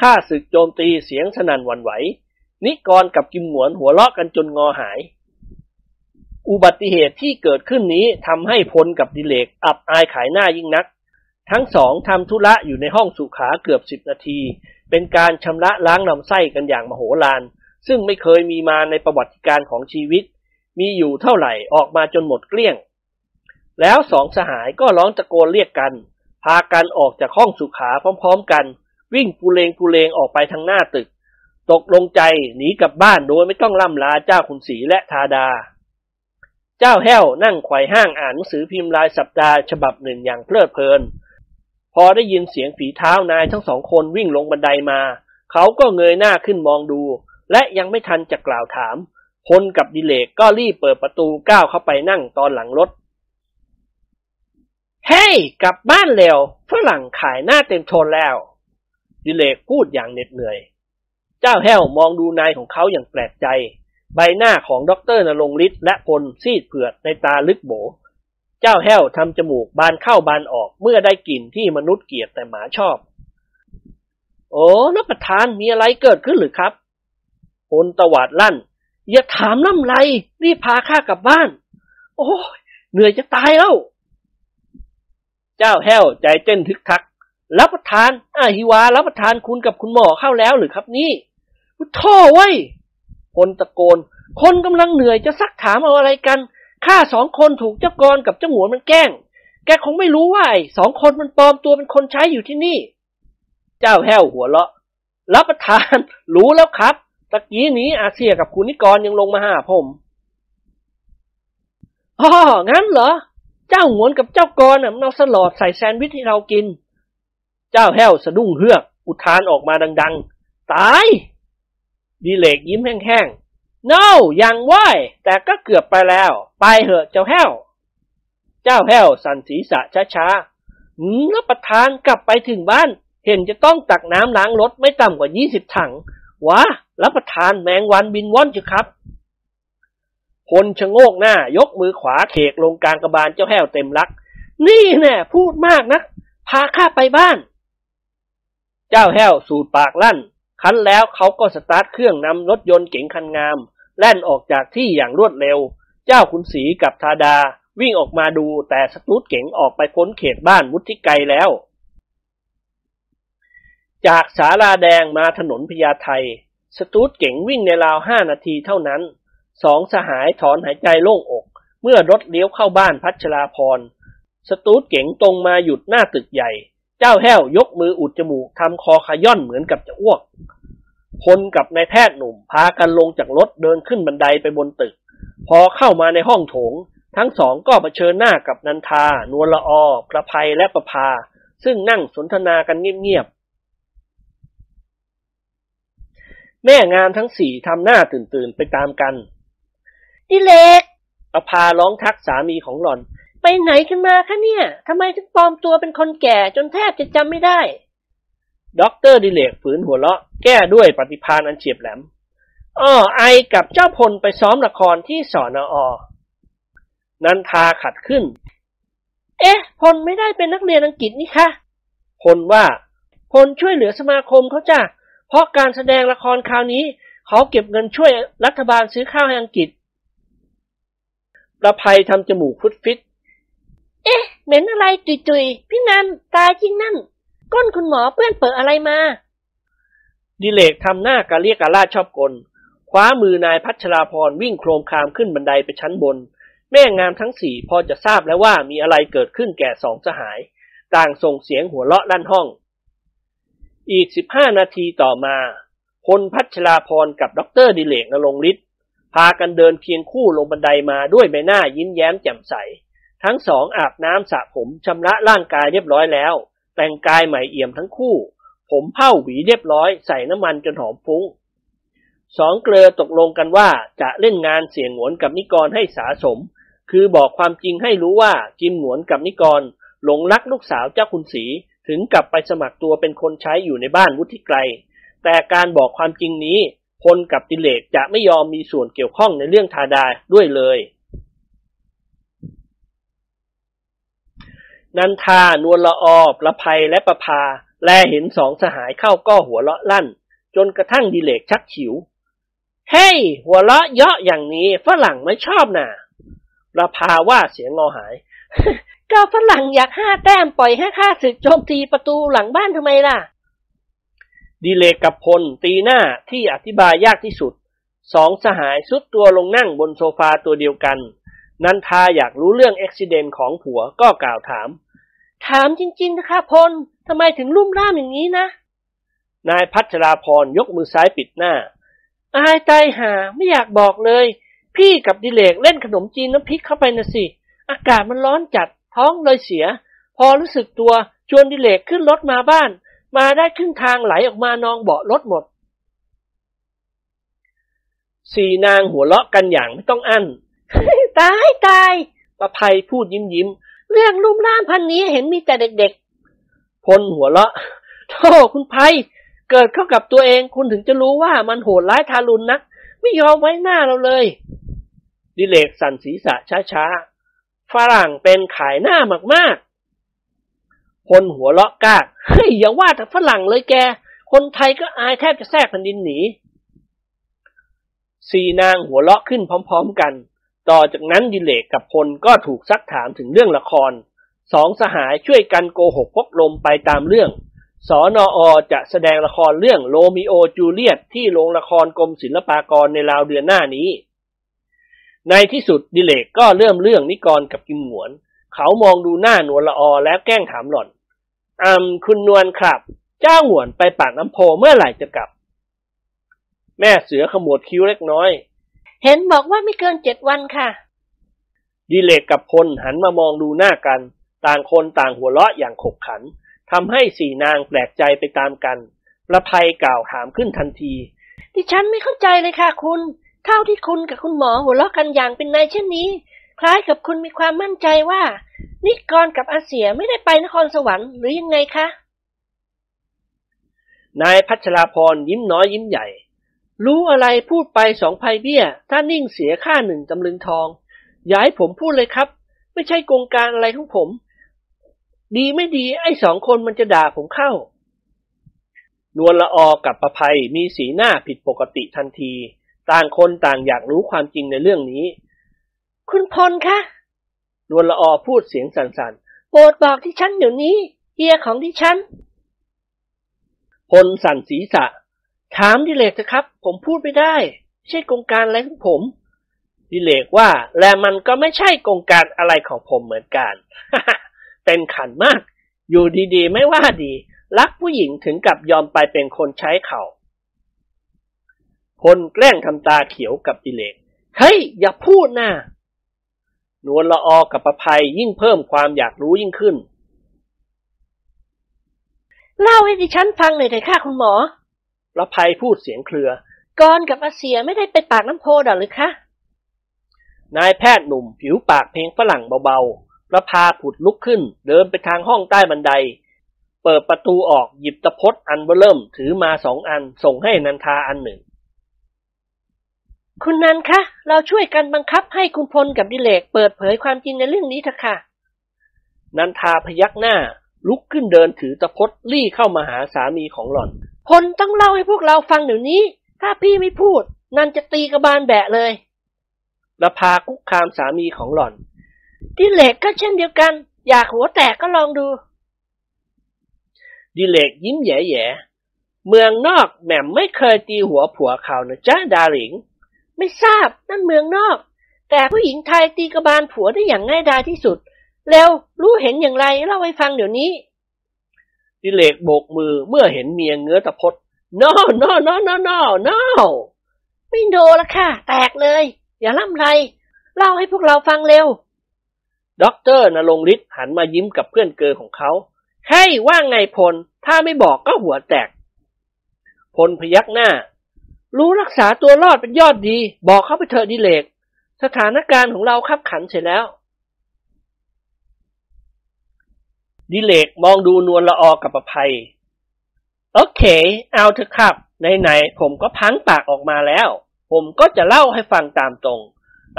ข้าศึกโจมตีเสียงสนั่นหวันไหว นิกรกับกิมหมวนหัวเราะกันจนงอหาย อุบัติเหตุที่เกิดขึ้นนี้ทำให้พลกับดิเลกอับอายขายหน้ายิ่งนัก ทั้งสองทำธุระอยู่ในห้องสุขาเกือบสิบนาที เป็นการชำระล้างลำไส้กันอย่างมโหฬารซึ่งไม่เคยมีมาในประวัติการของชีวิต มีอยู่เท่าไหร่ออกมาจนหมดเกลี้ยง แล้วสองสหายก็ร้องตะโกนเรียกกัน พากันออกจากห้องสุขาพร้อม ๆ กัน วิ่งปูเลงปูเลงออกไปทางหน้าตึก ตกลงใจหนีกลับบ้านโดยไม่ต้องล่ำลาเจ้าขุนศรีและทาดา เจ้าแห้วนั่งไขว่ห้างอ่านหนังสือพิมพ์รายสัปดาห์ฉบับหนึ่งอย่างเพลิดเพลิน พอได้ยินเสียงฝีเท้านายทั้งสองคนวิ่งลงบันไดมา เขาก็เงยหน้าขึ้นมองดู และยังไม่ทันจะกล่าวถามพลกับดิเลกก็รีบเปิดประตูก้าวเข้าไปนั่งตอนหลังรถเฮ้ยกลับบ้านเร็วฝรั่งขายหน้าเต็มทนแล้ว ดิเลกพูดอย่างเหน็ดเหนื่อย เจ้าแห้วมองดูนายของเขาอย่างแปลกใจ ใบหน้าของด็อกเตอร์นรงฤทธิ์และพลซีดเผือดนัยน์ตาลึกโบ๋ เจ้าแห้วทำจมูกบานเข้าบานออกเมื่อได้กลิ่นที่มนุษย์เกลียดแต่หมาชอบ โอ้รับประทานมีอะไรเกิดขึ้นหรือครับพลตวาดลั่น อย่าถามน้ำไรรีบพาข้ากลับบ้าน โอ้เหนื่อยจะตายแล้ว เจ้าแห้วใจเต้นทึกทัก รับประทานอาฮิวารับประทานคุณกับคุณหมอเข้าแล้วหรือครับนี่ท่อไว้พลตะโกน คนกำลังเหนื่อยจะซักถามเอาอะไรกันข้าสองคนถูกเจ้ากรกับเจ้าหมวนมันแกล้ง แกคงไม่รู้ว่าไอ้สองคนมันปลอมตัวเป็นคนใช้อยู่ที่นี่ เจ้าแห้วหัวเราะ รับประทาน รู้แล้วครับ ตะกี้นี้อาเซียกับคุณนิกรยังลงมาหาผมอ๋องั้นเหรอ เจ้าหวนกับเจ้ากรน่ะมันเอาสลอดใส่แซนด์วิชให้เรากิน เจ้าแห้วสะดุ้งเฮือก อุทานออกมาดัง ๆ ตาย ดีเลกยิ้มแห้งๆ no ยังไหวแต่ก็เกือบไปแล้ว ไปเหอะเจ้าแห้ว เจ้าแห้วสั่นศีรษะช้าๆหืมรับประทานกลับไปถึงบ้าน เห็นจะต้องตักน้ำล้างรถไม่ต่ำกว่ายี่สิบถัง วะ รับประทานแมงวันบินว่อนจ้ะครับพลชะโงกหน้ายกมือขวาเขกลงกลางกระบาลเจ้าแห้วเต็มรัก นี่แน่พูดมากนะ พาข้าไปบ้าน เจ้าแห้วสูดปากลั่น ครั้นแล้วเขาก็สตาร์ทเครื่องนำรถยนต์เก๋งคันงาม แล่นออกจากที่อย่างรวดเร็ว เจ้าคุณศรีกับธาดาวิ่งออกมาดูแต่สตูดเก๋งออกไปพ้นเขตบ้านวุฒิไกรแล้ว จากสาลาแดงมาถนนพญาไทสตูดเก๋งวิ่งในราวห้านาทีเท่านั้น สองสหายถอนหายใจโล่งอก เมื่อรถเลี้ยวเข้าบ้านพัชราพร สตูดเก๋งตรงมาหยุดหน้าตึกใหญ่ เจ้าแห้วยกมืออุดจมูกทำคอขย่อนเหมือนกับจะอ้วกคนกับนายแพทย์หนุ่มพากันลงจากรถเดินขึ้นบันไดไปบนตึก พอเข้ามาในห้องโถง ทั้งสองก็เผชิญหน้ากับนันทา นวลลออประภัยและประภา ซึ่งนั่งสนทนากันเงียบๆ แม่งามทั้งสี่ทำหน้าตื่นๆไปตามกันดิเล็กอภาร้องทักสามีของหล่อน ไปไหนกันมาคะเนี่ยทำไมถึงปลอมตัวเป็นคนแก่จนแทบจะจำไม่ได้ด็อกเตอร์ดิเลกฝืนหัวเราะแก้ด้วยปฏิภาณอันเฉียบแหลมอ้อ I กับเจ้าพลไปซ้อมละครที่สอนอนันทาขัดขึ้น เอ๊ะ พลไม่ได้เป็นนักเรียนอังกฤษนี่คะพลว่า พลช่วยเหลือสมาคมเขาจ้ะเพราะการแสดงละครคราวนี้ เขาเก็บเงินช่วยรัฐบาลซื้อข้าวให้อังกฤษประภัยทำจมูกฟุดฟิต เอ๊ะ เหม็นอะไรตุยๆ พี่นันตายจริงนั่น ก้นคุณหมอเปื้อนเปิดอะไรมา ดิเลกทำหน้ากะเรียกกะลาชอบกล คว้ามือนายพัชราภรณ์วิ่งโครมคามขึ้นบันไดไปชั้นบน แม่งามทั้งสี่พอจะทราบแล้วว่ามีอะไรเกิดขึ้นแก่สองสหาย ต่างส่งเสียงหัวเราะลั่นห้อง อีกสิบห้านาทีต่อมาพลพัชราภรณ์กับด็อกเตอร์ดิเลกนรงฤทธิ์พากันเดินเคียงคู่ลงบันไดมาด้วยใบหน้ายิ้มแย้มแจ่มใส ทั้งสองอาบน้ำสระผมชำระร่างกายเรียบร้อยแล้ว แต่งกายใหม่เอี่ยมทั้งคู่ ผมเผ้าหวีเรียบร้อยใส่น้ำมันจนหอมฟุ้งสองเกลือตกลงกันว่าจะเล่นงานเสียงหวนกับนิกรให้สาสม คือบอกความจริงให้รู้ว่ากิมหวนกับนิกรหลงรักลูกสาวเจ้าคุณศรีถึงกลับไปสมัครตัวเป็นคนใช้อยู่ในบ้านวุฒิไกรแต่การบอกความจริงนี้พลกับติเลกจะไม่ยอมมีส่วนเกี่ยวข้องในเรื่องทาดาด้วยเลย นันทานวลละออประภัยและประภา แลเห็นสองสหายเข้าก็หัวเลาะลั่น จนกระทั่งดิเลกชักฉิว เฮ้ย หัวเราะเยาะอย่างนี้ฝรั่งไม่ชอบน่ะประภาว่าเสียงงอหาย ก็ฝรั่งอยากห้าแต้มปล่อยให้ข้าศึกโจมตีประตูหลังบ้านทำไมล่ะดีเลกกับพลตีหน้าที่อธิบายยากที่สุด สองสหายสุดตัวลงนั่งบนโซฟาตัวเดียวกัน นันทาอยากรู้เรื่องอุบิเหตุของผัวก็กล่าวถาม ถามจริงๆนะคะพลทำไมถึงลุ่มร่ามอย่างนี้นะ นายพัชราพรยกมือซ้ายปิดหน้า อายตายหาไม่อยากบอกเลย พี่กับดิเลกเล่นขนมจีนน้ำพริกเข้าไปนะสิ อากาศมันร้อนจัดท้องเลยเสีย พอรู้สึกตัวชวนดิเลกขึ้นรถมาบ้าน มาได้ครึ่งทางไหลออกมานองเบาะรถหมด สี่นางหัวเราะกันอย่างไม่ต้องอั้น ตายตายประภัยพูดยิ้มยิ้ม เรื่องลุ่มล่ามพันนี้เห็นมีแต่เด็กๆ พลหัวเราะโธ่คุณภัยเกิดเข้ากับตัวเองคุณถึงจะรู้ว่ามันโหดร้ายทารุณนัก ไม่ยอมไว้หน้าเราเลย ดิเลกสั่นศีรษะช้าๆ ฝรั่งเป็นขายหน้ามากๆ คนหัวเลาะกากเฮ้ยอย่าว่าแต่ฝรั่งเลยแก คนไทยก็อายแทบจะแทรกแผ่นดินหนีสี่นางหัวเลาะขึ้นพร้อม ๆ กัน ต่อจากนั้นดิเลกกับพลก็ถูกซักถามถึงเรื่องละคร สองสหายช่วยกันโกหกพกลมไปตามเรื่อง สอนออจะแสดงละครเรื่องโรมิโอจูเลียตที่โรงละครกรมศิลปากรในราวเดือนหน้านี้ ในที่สุดดิเลกก็เริ่มเรื่องนิกรกับกิมหวน เขามองดูหน้านวลละออแล้วแกล้งถามหล่อนอืมคุณนวลครับ เจ้าหวนไปปากน้ำโพเมื่อไหร่จะกลับ แม่เสือขมวดคิ้วเล็กน้อย เห็นบอกว่าไม่เกินเจ็ดวันค่ะ ดิเลกกับพลหันมามองดูหน้ากัน ต่างคนต่างหัวเราะอย่างขบขันทำให้สี่นางแปลกใจไปตามกันประภัยกล่าวถามขึ้นทันที ดิฉันไม่เข้าใจเลยค่ะคุณ เท่าที่คุณกับคุณหมอหัวเราะกันอย่างเป็นนายเช่นนี้ คล้ายกับคุณมีความมั่นใจว่า นิกรกับอาเสียไม่ได้ไปนครสวรรค์หรือยังไงคะ นายพัชราพรยิ้มน้อยยิ้มใหญ่ รู้อะไรพูดไปสองภัยเบี้ย ถ้านิ่งเสียค่าหนึ่งตำลึงทอง อย่าให้ผมพูดเลยครับ ไม่ใช่โกงการอะไรของผม ดีไม่ดีไอ้สองคนมันจะด่าผมเข้า นวลละออกับประภัยมีสีหน้าผิดปกติทันที ต่างคนต่างอยากรู้ความจริงในเรื่องนี้ คุณพลคะนวลละออพูดเสียงสั่นๆ โปรดบอกที่ฉันเดี๋ยวนี้เฮียของดิฉัน พลสั่นศีรษะ ถามดิเลกเถอะครับ ผมพูดไม่ได้ไม่ใช่โกงการอะไรของผม ดิเลกว่า และมันก็ไม่ใช่โกงการอะไรของผมเหมือนกัน เป็นขันมาก อยู่ดีๆ ไม่ว่าดี รักผู้หญิงถึงกับยอมไปเป็นคนใช้เขาพลแกล้งทำตาเขียวกับดิเลก เฮ้ย อย่าพูดนะนวลละออกับประภัยยิ่งเพิ่มความอยากรู้ยิ่งขึ้น เล่าให้ดิฉันฟังหน่อยเถอะค่ะคุณหมอ ประภัยพูดเสียงเครือกรกับอาเสียไม่ได้ไปปากน้ำโพดอกหรือคะ นายแพทย์หนุ่มผิวปากเพลงฝรั่งเบาๆประพาผุดลุกขึ้น เดินไปทางห้องใต้บันได เปิดประตูออกหยิบตะพดอันเบอเริ่มถือมาสองอันส่งให้นันทาอันหนึ่ง คุณนันคะ เราช่วยกันบังคับให้คุณพลกับดิเลกเปิดเผยความจริงในเรื่องนี้เถอะค่ะ นันทาพยักหน้าลุกขึ้นเดินถือตะพดลี่เข้ามาหาสามีของหล่อน พลต้องเล่าให้พวกเราฟังเดี๋ยวนี้ ถ้าพี่ไม่พูด นันจะตีกระบาลแบะเลยประพาคุกคามสามีของหล่อน ดิเลกก็เช่นเดียวกัน อยากหัวแตกก็ลองดู ดิเลกยิ้มแย่ๆเมืองนอกแหม่มไม่เคยตีหัวผัวเขานะจ้า darling ไม่ทราบนั่นเมืองนอก แต่ผู้หญิงไทยตีกระบาลผัวได้อย่างง่ายดายที่สุด แล้วรู้เห็นอย่างไรเล่าให้ฟังเดี๋ยวนี้ ดิเลกโบกมือเมื่อเห็นเมียเงื้อตะพด no no no no no no ไม่โดละค่ะ แตกเลย อย่าล่ำไร เล่าให้พวกเราฟังเร็วด็อกเตอร์นรงฤทธิ์หันมายิ้มกับเพื่อนเกลอของเขาให้ว่าไงพล ถ้าไม่บอกก็หัวแตก พลพยักหน้า รู้รักษาตัวรอดเป็นยอดดี บอกเขาไปเถอะดิเลก สถานการณ์ของเราขับขันเสร็จแล้ว ดิเลกมองดูนวลละออกับประภัย โอเค เอาเถอะครับ ไหนๆผมก็พังปากออกมาแล้ว ผมก็จะเล่าให้ฟังตามตรง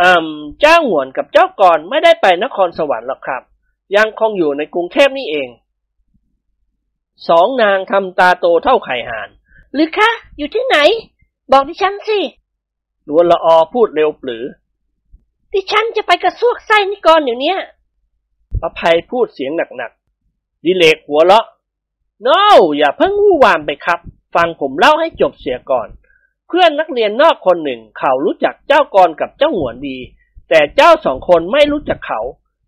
อืมเจ้าหวนกับเจ้ากรไม่ได้ไปนครสวรรค์หรอกครับ ยังคงอยู่ในกรุงเทพนี่เองสองนางทำตาโตเท่าไข่ห่านหรือคะอยู่ที่ไหน บอกดิฉันสินวลละออพูดเร็วปรือ ดิฉันจะไปกระซวกไส้นิกรเดี๋ยวเนี้ยประภัยพูดเสียงหนักๆ ดิเลกหัวเราะ no อย่าเพิ่งวู่วามไปครับ ฟังผมเล่าให้จบเสียก่อน เพื่อนนักเรียนนอกคนหนึ่งเขารู้จักเจ้ากรกับเจ้าหงวนดี แต่เจ้าสองคนไม่รู้จักเขา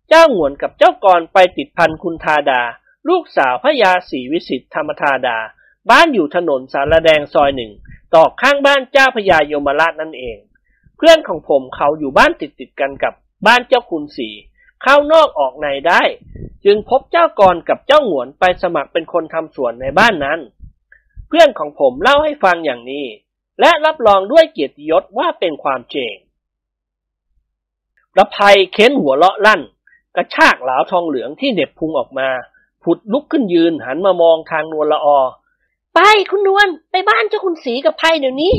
เจ้าหงวนกับเจ้ากรไปติดพันคุณธาดา ลูกสาวพระยาศรีวิสิตธรรมธาดา บ้านอยู่ถนนสารแดงซอยหนึ่งตอกข้างบ้านเจ้าพระยายมราชนั่นเอง เพื่อนของผมเขาอยู่บ้านติดติดกันกับบ้านเจ้าคุณสี เข้านอกออกในได้ จึงพบเจ้ากรกับเจ้าหงวนไปสมัครเป็นคนทำสวนในบ้านนั้น เพื่อนของผมเล่าให้ฟังอย่างนี้ และรับรองด้วยเกียรติยศว่าเป็นความจริงประภัยเค้นหัวเลาะลั่น กระชากหลาวทองเหลืองที่เหน็บพุงออกมา ผุดลุกขึ้นยืนหันมามองทางนวลละออ ไปคุณนวลไปบ้านเจ้าคุณสีกับไพเดี๋ยวนี้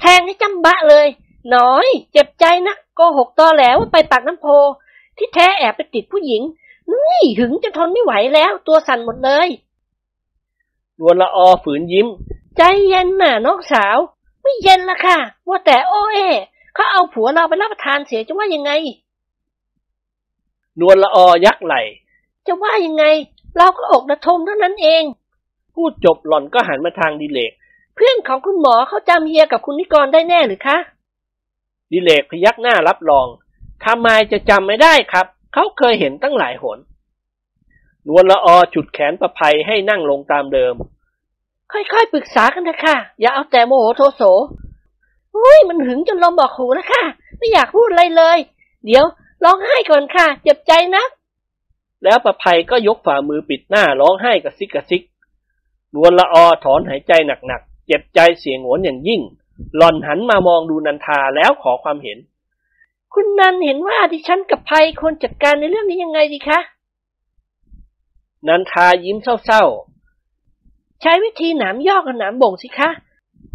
แทงให้จำบะเลย น้อย เจ็บใจนักโกหกตอแหลว่าไปปากน้ำโพ ที่แท้แอบไปติดผู้หญิง นี่หึงจะทนไม่ไหวแล้ว ตัวสั่นหมดเลยนวลละออฝืนยิ้ม ใจเย็นน่ะน้องสาว ไม่เย็นละค่ะ ว่าแต่โอเอเขาเอาผัวเราไปรับประทานเสียจะว่ายังไง นวลละออยักไหล จะว่ายังไง เราก็อกระทมเท่านั้นเอง พูดจบหล่อนก็หันมาทางดิเลก เพื่อนของคุณหมอเขาจำเฮียกับคุณนิกรได้แน่หรือคะ ดิเลกพยักหน้ารับรอง ทำไมจะจำไม่ได้ครับ เขาเคยเห็นตั้งหลายหนนวลละออฉุดแขนประภัยให้นั่งลงตามเดิม ค่อยๆ ปรึกษากันเถอะค่ะ อย่าเอาแต่โมโหโทโสอุ้ยมันหึงจนลมบอกหูแล้วค่ะไม่อยากพูดอะไรเลย เดี๋ยวร้องไห้ก่อนค่ะ เจ็บใจนะ แล้วประภัยก็ยกฝ่ามือปิดหน้าร้องไห้กระซิกกระซิกนวลละออถอนหายใจหนักๆ เจ็บใจเสียงโหนอย่างยิ่ง หล่อนหันมามองดูนันทาแล้วขอความเห็น คุณนันเห็นว่าดิฉันกับภัยควรจัดการในเรื่องนี้ยังไงดีคะ นันทายิ้มเศร้าใช้วิธีหนามยอกกับหนามบ่งสิคะ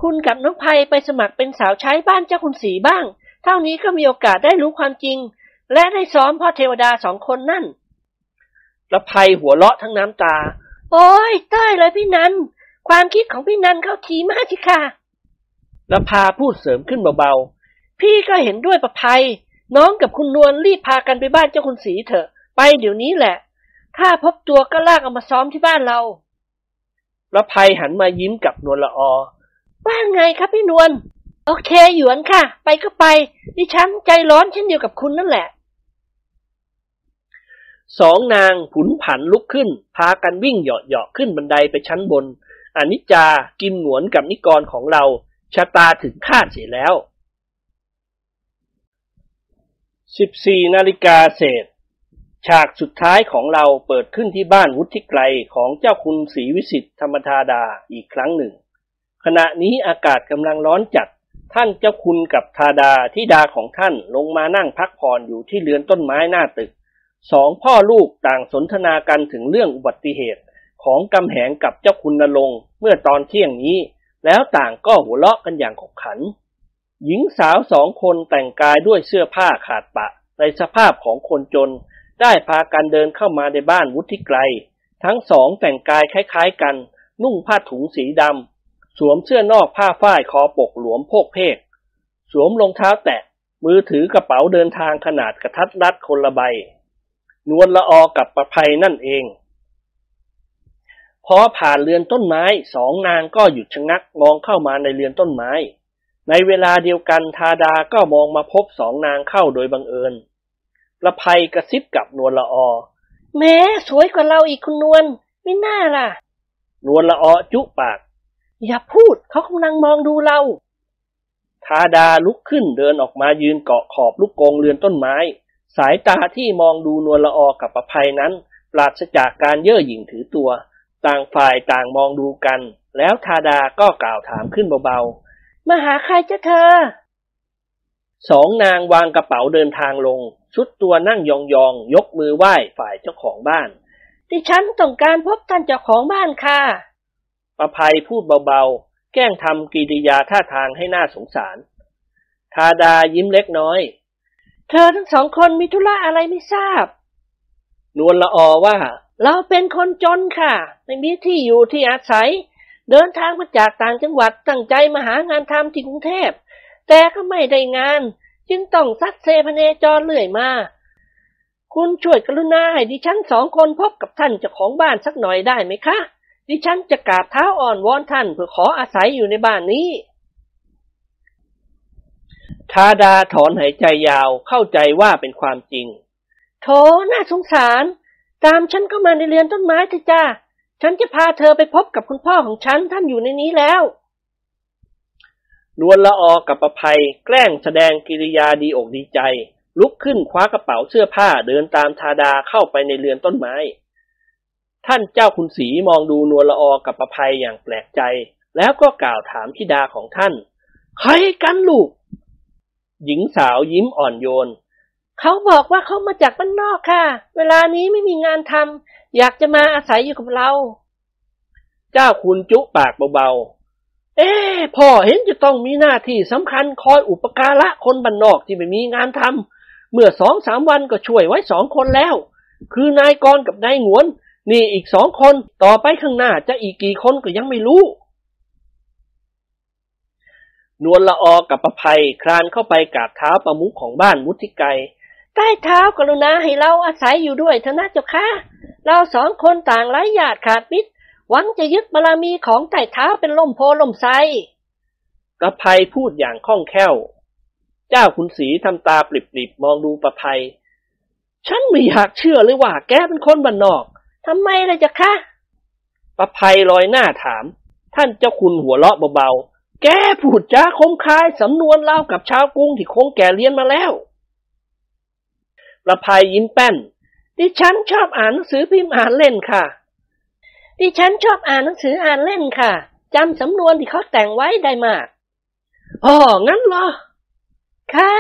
คุณกับน้องภัยไปสมัครเป็นสาวใช้บ้านเจ้าคุณสีบ้าง เท่านี้ก็มีโอกาสได้รู้ความจริง และได้ซ้อมพ่อเทวดาสองคนนั่นๆประภัยหัวเราะทั้งน้ำตา โอ้ยใต้เลยพี่นัน ความคิดของพี่นันเข้าทีมากสิค่ะละพาพูดเสริมขึ้นเบาพี่ก็เห็นด้วยประภัย น้องกับคุณนวลรีบพากันไปบ้านเจ้าคุณสีเถอะ ไปเดี๋ยวนี้แหละ ถ้าพบตัวก็ลากเอามาซ้อมที่บ้านเราละภัยหันมายิ้มกับนวลละออว่าไงครับพี่นวลโอเคหยวนค่ะ ไปก็ไป ดิฉันใจร้อนเช่นเดียวกับคุณนั่นแหละ สองนางผุนผันลุกขึ้น พากันวิ่งเหาะๆขึ้นบันไดไปชั้นบนอนิจจากิมหนวนกับนิกรของเราชะตาถึงคาดเสียแล้ว สิบสี่นาฬิกาเศษ ฉากสุดท้ายของเราเปิดขึ้นที่บ้านวุฒิไกรของเจ้าคุณศรีวิสิทธธรรมธาดาอีกครั้งหนึ่ง ขณะนี้อากาศกำลังร้อนจัด ท่านเจ้าคุณกับธาดาที่ดาของท่านลงมานั่งพักผ่อนอยู่ที่เรือนต้นไม้หน้าตึก สองพ่อลูกต่างสนทนากันถึงเรื่องอุบัติเหตุ ของกำแหงกับเจ้าคุณนรงเมื่อตอนเที่ยงนี้ แล้วต่างก็หัวเราะกันอย่างขบขัน หญิงสาวสองคนแต่งกายด้วยเสื้อผ้าขาดปะ ในสภาพของคนจน ได้พากันเดินเข้ามาในบ้านวุฒิไกรทั้งสองแต่งกายคล้ายๆกัน นุ่งผ้าถุงสีดำสวมเสื้อนอกผ้าฝ้ายคอปกหลวมโพกเพก สวมรองเท้าแตะ มือถือกระเป๋าเดินทางขนาดกระทัดรัดคนละใบ นวลละออกับประภัยนั่นเอง พอผ่านเรือนต้นไม้สองนางก็หยุดชะงักมองเข้ามาในเรือนต้นไม้ ในเวลาเดียวกันทาดาก็มองมาพบสองนางเข้าโดยบังเอิญประภัยกระซิบกับนวลละออแม้สวยกว่าเราอีกคุณนวลไม่น่าล่ะ นวลละออจุปาก อย่าพูดเขากำลังมองดูเราทาดาลุกขึ้นเดินออกมายืนเกาะขอบลูกกรงเรือนต้นไม้ สายตาที่มองดูนวลละออกับประภัยนั้น ปราศจากการเย่อหยิ่งถือตัว ต่างฝ่ายต่างมองดูกัน แล้วทาดาก็กล่าวถามขึ้นเบา มาหาใครจ้ะเธอๆสองนางวางกระเป๋าเดินทางลง ชุดตัวนั่งยองๆยกมือไหว้ฝ่ายเจ้าของบ้าน ดิฉันต้องการพบท่านเจ้าของบ้านค่ะ ประภัยพูดเบาๆ แกล้งทำกิริยาท่าทางให้น่าสงสาร ทาดายิ้มเล็กน้อย เธอทั้งสองคนมีธุระอะไรไม่ทราบ นวลละออว่า เราเป็นคนจนค่ะ ไม่มีที่อยู่ที่อาศัย เดินทางมาจากต่างจังหวัดตั้งใจมาหางานทำที่กรุงเทพ แต่ก็ไม่ได้งาน จึงต้องซัดเซพเนจรเรื่อยมา คุณช่วยกรุณาให้ดิฉันสองคนพบกับท่านเจ้าของบ้านสักหน่อยได้ไหมคะ ดิฉันจะกราบเท้าอ่อนวอนท่านเพื่อขออาศัยอยู่ในบ้านนี้ทาดาถอนหายใจยาวเข้าใจว่าเป็นความจริงโถน่าสงสาร ตามฉันเข้ามาในเรือนต้นไม้เถอะจ้า ฉันจะพาเธอไปพบกับคุณพ่อของฉันท่านอยู่ในนี้แล้วนวลละออกับประภัยแกล้งแสดงกิริยาดีอกดีใจ ลุกขึ้นคว้ากระเป๋าเสื้อผ้าเดินตามทาดาเข้าไปในเรือนต้นไม้ ท่านเจ้าคุณศรีมองดูนวลละออกับประภัยอย่างแปลกใจ แล้วก็กล่าวถามธิดาของท่านใครกันลูก หญิงสาวยิ้มอ่อนโยน เขาบอกว่าเขามาจากบ้านนอกค่ะ เวลานี้ไม่มีงานทำ อยากจะมาอาศัยอยู่กับเรา เจ้าคุณจุปากเบาๆ เอ๊พ่อเห็นจะต้องมีหน้าที่สำคัญคอยอุปการะคนบ้านนอกที่ไม่มีงานทำเมื่อสองสามวันก็ช่วยไว้สองคนแล้ว คือนายกรกับนายหงวน นี่อีกสองคนต่อไปข้างหน้าจะอีกกี่คนก็ยังไม่รู้นวลละออกับประภัยคลานเข้าไปกราบเท้าประมุขของบ้านมุทิไกใต้เท้ากรุณาให้เราอาศัยอยู่ด้วยเถอะนะเจ้าค่ะ เราสองคนต่างไร้ญาติขาดมิตร หวังจะยึดบารมีของไต่เท้าเป็นล่มโพล่มไทรประภัยพูดอย่างคล่องแคล่ว เจ้าคุณสีทำตาปริบๆมองดูประภัย ฉันไม่อยากเชื่อเลยว่าแกเป็นคนบ้านนอกทำไมล่ะจ๊ะคะประภัยลอยหน้าถาม ท่านเจ้าคุณหัวเราะเบาๆ แกพูดจาคมคายสำนวนเล่ากับชาวกรุงที่คงแก่เรียนมาแล้วประภัยยิ้มแป้น ดิฉันชอบอ่านหนังสือพิมพ์อ่านเล่นค่ะ ดิฉันชอบอ่านหนังสืออ่านเล่นค่ะจำสำนวนที่เขาแต่งไว้ได้มากอ๋องั้นเหรอ ค่ะ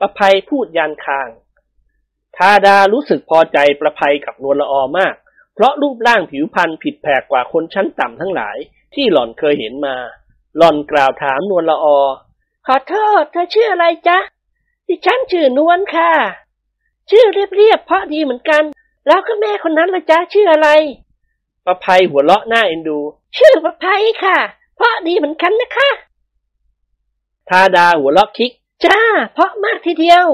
ประภัยพูดยันคาง ทาดารู้สึกพอใจประภัยกับนวลละออมาก เพราะรูปร่างผิวพรรณผิดแผกกว่าคนชั้นต่ำทั้งหลาย ที่หล่อนเคยเห็นมา หล่อนกล่าวถามนวลละออ ขอโทษเธอชื่ออะไรจ๊ะ ดิฉันชื่อนวลค่ะ ชื่อเรียบๆเพราะดีเหมือนกัน แล้วก็แม่คนนั้นละจ๊ะชื่ออะไรประภัยหัวเราะหน้าเอ็นดู ชื่อประภัยค่ะ เพราะดีเหมือนกันนะคะทาดาหัวเราะคิก จ้า เพราะมากทีเดียว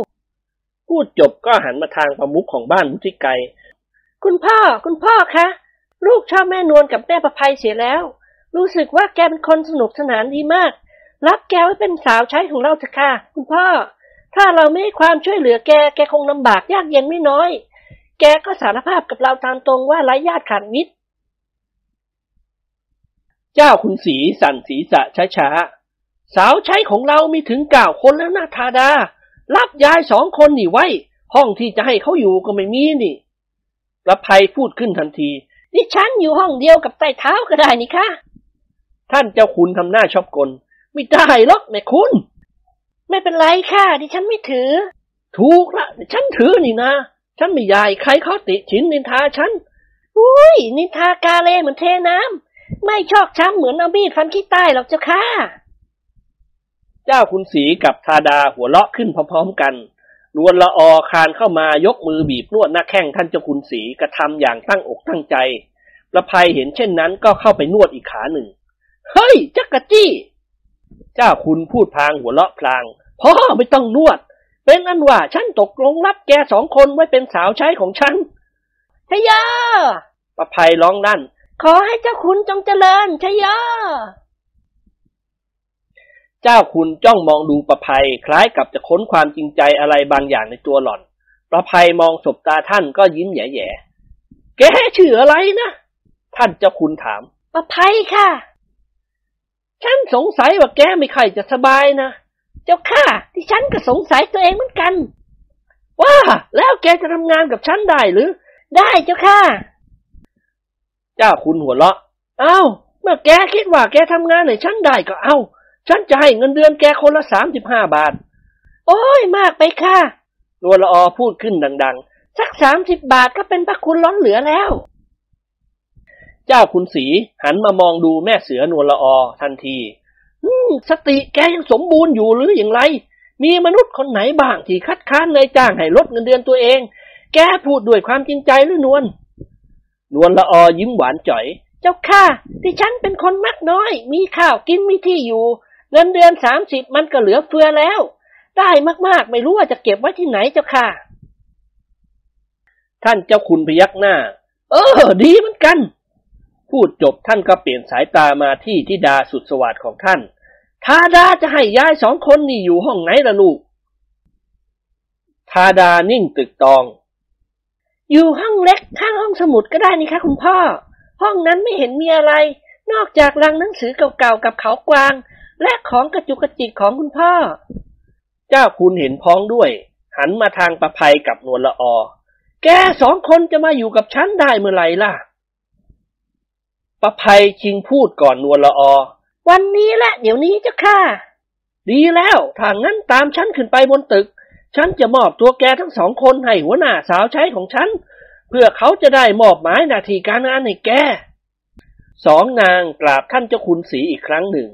พูดจบก็หันมาทางประมุขของบ้านมุทิไกรคุณพ่อคุณพ่อคะลูกชอบแม่นวลกับแม่ประภัยเสียแล้ว รู้สึกว่าแกเป็นคนสนุกสนานดีมาก รับแกไว้เป็นสาวใช้ของเราเถอะค่ะ คุณพ่อ ถ้าเราไม่ให้ความช่วยเหลือแก แกคงลำบากยากเย็นไม่น้อย แกก็สารภาพกับเราตามตรงว่าไร้ญาติขาดมิตร เจ้าคุณสีสั่นศีรษะช้าๆ สาวใช้ของเรามีถึงเก้าคนแล้วนะทาดา รับยายสองคนนี่ไว้ ห้องที่จะให้เขาอยู่ก็ไม่มีนี่ประภัยพูดขึ้นทันทีดิฉันอยู่ห้องเดียวกับใต้เท้าก็ได้นี่คะ ท่านเจ้าคุณทำหน้าชอบกล ไม่ได้หรอกแม่คุณ ไม่เป็นไรค่ะ ดิฉันไม่ถือ ถูกละฉันถือนี่นะ ฉันไม่ยายใครเขาติชินนินทาฉัน อุ้ย นินทากาเลเหมือนเทน้ำ ไม่ชอกช้ำเหมือนเอามีดฟันขี้ใต้หรอกเจ้าค่ะ เจ้าคุณสีกับทาดาหัวเราะขึ้นพร้อมๆกันนวลละออคานเข้ามายกมือบีบนวดหน้าแข้งท่านเจ้าคุณสีกระทำอย่างตั้งอกตั้งใจประภัยเห็นเช่นนั้นก็เข้าไปนวดอีกขาหนึ่ง เฮ้ย จักกะจี้ เจ้าคุณพูดพลางหัวเราะพลาง พ่อไม่ต้องนวด เป็นอันว่าฉันตกลงรับแกสองคนไว้เป็นสาวใช้ของฉันชยาประภัยร้องลั่น ขอให้เจ้าคุณจงเจริญชยาเจ้าคุณจ้องมองดูประภัยคล้ายกับจะค้นความจริงใจอะไรบางอย่างในตัวหล่อน ประภัยมองสบตาท่านก็ยิ้มแย่ๆ แกชื่ออะไรนะ ท่านเจ้าคุณถาม ประภัยค่ะ ฉันสงสัยว่าแกไม่ค่อยจะสบายนะ เจ้าค่ะที่ฉันก็สงสัยตัวเองเหมือนกัน ว่าแล้วแกจะทำงานกับฉันได้หรือ ได้เจ้าค่ะเจ้าคุณหัวเราะเอ้า เมื่อแกคิดว่าแกทำงานให้ฉันได้ก็เอา ฉันจะให้เงินเดือนแกคนละสามสิบห้าบาท โอ้ยมากไปค่ะนวลละออพูดขึ้นดังสักสามสิบบาทก็เป็นพระคุณล้นเหลือแล้วๆเจ้าคุณสีหันมามองดูแม่เสือนวลละออทันทีอืม สติแกยังสมบูรณ์อยู่หรืออย่างไร มีมนุษย์คนไหนบ้างที่คัดค้านนายจ้างให้ลดเงินเดือนตัวเอง แกพูดด้วยความจริงใจหรือนวล นวลละออยิ้มหวานจ่อย เจ้าค่ะที่ฉันเป็นคนมักน้อย มีข้าวกินมีที่อยู่ เงินเดือนสามสิบมันก็เหลือเฟือแล้ว ได้มากๆไม่รู้ว่าจะเก็บไว้ที่ไหนเจ้าค่ะท่านเจ้าคุณพยักหน้า เออ ดีเหมือนกัน พูดจบท่านก็เปลี่ยนสายตามาที่ทิดาสุดสวัสดิ์ของท่านทาดาจะให้ยายสองคนนี่อยู่ห้องไหนล่ะลูกทาดานิ่งตึกตอง อยู่ห้องเล็กข้างห้องสมุดก็ได้นี่คะคุณพ่อ ห้องนั้นไม่เห็นมีอะไร นอกจากลังหนังสือเก่าๆกับเขากวาง และของกระจุกกระจิกของคุณพ่อ เจ้าคุณเห็นพ้องด้วย หันมาทางประภัยกับนวลละออ แกสองคนจะมาอยู่กับฉันได้เมื่อไหร่ล่ะ ประภัยชิงพูดก่อนนวลละออ วันนี้แหละเดี๋ยวนี้เจ้าค่ะ ดีแล้วถ้างั้นตามฉันขึ้นไปบนตึก ฉันจะมอบตัวแกทั้งสองคนให้หัวหน้าสาวใช้ของฉัน เพื่อเขาจะได้มอบหมายหน้าที่การงานให้แกสองนางกราบท่านเจ้าคุณสีอีกครั้งหนึ่ง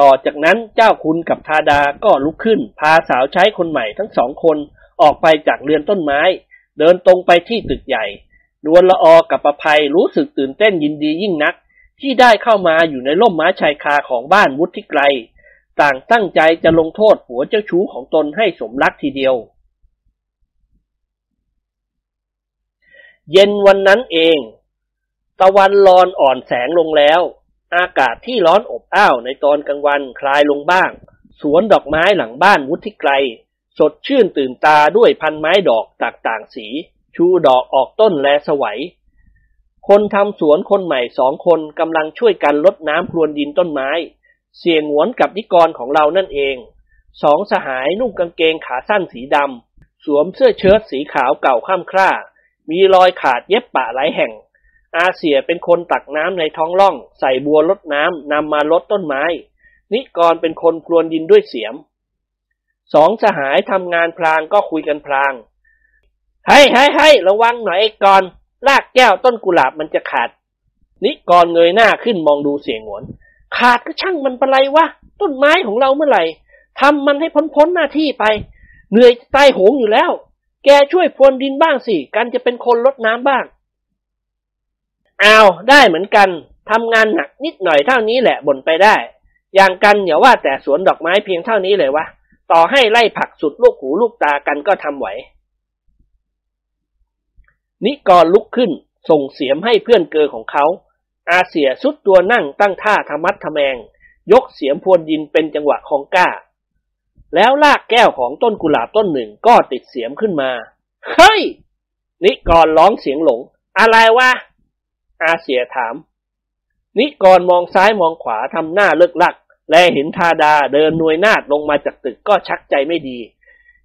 ต่อจากนั้นเจ้าคุณกับทาดาก็ลุกขึ้น พาสาวใช้คนใหม่ทั้งสองคนออกไปจากเรือนต้นไม้ เดินตรงไปที่ตึกใหญ่นวลละออกับประภัยรู้สึกตื่นเต้นยินดียิ่งนัก ที่ได้เข้ามาอยู่ในร่มไม้ชายคาของบ้านวุฒิไกรต่างตั้งใจจะลงโทษผัวเจ้าชู้ของตนให้สมรักทีเดียว เย็นวันนั้นเอง ตะวันรอนอ่อนแสงลงแล้ว อากาศที่ร้อนอบอ้าวในตอนกลางวันคลายลงบ้าง สวนดอกไม้หลังบ้านวุฒิไกรสดชื่นตื่นตาด้วยพันไม้ดอกต่างๆสี ชูดอกออกต้นแลสวัย คนทำสวนคนใหม่สองคนกำลังช่วยกันลดน้ำพรวนดินต้นไม้ เสียงหวนกับนิกรของเรานั่นเอง สองสหายนุ่งกางเกงขาสั้นสีดำ สวมเสื้อเชิ้ตสีขาวเก่าข้ามคร่า มีรอยขาดเย็บปะหลายแห่ง อาเสียเป็นคนตักน้ำในท้องร่อง ใส่บัวลดน้ำนำมาลดต้นไม้ นิกรเป็นคนพรวนดินด้วยเสียม สองสหายทำงานพลางก็คุยกันพลาง ให้ให้ให้ระวังหน่อยก่อนรากแก้วต้นกุหลาบมันจะขาด นิกรเงยหน้าขึ้นมองดูเสียงหวน ขาดก็ช่างมันปะไรวะ ต้นไม้ของเราเมื่อไหร่ทำมันให้พ้นพ้นหน้าที่ไป เหนื่อยตายโหงอยู่แล้ว แกช่วยพรวนดินบ้างสิ กันจะเป็นคนลดน้ำบ้างอ้าวได้เหมือนกันทำงานหนักนิดหน่อยเท่านี้แหละบ่นไปได้ อย่างกันอย่าว่าแต่สวนดอกไม้เพียงเท่านี้เลยวะ ต่อให้ไล่ผักสุดลูกหูลูกตากันก็ทำไหว นิกรลุกขึ้นส่งเสียมให้เพื่อนเกอของเขา อาเสียสุดตัวนั่งตั้งท่าธรรมัดทแมง ยกเสียมพวนดินเป็นจังหวะของก้า แล้วลากแก้วของต้นกุหลาบต้นหนึ่งก็ติดเสียมขึ้นมา เฮ้ย นิกรร้องเสียงหลง อะไรวะ อาเสียถาม นิกรมองซ้ายมองขวาทำหน้าเลิกลัก และเห็นทาดาเดินนวยนาดลงมาจากตึกก็ชักใจไม่ดี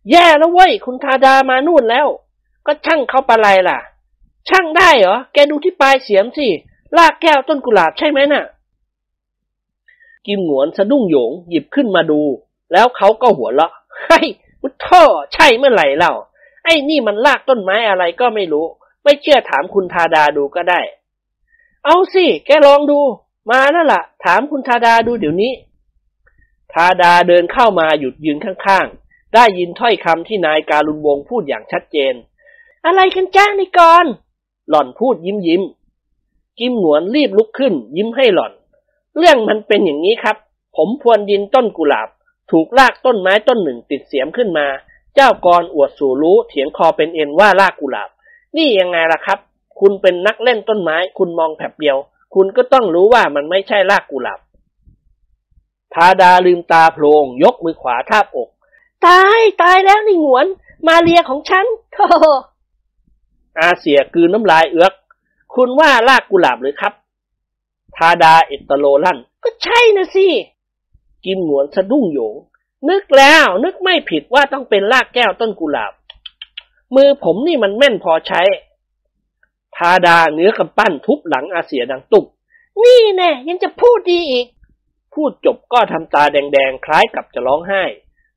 แย่แล้วเว้ยคุณทาดามานู่นแล้ว ก็ช่างเขาปะไรล่ะ ช่างได้เหรอ แกดูที่ปลายเสียมสิ ลากแก้วต้นกุหลาบใช่ไหมน่ะ กิมหนวนสะดุ้งโยงหยิบขึ้นมาดู แล้วเขาก็หัวเราะเฮ้ยพุทธใช่เมื่อไหร่เล่า ไอ้นี่มันลากต้นไม้อะไรก็ไม่รู้ ไม่เชื่อถามคุณทาดาดูก็ได้ เอาสิ แกลองดู มาแล้วล่ะ ถามคุณทาดาดูเดี๋ยวนี้ ทาดาเดินเข้ามาหยุดยืนข้างๆ ได้ยินถ้อยคำที่นายการุณวงพูดอย่างชัดเจน อะไรกันจ้าในกร หล่อนพูดยิ้มยิ้ม กิมหนวนรีบลุกขึ้น ยิ้มให้หล่อน เรื่องมันเป็นอย่างนี้ครับ ผมพวนดินต้นกุหลาบ ถูกลากต้นไม้ต้นหนึ่งติดเสียมขึ้นมา เจ้ากรอวดสู่รู้เถียงคอเป็นเอ็นว่าลากกุหลาบ นี่ยังไงล่ะครับ คุณเป็นนักเล่นต้นไม้ คุณมองแผบเดียว คุณก็ต้องรู้ว่ามันไม่ใช่ลากกุหลาบทาดาลืมตาโพลงยกมือขวาทาบอก ตายตายแล้วในหงวน มาเรียของฉันโธ่ อาเสียกืนน้ำลายเอือก คุณว่าลากกุหลาบหรือครับ ทาดาเอตโลลั่น ก็ใช่นะสิ กินหนวนสะดุ้งโยง นึกแล้วนึกไม่ผิดว่าต้องเป็นลากแก้วต้นกุหลาบ มือผมนี่มันแม่นพอใช้ ทาดาเนื้อกำปั้นทุบหลังอาเสียดังตุบนี่แน่ยังจะพูดดีอีก พูดจบก็ทำตาแดงๆ คล้ายกับจะร้องไห้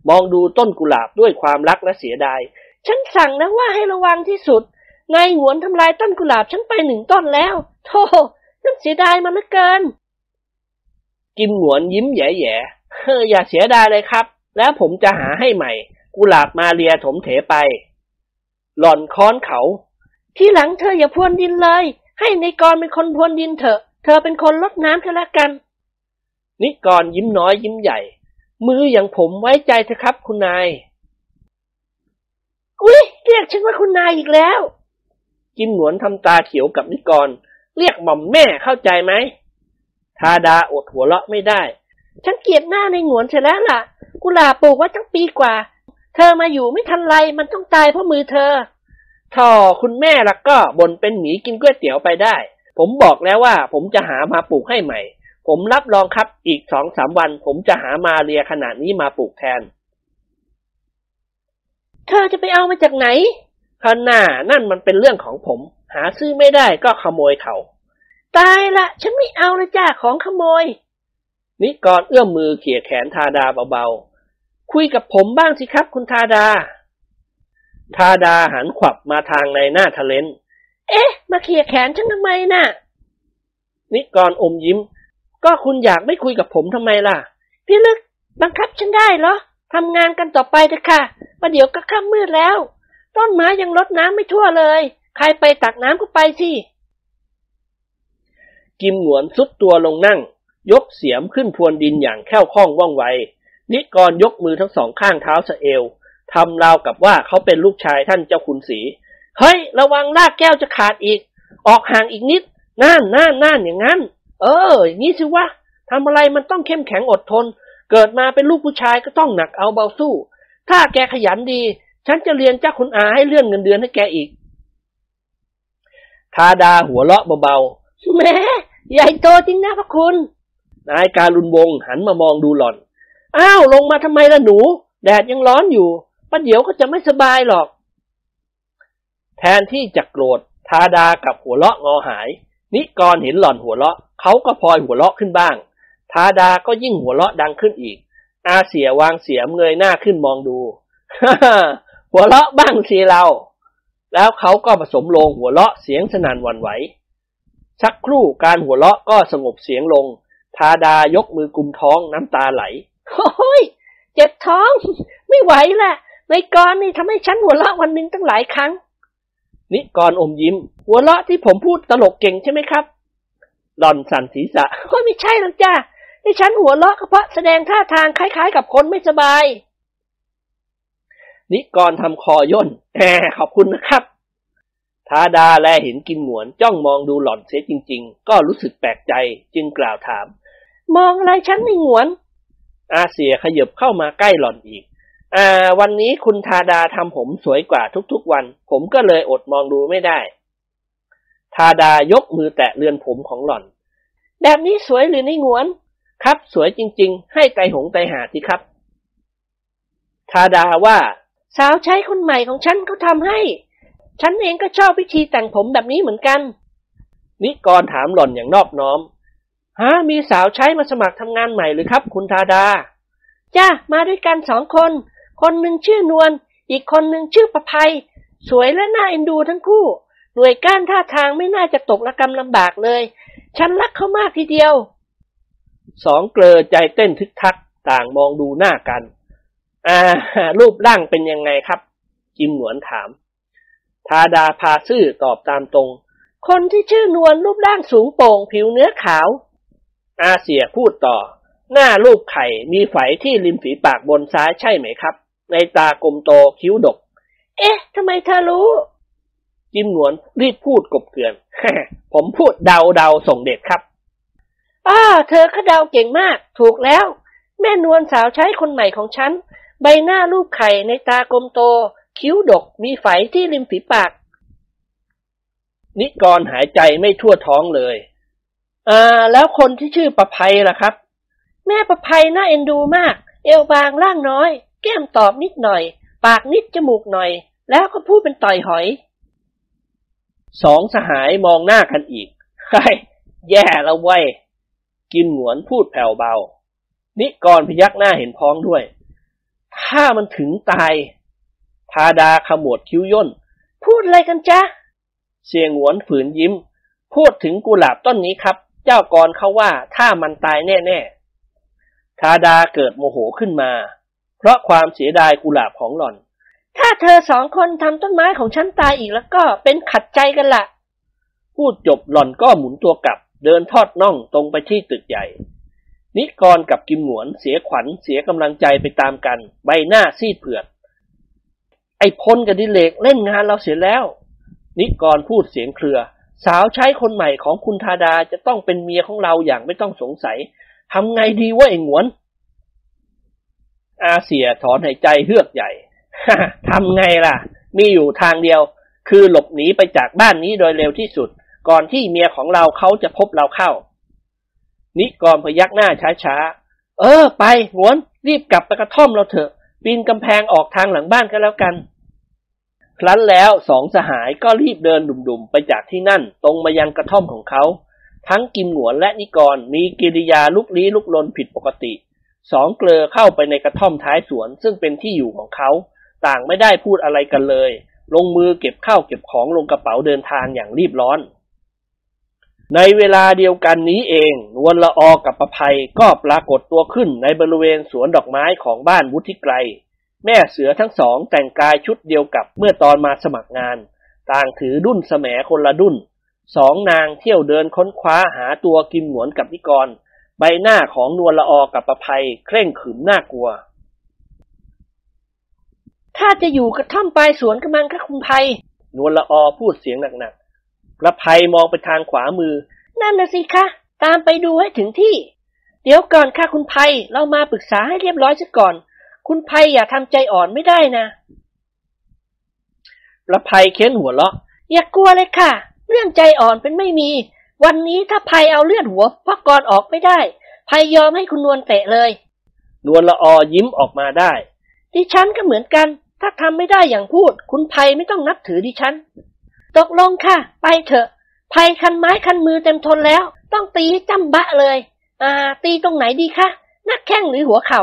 มองดูต้นกุหลาบด้วยความรักและเสียดาย ฉันสั่งนะว่าให้ระวังที่สุด นายหวนทำลายต้นกุหลาบฉันไปหนึ่งต้นแล้วโธ่ฉันเสียดายมันเหลือเกิน กิมหนวนยิ้มแย่ๆเฮ้อย่าเสียดายเลยครับ แล้วผมจะหาให้ใหม่ กุหลาบมาเรียถมเถไป หล่อนค้อนเขา ที่หลังเธออย่าพรวนดินเลย ให้ในกรเป็นคนพรวนดินเถอะ เธอเป็นคนลดน้ำเธอละกัน นิกรยิ้มน้อยยิ้มใหญ่ มืออย่างผมไว้ใจเถอะครับ คุณนาย อุ้ยเรียกฉันว่าคุณนายอีกแล้ว กิมหนวนทำตาเขียวกับนิกร เรียกหม่อมแม่เข้าใจไหมทาดาอดหัวเราะไม่ได้ ฉันเกลียดหน้าในหนวนเสียแล้วล่ะ กุหลาบปลูกไว้ตั้งปีกว่า เธอมาอยู่ไม่ทันไรมันต้องตายเพราะมือเธอท่อคุณแม่ละก็บนเป็นหมีกินก๋วยเตี๋ยวไปได้ ผมบอกแล้วว่า ผมจะหามาปลูกให้ใหม่ ผมรับรองครับอีกสองสามวัน ผมจะหามาเรียขนาดนี้มาปลูกแทน เธอจะไปเอามาจากไหน ข้าหน้านั่นมันเป็นเรื่องของผม หาซื้อไม่ได้ก็ขโมยเขา ตายละฉันไม่เอาเลยจ้าของขโมย นิกรเอื้อมมือเขี่ยแขนทาดาเบาๆ คุยกับผมบ้างสิครับคุณทาดา ทาดาหันขวับมาทางในหน้าทะเลนเอ๊ะ มาเขี่ยแขนฉันทำไมนะ่ะ นิกรอมยิ้ม ก็คุณอยากไม่คุยกับผมทำไมล่ะ พี่ลึกบังคับฉันได้เหรอทำงานกันต่อไปเถอะค่ะประเดี๋ยวก็ค่ำมืดแล้ว ต้นไม้ยังลดน้ำไม่ทั่วเลย ใครไปตักน้ำก็ไปสิ กิมหนวนสุดตัวลงนั่ง ยกเสียมขึ้นพวนดินอย่างแค่วคล่องว่องไว นิกรยกมือทั้งสองข้างเท้าสะเอวทำราวกับว่าเขาเป็นลูกชายท่านเจ้าคุณสีเฮ้ย ระวังลากแก้วจะขาดอีก ออกห่างอีกนิดน่านน่านน่านอย่างนั้น เอออย่างนี้สิวะทำอะไรมันต้องเข้มแข็งอดทน เกิดมาเป็นลูกผู้ชายก็ต้องหนักเอาเบาสู้ ถ้าแกขยันดี ฉันจะเรียนเจ้าคุณอาให้เลื่อนเงินเดือนให้แกอีก ทาดาหัวเราะเบาๆแม่ใหญ่โตจริงนะพระคุณ นายการุณวงหันมามองดูหล่อน อ้าว ลงมาทำไมล่ะหนู แดดยังร้อนอยู่ประเดี๋ยวก็จะไม่สบายหรอก แทนที่จะโกรธ ทาดากับหัวเราะงอหาย นิกรเห็นหล่อนหัวเราะเขาก็พลอยหัวเราะขึ้นบ้าง ทาดาก็ยิ่งหัวเราะดังขึ้นอีก อาเสียวางเสียมเงยหน้าขึ้นมองดู หัวเราะบ้างสิเรา แล้วเขาก็ผสมลงหัวเราะเสียงสนั่นหวั่นไหว สักครู่การหัวเราะก็สงบเสียงลง ทาดายกมือกุมท้องน้ำตาไหลโอ้ยเจ็บท้อง ไม่ไหวแหละในกรนี่ทำให้ฉันหัวเราะวันหนึ่งตั้งหลายครั้ง นิกรอมยิ้ม หัวเราะที่ผมพูดตลกเก่งใช่ไหมครับหล่อนสั่นศีรษะก็ไม่ใช่หรอกจ้าที่ฉันหัวเราะก็เพราะแสดงท่าทางคล้ายๆ กับคนไม่สบาย นิกรทำคอย่นแหมขอบคุณนะครับทาดาแลเห็นกินหมวนจ้องมองดูหล่อนเสียจริง ๆ ก็รู้สึกแปลกใจจึงกล่าวถาม มองอะไรฉันไม่หวน อาเสียขยับเข้ามาใกล้หล่อนอีกอ่าวันนี้คุณทาดาทำผมสวยกว่าทุกๆวัน ผมก็เลยอดมองดูไม่ได้ ทาดายกมือแตะเรือนผมของหล่อน แบบนี้สวยหรือในหงวน ครับสวยจริง ๆ ให้ไตหงไตหาสิครับ ทาดาว่า สาวใช้คนใหม่ของฉันเขาทำให้ ฉันเองก็ชอบวิธีแต่งผมแบบนี้เหมือนกัน นิกรถามหล่อนอย่างนอบน้อม ฮะ มีสาวใช้มาสมัครทำงานใหม่หรือครับ คุณทาดา จ้ามาด้วยกันสองคน คนหนึ่งชื่อนวล อีกคนหนึ่งชื่อประภัย สวยและน่าเอ็นดูทั้งคู่ หน่วยก้านท่าทางไม่น่าจะตกระกรรมลำบากเลย ฉันรักเขามากทีเดียว สองเกลอใจเต้นทึกทักต่างมองดูหน้ากัน อ่ารูปร่างเป็นยังไงครับ จิมหนวนถาม ทาดาพาซื่อตอบตามตรง คนที่ชื่อนวลรูปร่างสูงโป่งผิวเนื้อขาว อาเสียพูดต่อ หน้ารูปไข่มีไฝที่ริมฝีปากบนซ้ายใช่ไหมครับ ในตากลมโตคิ้วดก เอ๊ะทำไมเธอรู้ จิมหนวนรีบพูดกบเกลื่อนผมพูดเดาเดาส่งเด็ดครับอ้าเธอก็เดาเก่งมาก ถูกแล้ว แม่นวลสาวใช้คนใหม่ของฉัน ใบหน้ารูปไข่ในตากลมโต คิ้วดกมีไฝที่ริมฝีปาก นิกรหายใจไม่ทั่วท้องเลยอ่าแล้วคนที่ชื่อประภัยล่ะครับ แม่ประภัยน่าเอ็นดูมาก เอวบางร่างน้อย แก้มตอบนิดหน่อย ปากนิดจมูกหน่อย แล้วก็พูดเป็นต่อยหอย สองสหายมองหน้ากันอีกใช่แย่แล้วเว้ยกินหวนพูดแผ่วเบา นิกรพยักหน้าเห็นพ้องด้วย ถ้ามันถึงตาย พาดาขมวดคิ้วย่น พูดอะไรกันจ๊ะ เสียงหวนฝืนยิ้ม พูดถึงกุหลาบต้นนี้ครับ เจ้ากรเขาว่าถ้ามันตายแน่ๆทาดาเกิดโมโหขึ้นมา เพราะความเสียดายกุหลาบของหล่อน ถ้าเธอสองคนทำต้นไม้ของฉันตายอีกแล้วก็เป็นขัดใจกันละพูดจบหล่อนก็หมุนตัวกลับ เดินทอดน่องตรงไปที่ตึกใหญ่ นิกรกับกิมหนวนเสียขวัญเสียกำลังใจไปตามกัน ใบหน้าซีดเผือด ไอ้พลกับดิเลกเล่นงานเราเสียแล้ว นิกรพูดเสียงเครือ สาวใช้คนใหม่ของคุณธาดาจะต้องเป็นเมียของเราอย่างไม่ต้องสงสัยทำไงดีวะไอ้หนวน อาเสียถอนหายใจเฮือกใหญ่ทำไงล่ะ มีอยู่ทางเดียว คือหลบหนีไปจากบ้านนี้โดยเร็วที่สุด ก่อนที่เมียของเราเขาจะพบเราเข้า นิกรพยักหน้าช้าๆ เออ ไปหวน รีบกลับไปกระท่อมเราเถอะ ปีนกำแพงออกทางหลังบ้านก็แล้วกัน ครั้นแล้วสองสหายก็รีบเดินดุ่มๆ ไปจากที่นั่น ตรงมายังกระท่อมของเขา ทั้งกิมหนวนและนิกรมีกิริยาลุกลี้ลุกลนผิดปกติ สองเกลอเข้าไปในกระท่อมท้ายสวน ซึ่งเป็นที่อยู่ของเขา ต่างไม่ได้พูดอะไรกันเลย ลงมือเก็บข้าวเก็บของลงกระเป๋าเดินทางอย่างรีบร้อน ในเวลาเดียวกันนี้เองนวลละออกับประภัยก็ปรากฏตัวขึ้นในบริเวณสวนดอกไม้ของบ้านวุฒิไกรแม่เสือทั้งสองแต่งกายชุดเดียวกับเมื่อตอนมาสมัครงาน ต่างถือดุ้นแสมคนละดุ้นสองนางเที่ยวเดินค้นคว้าหาตัวกิมหนวนกับนิกร ใบหน้าของนวลละออกับประภัยเคร่งขึมน่ากลัว ถ้าจะอยู่กระท่อมปลายสวนกำลังค่ะคุณภัยนวลละออพูดเสียงหนัก ๆประภัยมองไปทางขวามือ นั่นนะสิคะ ตามไปดูให้ถึงที่ เดี๋ยวก่อนค่ะคุณภัย เรามาปรึกษาให้เรียบร้อยซะก่อน คุณภัยอย่าทำใจอ่อนไม่ได้นะประภัยเค้นหัวเราะ อย่ากลัวเลยค่ะ เรื่องใจอ่อนเป็นไม่มี วันนี้ถ้าภัยเอาเลือดหัวพ่อกรออกไม่ได้ภัยยอมให้คุณนวลเตะเลย นวลละออยิ้มออกมาได้ ดิฉันก็เหมือนกัน ถ้าทำไม่ได้อย่างพูด คุณภัยไม่ต้องนับถือดิฉัน ตกลงค่ะ ไปเถอะ ภัยคันไม้คันมือเต็มทนแล้ว ต้องตีให้จำบะเลย อ่า ตีตรงไหนดีคะหนักแข้งหรือหัวเขา่า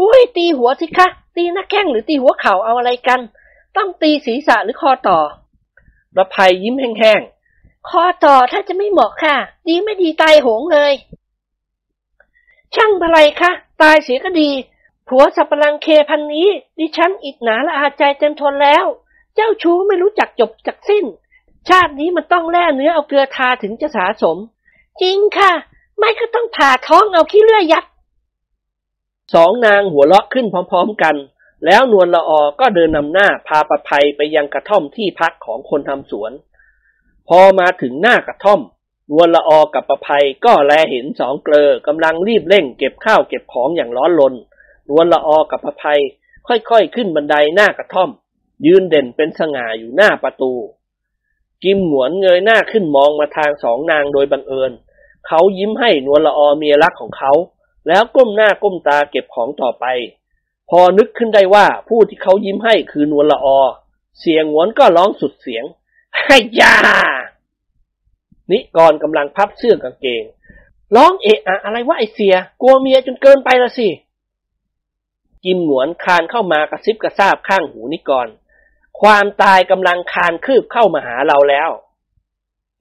อุ้ย ตีหัวสิคะ ตีหนักแข้งหรือตีหัวเข่าเอาอะไรกัน ต้องตีศีรษะหรือคอต่อประภัยยิ้มแห้งคอต่อถ้าจะไม่เหมาะค่ะ ดีไม่ดีตายโหงเลย ช่างอะไรคะ ตายเสียก็ดี ผัวสับปะรังเคพันนี้ ดิฉันอิดหนาละอาใจเต็มทนแล้ว เจ้าชู้ไม่รู้จักจบจักสิ้น ชาตินี้มันต้องแล่เนื้อเอาเกลือทาถึงจะสาสม จริงค่ะ ไม่ก็ต้องผ่าท้องเอาขี้เลื่อยยัดสองนางหัวเราะขึ้นพร้อมๆกัน แล้วนวลละออก็เดินนำหน้าพาประภัยไปยังกระท่อมที่พักของคนทำสวน พอมาถึงหน้ากระท่อมนวลละออกับประภัยก็แลเห็นสองเกลอกำลังรีบเร่งเก็บข้าวเก็บของอย่างร้อนรนนวลละออกับประภัยค่อยๆขึ้นบันไดหน้ากระท่อม ยืนเด่นเป็นสง่าอยู่หน้าประตู กิมหมวนเงยหน้าขึ้นมองมาทางสองนางโดยบังเอิญ เขายิ้มให้นวลละออเมียรักของเขา แล้วก้มหน้าก้มตาเก็บของต่อไป พอนึกขึ้นได้ว่าผู้ที่เขายิ้มให้คือนวลละออ เสียงหวนก็ร้องสุดเสียงให้ยานิกรกำลังพับเสื้อกางเกง ร้องเอะอะอะไรวะไอเสีย กลัวเมียจนเกินไปละสิกิมหวนคานเข้ามากระซิบกระซาบข้างหูนิกร ความตายกำลังคานคืบเข้ามาหาเราแล้ว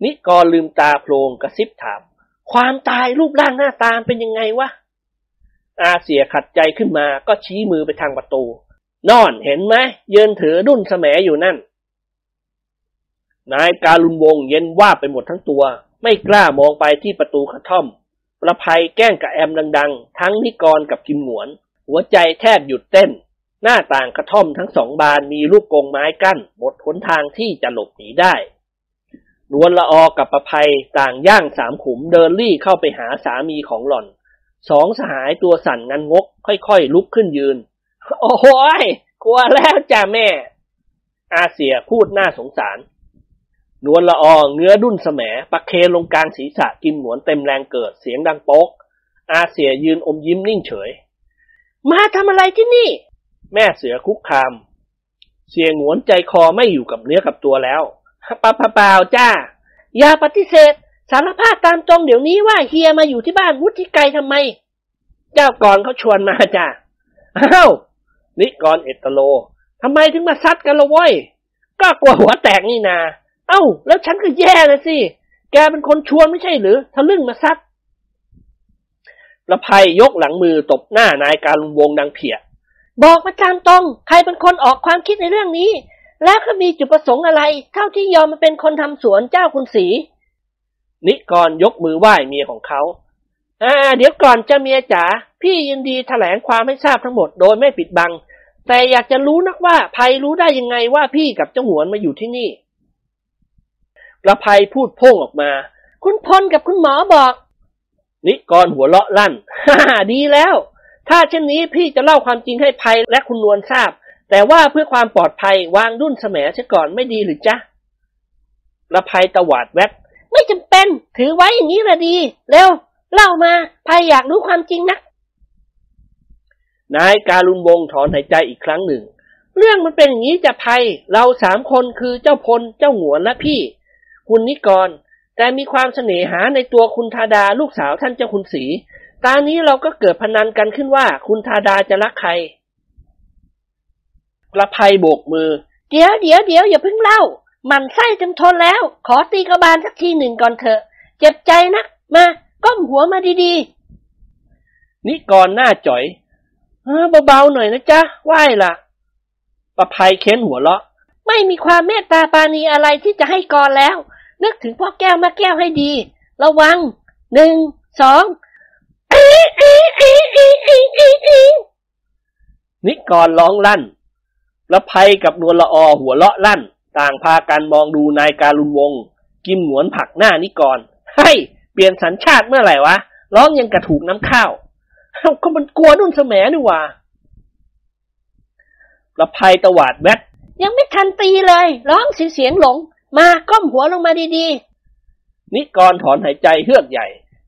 นิกรลืมตาโพลงกระซิบถาม ความตายรูปร่างหน้าตามเป็นยังไงวะ อาเสียขัดใจขึ้นมาก็ชี้มือไปทางประตู นอนเห็นไหมเยืนถือดุนแสมอยู่นั่น นายการุณวงเย็นว่าไปหมดทั้งตัว ไม่กล้ามองไปที่ประตูกระท่อม ประภัยแกล้งกับแอมดัง ๆ ทั้งนิกรกับกิมหนวน หัวใจแทบหยุดเต้น หน้าต่างกระท่อมทั้งสองบานมีลูกกงไม้กั้นหมดหนทางที่จะหลบหนีได้นวลละออกับประภัยต่างย่างสามขุมเดินลี่เข้าไปหาสามีของหล่อน สองสหายตัวสั่นงันงก ค่อยๆ ลุกขึ้นยืน โอ้ยกลัวแล้วจ้าแม่ อาเสียพูดหน่าสงสาร นวลละออเงื้อดุ้นแสมปักเคลงกลางศีรษะกินหมวนเต็มแรงเกิดเสียงดังโป๊ก อาเสียยืนอมยิ้มนิ่งเฉย มาทำอะไรที่นี่ แม่เสือคุกคาม เสียงหวนใจคอไม่อยู่กับเนื้อกับตัวแล้วปะปะเปล่าจ้า อย่าปฏิเสธ สารภาพตามตรงเดี๋ยวนี้ว่าเฮียมาอยู่ที่บ้านวุฒิไกรทำไม เจ้ากรเขาชวนมาจ้าอ้าวนิกรเอตโลทำไมถึงมาซัดกันละว้ยก็กลัวหัวแตกนี่นา เอ้า แล้วฉันก็แย่เลยสิ แกเป็นคนชวนไม่ใช่หรือทะลึ่งมาซัดประภัยยกหลังมือตบหน้านายการุณวงดังเพีย บอกมาตามตรง ใครเป็นคนออกความคิดในเรื่องนี้ แล้วก็มีจุดประสงค์อะไร เท่าที่ยอมมาเป็นคนทำสวนเจ้าคุณสี นิกรยกมือไหว้เมียของเขาอ่าเดี๋ยวก่อนจะเมียจ๋าพี่ยินดีแถลงความให้ทราบทั้งหมดโดยไม่ปิดบัง แต่อยากจะรู้นักว่าภัยรู้ได้ยังไงว่าพี่กับเจ้าหวนมาอยู่ที่นี่ประภัยพูดโพ่งออกมา คุณพลกับคุณหมอบอก นิกรหัวเราะลั่นฮ่าดีแล้ว ถ้าเช่นนี้พี่จะเล่าความจริงให้ภัยและคุณนวลทราบ แต่ว่าเพื่อความปลอดภัยวางดุ้นแสมเสียก่อนไม่ดีหรือจ๊ะประภัยตวาดแวบไม่จำเป็นถือไว้อย่างนี้ละดี เร็ว เล่ามาภัยอยากรู้ความจริงนะนายการุณวงถอนหายใจอีกครั้งหนึ่ง เรื่องมันเป็นอย่างนี้จะภัย เราสามคนคือเจ้าพลเจ้าหงวนและพี่ คุณนิกร แต่มีความเสน่หาในตัวคุณธาดาลูกสาวท่านเจ้าคุณศรี ตอนนี้เราก็เกิดพนันกันขึ้นว่า คุณธาดาจะรักใครประภัยโบกมือ เดี๋ยวเดี๋ยวเดี๋ยวอย่าเพิ่งเล่า มันไส้จนทนแล้ว ขอตีกระบาลสักทีหนึ่งก่อนเถอะ เจ็บใจนะมา ก้มหัวมาดีนิกรหน้าจ่อยเออเบาๆหน่อยนะจ๊ะไหว้ล่ะประภัยเค้นหัวเราะๆไม่มีความเมตตาปราณีอะไรที่จะให้กรแล้ว นึกถึงพ่อแก้วมาแก้วให้ดี ระวังหนึ่งสองอีอีอีอีอีอีอี นิกรร้องลั่นประภัยกับนวลละอหัวเราะลั่น ต่างพากันมองดูนายการุณวงศ์กิมหนวนผักหน้านิกรให้เปลี่ยนสัญชาติเมื่อไหร่วะ ร้องยังกระถูกน้ำข้าวเอ้าก็มันกลัวนุ่นเสมนี่ว่าประภัยตวาดแวดยังไม่ทันตีเลย ร้องเสียงหลง มาก้มหัวลงมาดีๆ นิกรถอนหายใจเฮือกใหญ่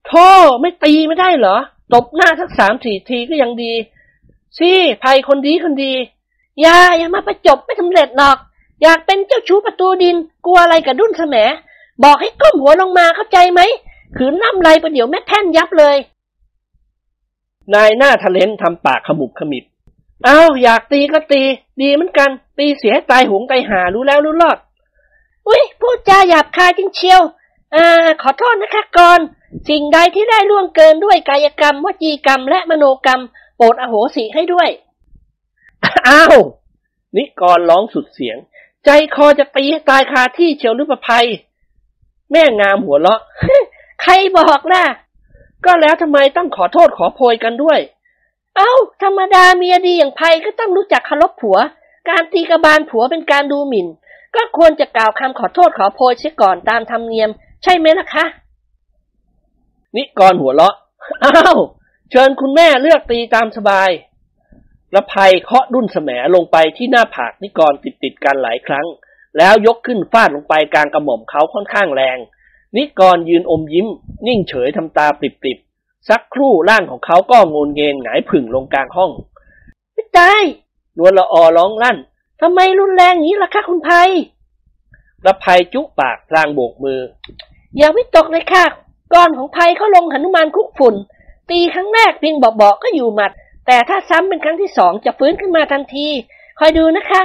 โธ่ไม่ตีไม่ได้เหรอ ตบหน้าสักสามสี่ทีก็ยังดีสิภัยคนดีคนดีๆอย่าอย่ามาประจบไม่สำเร็จหรอก อยากเป็นเจ้าชู้ประตูดิน กลัวอะไรกับดุนแสมบอกให้ก้มหัวลงมาเข้าใจไหมขืนน้ำไรประเดี๋ยวแม่แท่นยับเลย นายหน้าทะเลนทำปากขมุบขมิบอ้าวอยากตีก็ตี ดีเหมือนกัน ตีเสียตายหงตายหารู้แล้วรู้รอด อุ้ยพูดจาหยาบคายจริงเชียว อ่าขอโทษนะคะกรสิ่งใดที่ได้ล่วงเกินด้วยกายกรรม วจีกรรม และมโนกรรม โปรดอโหสิให้ด้วยอ้าวนิกรร้องสุดเสียง ใจคอจะตีตายคาที่เชียวหรือประภัย แม่งามหัวเราะ ใครบอกล่ะ ก็แล้วทำไมต้องขอโทษขอโพยกันด้วย เอ้า ธรรมดาเมียดีอย่างไพก็ต้องรู้จักเคารพผัว การตีกระบาลผัวเป็นการดูหมิ่น ก็ควรจะกล่าวคำขอโทษขอโพยเสียก่อนตามธรรมเนียม ใช่ไหมล่ะคะ นิกรหัวเราะอ้าวเชิญคุณแม่เลือกตีตามสบายระภัยเคาะดุ้นแสมลงไปที่หน้าผากนิกรติดติดๆกันหลายครั้ง แล้วยกขึ้นฟาดลงไปกลางกระหม่อมเขาค่อนข้างแรง นิกรยืนอมยิ้ม นิ่งเฉยทำตาปริบๆสักครู่ร่างของเขาก็โงนเงนหงายผึ่งลงกลางห้องไม่ได้นวลละออร้องลั่นทำไมรุนแรงอย่างนี้ล่ะคะคุณไพระภัยจุปากพลางโบกมือ อย่าวิตกเลยค่ะก่อนของไพเขาลงหนุมานคุกฝุ่น ตีครั้งแรกเพียงเบาๆก็อยู่หมัด แต่ถ้าซ้ำเป็นครั้งที่สองจะฟื้นขึ้นมาทันที คอยดูนะคะ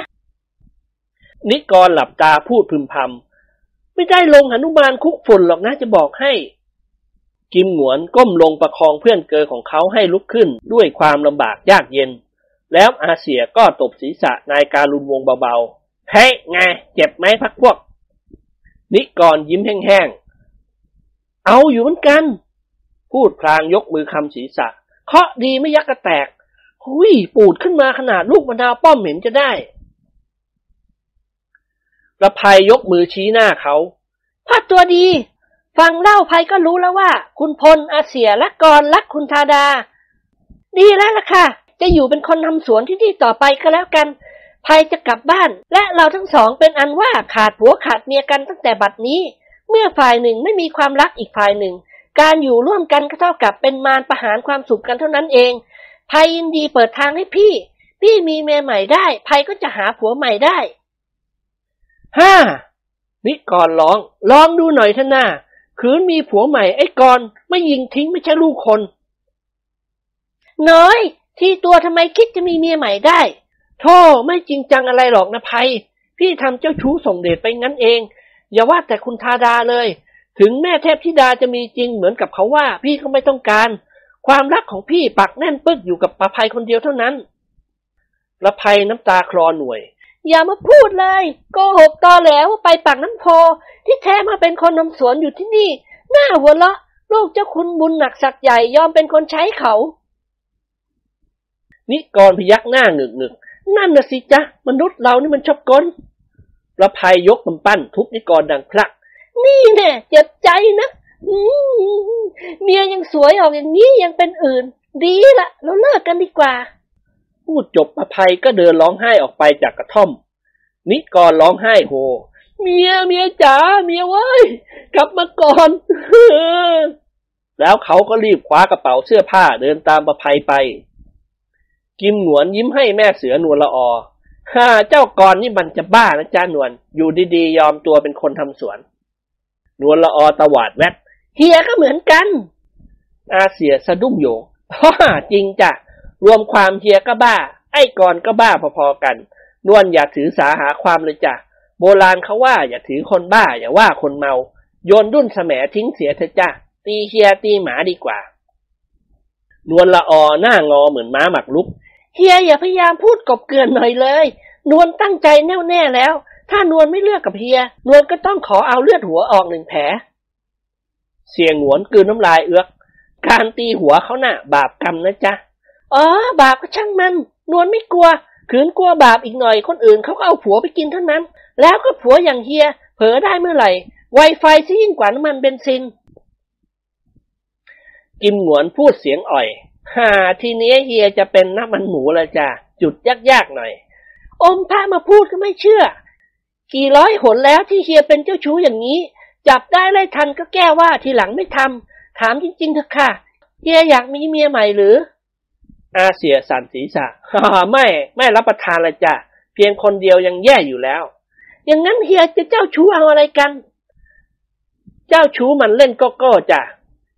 นิกรหลับตาพูดพึมพำไม่ได้ลงหนุมานคุกฝุ่นหรอกนะจะบอกให้ กิมหงวนก้มลงประคองเพื่อนเกอของเขาให้ลุกขึ้นด้วยความลำบากยากเย็น แล้วอาเสียก็ตบศีรษะนายการุณวงเบาๆเฮ้ยไงเจ็บไหมพักพวก นิกรยิ้มแห้งๆ เอาอยู่เหมือนกัน พูดพลางยกมือคำศีรษะ เคาะดีไม่ยักกระแตกหุยปูดขึ้นมาขนาดลูกมะนาวป้อมเห็นจะได้ระภัยยกมือชี้หน้าเขาพาดตัวดี ฟังเล่าไพก็รู้แล้วว่า คุณพลอาเสียและกรรักคุณธาดา ดีแล้วล่ะค่ะ จะอยู่เป็นคนทำสวนที่นี่ต่อไปก็แล้วกันไพจะกลับบ้าน และเราทั้งสองเป็นอันว่าขาดผัวขาดเมียกันตั้งแต่บัดนี้ เมื่อฝ่ายหนึ่งไม่มีความรักอีกฝ่ายหนึ่ง การอยู่ร่วมกันก็เท่ากับเป็นมารประหารความสุขกันเท่านั้นเองไพยินดีเปิดทางให้พี่ พี่มีเมียใหม่ได้ไพก็จะหาผัวใหม่ได้ห้านิกรร้องลองดูหน่อยท่านหน้าคืนมีผัวใหม่ไอ้กรไม่ยิงทิ้งไม่ใช่ลูกคน น้อย ที่ตัวทำไมคิดจะมีเมียใหม่ได้โธ่ไม่จริงจังอะไรหรอกนะภัย พี่ทำเจ้าชู้ส่งเดชไปงั้นเอง อย่าว่าแต่คุณทาดาเลย ถึงแม่เทพธิดาจะมีจริงเหมือนกับเขาว่า พี่ก็ไม่ต้องการ ความรักของพี่ปักแน่นปึ๊กอยู่กับประภัยคนเดียวเท่านั้นประภัยน้ำตาคลอหน่วย อย่ามาพูดเลย โกหกตอแหลวไปปากน้ำโพที่แท้มาเป็นคนนำสวนอยู่ที่นี่ หน้าหัวเราะลูกเจ้าคุณบุญหนักสักใหญ่ยอมเป็นคนใช้เขา นิกรพยักหน้าหงึกหงึกนั่นน่ะสิจ๊ะ มนุษย์เรานี่มันชอบกล ประภัยยกกำปั้นทุบนิกรดังพลัก นี่แน่เจ็บใจนะอืมเมียยังสวยออกอย่างนี้ยังเป็นอื่น ดีละเราเลิกกันดีกว่า พูดจบประภัยก็เดินร้องไห้ออกไปจากกระท่อม นิกรร้องไห้โฮเมียเมียจ๋าเมียเว้ยกลับมาก่อนแล้วเขาก็รีบคว้ากระเป๋าเสื้อผ้าเดินตามประภัยไป กิมหนวนยิ้มให้แม่เสือนวลละออ ฮ่าเจ้ากรนี่มันจะบ้านะจ้านวลอยู่ดีๆ ยอมตัวเป็นคนทำสวน นวลละออตวาดแวดเฮียก็เหมือนกัน อาเสียสะดุ้งโยงฮ่าจริงจ้ะ รวมความเฮียก็บ้า ไอ้กรก็บ้าพอๆกัน นวลอย่าถือสาหาความเลยจ้ะ โบราณเขาว่าอย่าถือคนบ้า อย่าว่าคนเมา โยนดุ้นแสมทิ้งเสียเถอะจ้ะ ตีเฮียตีหมาดีกว่า นวลละออหน้างอเหมือนม้าหมักลุก เฮียอย่าพยายามพูดกบเกลื่อนหน่อยเลย นวลตั้งใจแน่วแน่แล้ว ถ้านวลไม่เลือกกับเฮีย นวลก็ต้องขอเอาเลือดหัวออกหนึ่งแผล เสียงหวนกืนน้ำลายเอือกการตีหัวเขาน่ะ บาปกรรมนะจ๊ะอ๋อบาปก็ช่างมัน นวลไม่กลัวขืนกลัวบาปอีกหน่อยคนอื่นเขาก็เอาผัวไปกินเท่านั้น แล้วก็ผัวอย่างเฮีย เผลอได้เมื่อไหร่ไวไฟซะยิ่งกว่าน้ำมันเบนซินกิมหงวนพูดเสียงอ่อย ฮ่าทีนี้เฮียจะเป็นน้ำมันหมูละจ้ะจุดยากๆหน่อย อมพระมาพูดก็ไม่เชื่อ กี่ร้อยหนแล้วที่เฮียเป็นเจ้าชู้อย่างนี้ จับได้ไล่ทันก็แก้ว่าทีหลังไม่ทำถามจริงๆเถอะค่ะ เฮียอยากมีเมียใหม่หรือ อาเสียสันศีรษะฮ่าไม่ไม่รับประทานละจ้ะเพียงคนเดียวยังแย่อยู่แล้ว อย่างนั้นเฮียจะเจ้าชู้เอาอะไรกัน เจ้าชู้มันเล่นกโก้จ้ะ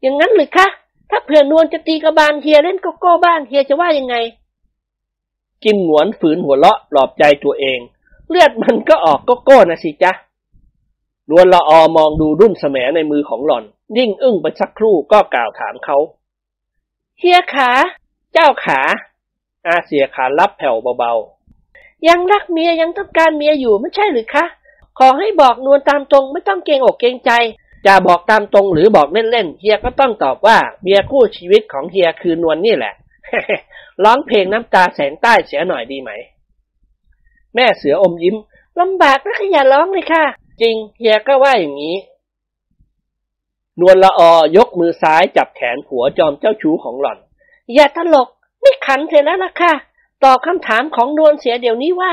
อย่างนั้นหรือคะ ถ้าเผื่อนวลจะตีกระบาลเฮียเล่นโกโก้บ้างเฮียจะว่ายังไงกิมหงวนฝืนหัวเราะปลอบใจตัวเอง เลือดมันก็ออกโกโก้นะสิจ๊ะนวลละออมองดูรุ่นแสมในมือของหล่อน ยิ่งอึ้งไปสักครู่ก็กล่าวถามเขาเฮียขา เจ้าขา อาเสียขารับแผ่วเบายังรักเมียยังต้องการเมียอยู่ไม่ใช่หรือคะ ขอให้บอกนวลตามตรงไม่ต้องเกรงอกเกรงใจๆ จะบอกตามตรงหรือบอกเล่นๆเฮียก็ต้องตอบว่าเมียคู่ชีวิตของเฮียคือนวลนี่แหละ ร้องเพลงน้ำตาแสงใต้เสียหน่อยดีไหม แม่เสืออมยิ้มลำบากนะขอย่าร้องเลยค่ะ จริงเฮียก็ว่าอย่างนี้ นวลละออยกมือซ้ายจับแขนผัวจอมเจ้าชู้ของหล่อน อย่าตลกไม่ขันเสร็จแล้วล่ะค่ะตอบคำถามของนวลเสียเดี๋ยวนี้ว่า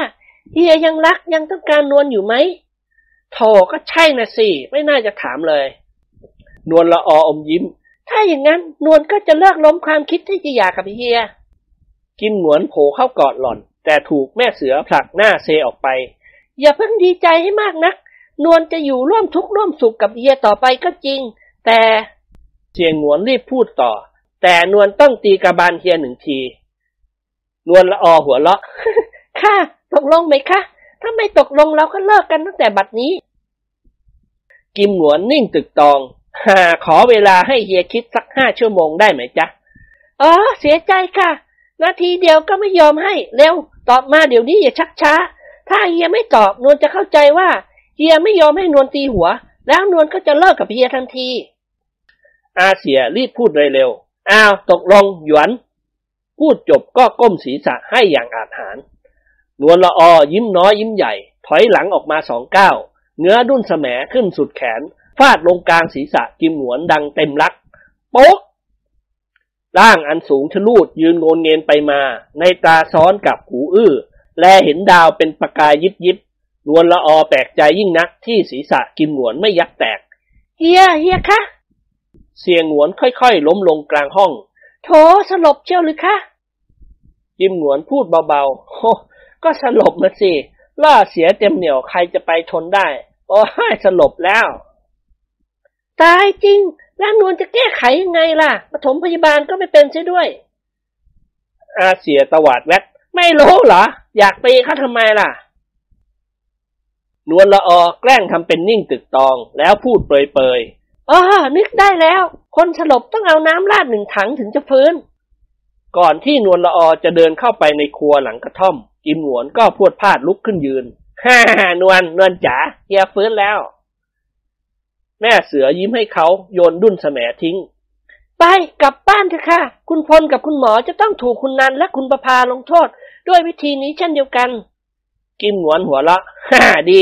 เฮียยังรักยังต้องการนวลอยู่ไหม โธ่ก็ใช่นะสิ ไม่น่าจะถามเลย นวลละอออมยิ้ม ถ้าอย่างนั้น นวลก็จะเลิกล้มความคิดที่จะหย่ากับเฮีย กิมหงวนโผล่เข้ากอดหล่อน แต่ถูกแม่เสือผลักหน้าเซออกไป อย่าเพิ่งดีใจให้มากนัก นวลจะอยู่ร่วมทุกข์ร่วมสุขกับเฮียต่อไปก็จริง แต่เสียงหงวนรีบพูดต่อ แต่นวลต้องตีกระบาลเฮียหนึ่งที นวลละออหัวเราะค่ะตกลงไหมคะ ถ้าไม่ตกลงเราก็เลิกกันตั้งแต่บัดนี้ กิมหงวนนิ่งตึกตองหาขอเวลาให้เฮียคิดสักห้าชั่วโมงได้ไหมจ๊ะ อ๋อ เสียใจค่ะ นาทีเดียวก็ไม่ยอมให้ เร็ว ตอบมาเดี๋ยวนี้อย่าชักช้า ถ้าเฮียไม่ตอบนวลจะเข้าใจว่าเฮียไม่ยอมให้นวลตีหัว แล้วนวลก็จะเลิกกับเฮียทันที อาเสียรีบพูดเร็วๆอ้าว ตกลงหยวน พูดจบก็ก้มศีรษะให้อย่างอาถรรพ์ นวลละออยิ้มน้อยยิ้มใหญ่ ถอยหลังออกมาสองก้าวเนื้อดุ้นแสมขึ้นสุดแขน ฟาดลงกลางศีรษะกิมหนวนดังเต็มลัก โป๊กร่างอันสูงชะลูดยืนโงนเงินไปมา ในตาซ้อนกับหูอื้อ แลเห็นดาวเป็นประกายยิบยิบนวลละออแปลกใจยิ่งนักที่ศีรษะกิมหนวนไม่ยักแตก เฮียเฮียคะ เสียงหนวนค่อยๆ ล้มลงกลางห้อง โถสลบเชียวหรือคะ กิมหนวนพูดเบาๆโอ้ ก็สลบมาสิ ล่อเสียเต็มเหนียวใครจะไปทนได้ โอ้ยสลบแล้ว ตายจริงแล้วนวลจะแก้ไขยังไงล่ะปฐมพยาบาลก็ไม่เป็นใช่ด้วย อาเสียตวาดแวดไม่รู้เหรอ อยากตีเขาทำไมล่ะ นวลละออแกล้งทำเป็นนิ่งตึกตองแล้วพูดเปรยอ๋อนึกได้แล้ว คนสลบต้องเอาน้ำราดหนึ่งถังถึงจะฟื้น ก่อนที่นวลละออจะเดินเข้าไปในครัวหลังกระท่อม กิมหวนก็พวดพลาดลุกขึ้นยืนฮ่านวลนวลจ๋าเฮียฟื้นแล้ว แม่เสือยิ้มให้เขาโยนดุ้นแสมทิ้ง ไปกลับบ้านเถอะค่ะ คุณพลกับคุณหมอจะต้องถูกคุณนันและคุณประภาลงโทษ ด้วยวิธีนี้เช่นเดียวกัน กิมหวนหัวละฮ่าดี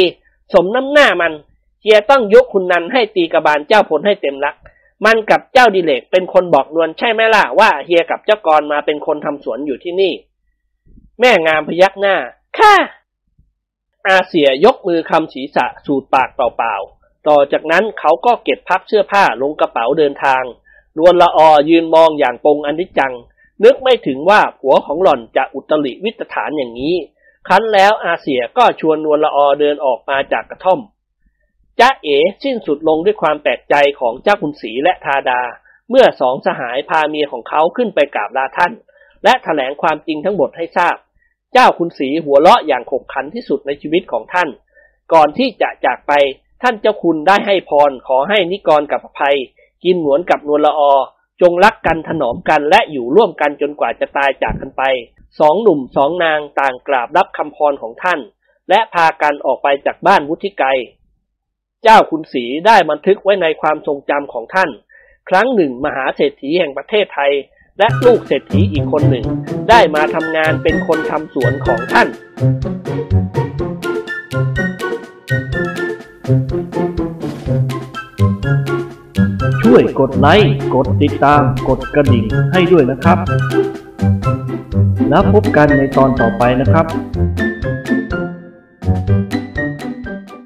สมน้ำหน้ามันเฮียต้องยกคุณนันให้ตีกระบาลเจ้าพลให้เต็มลัก มันกับเจ้าดิเลกเป็นคนบอกนวลใช่ไหมล่ะว่าเฮียกับเจ้ากรมาเป็นคนทำสวนอยู่ที่นี่ แม่งามพยักหน้า ค่ะ อาเสียยกมือคำศีรษะสูดปากเปล่าๆ ต่อจากนั้นเขาก็เก็บพับเสื้อผ้าลงกระเป๋าเดินทางนวลละออยืนมองอย่างปงอนิจจัง นึกไม่ถึงว่าผัวของหล่อนจะอุตริวิตฐานอย่างนี้คันแล้วอาเสียก็ชวนนวลละออเดินออกมาจากกระท่อมจ้าเอ๋สิ้นสุดลงด้วยความแปลกใจของเจ้าคุณศรีและทาดา เมื่อสองสหายพาเมียของเขาขึ้นไปกราบลาท่าน และแถลงความจริงทั้งหมดให้ทราบ เจ้าคุณศรีหัวเราะอย่างขบขันที่สุดในชีวิตของท่าน ก่อนที่จะจากไปท่านเจ้าคุณได้ให้พรขอให้นิกรกับภัย กินหนวนกับนวลละออจงรักกันถนอมกันและอยู่ร่วมกันจนกว่าจะตายจากกันไปสองหนุ่มสองนางต่างกราบรับคำพรของท่าน และพากันออกไปจากบ้านวุฒิไกรเจ้าคุณศรีได้บันทึกไว้ในความทรงจำของท่าน ครั้งหนึ่งมหาเศรษฐีแห่งประเทศไทย และลูกเศรษฐีอีกคนหนึ่ง ได้มาทำงานเป็นคนทำสวนของท่าน ช่วยกดไลค์ กดติดตาม กดกระดิ่งให้ด้วยนะครับ แล้วพบกันในตอนต่อไปนะครับ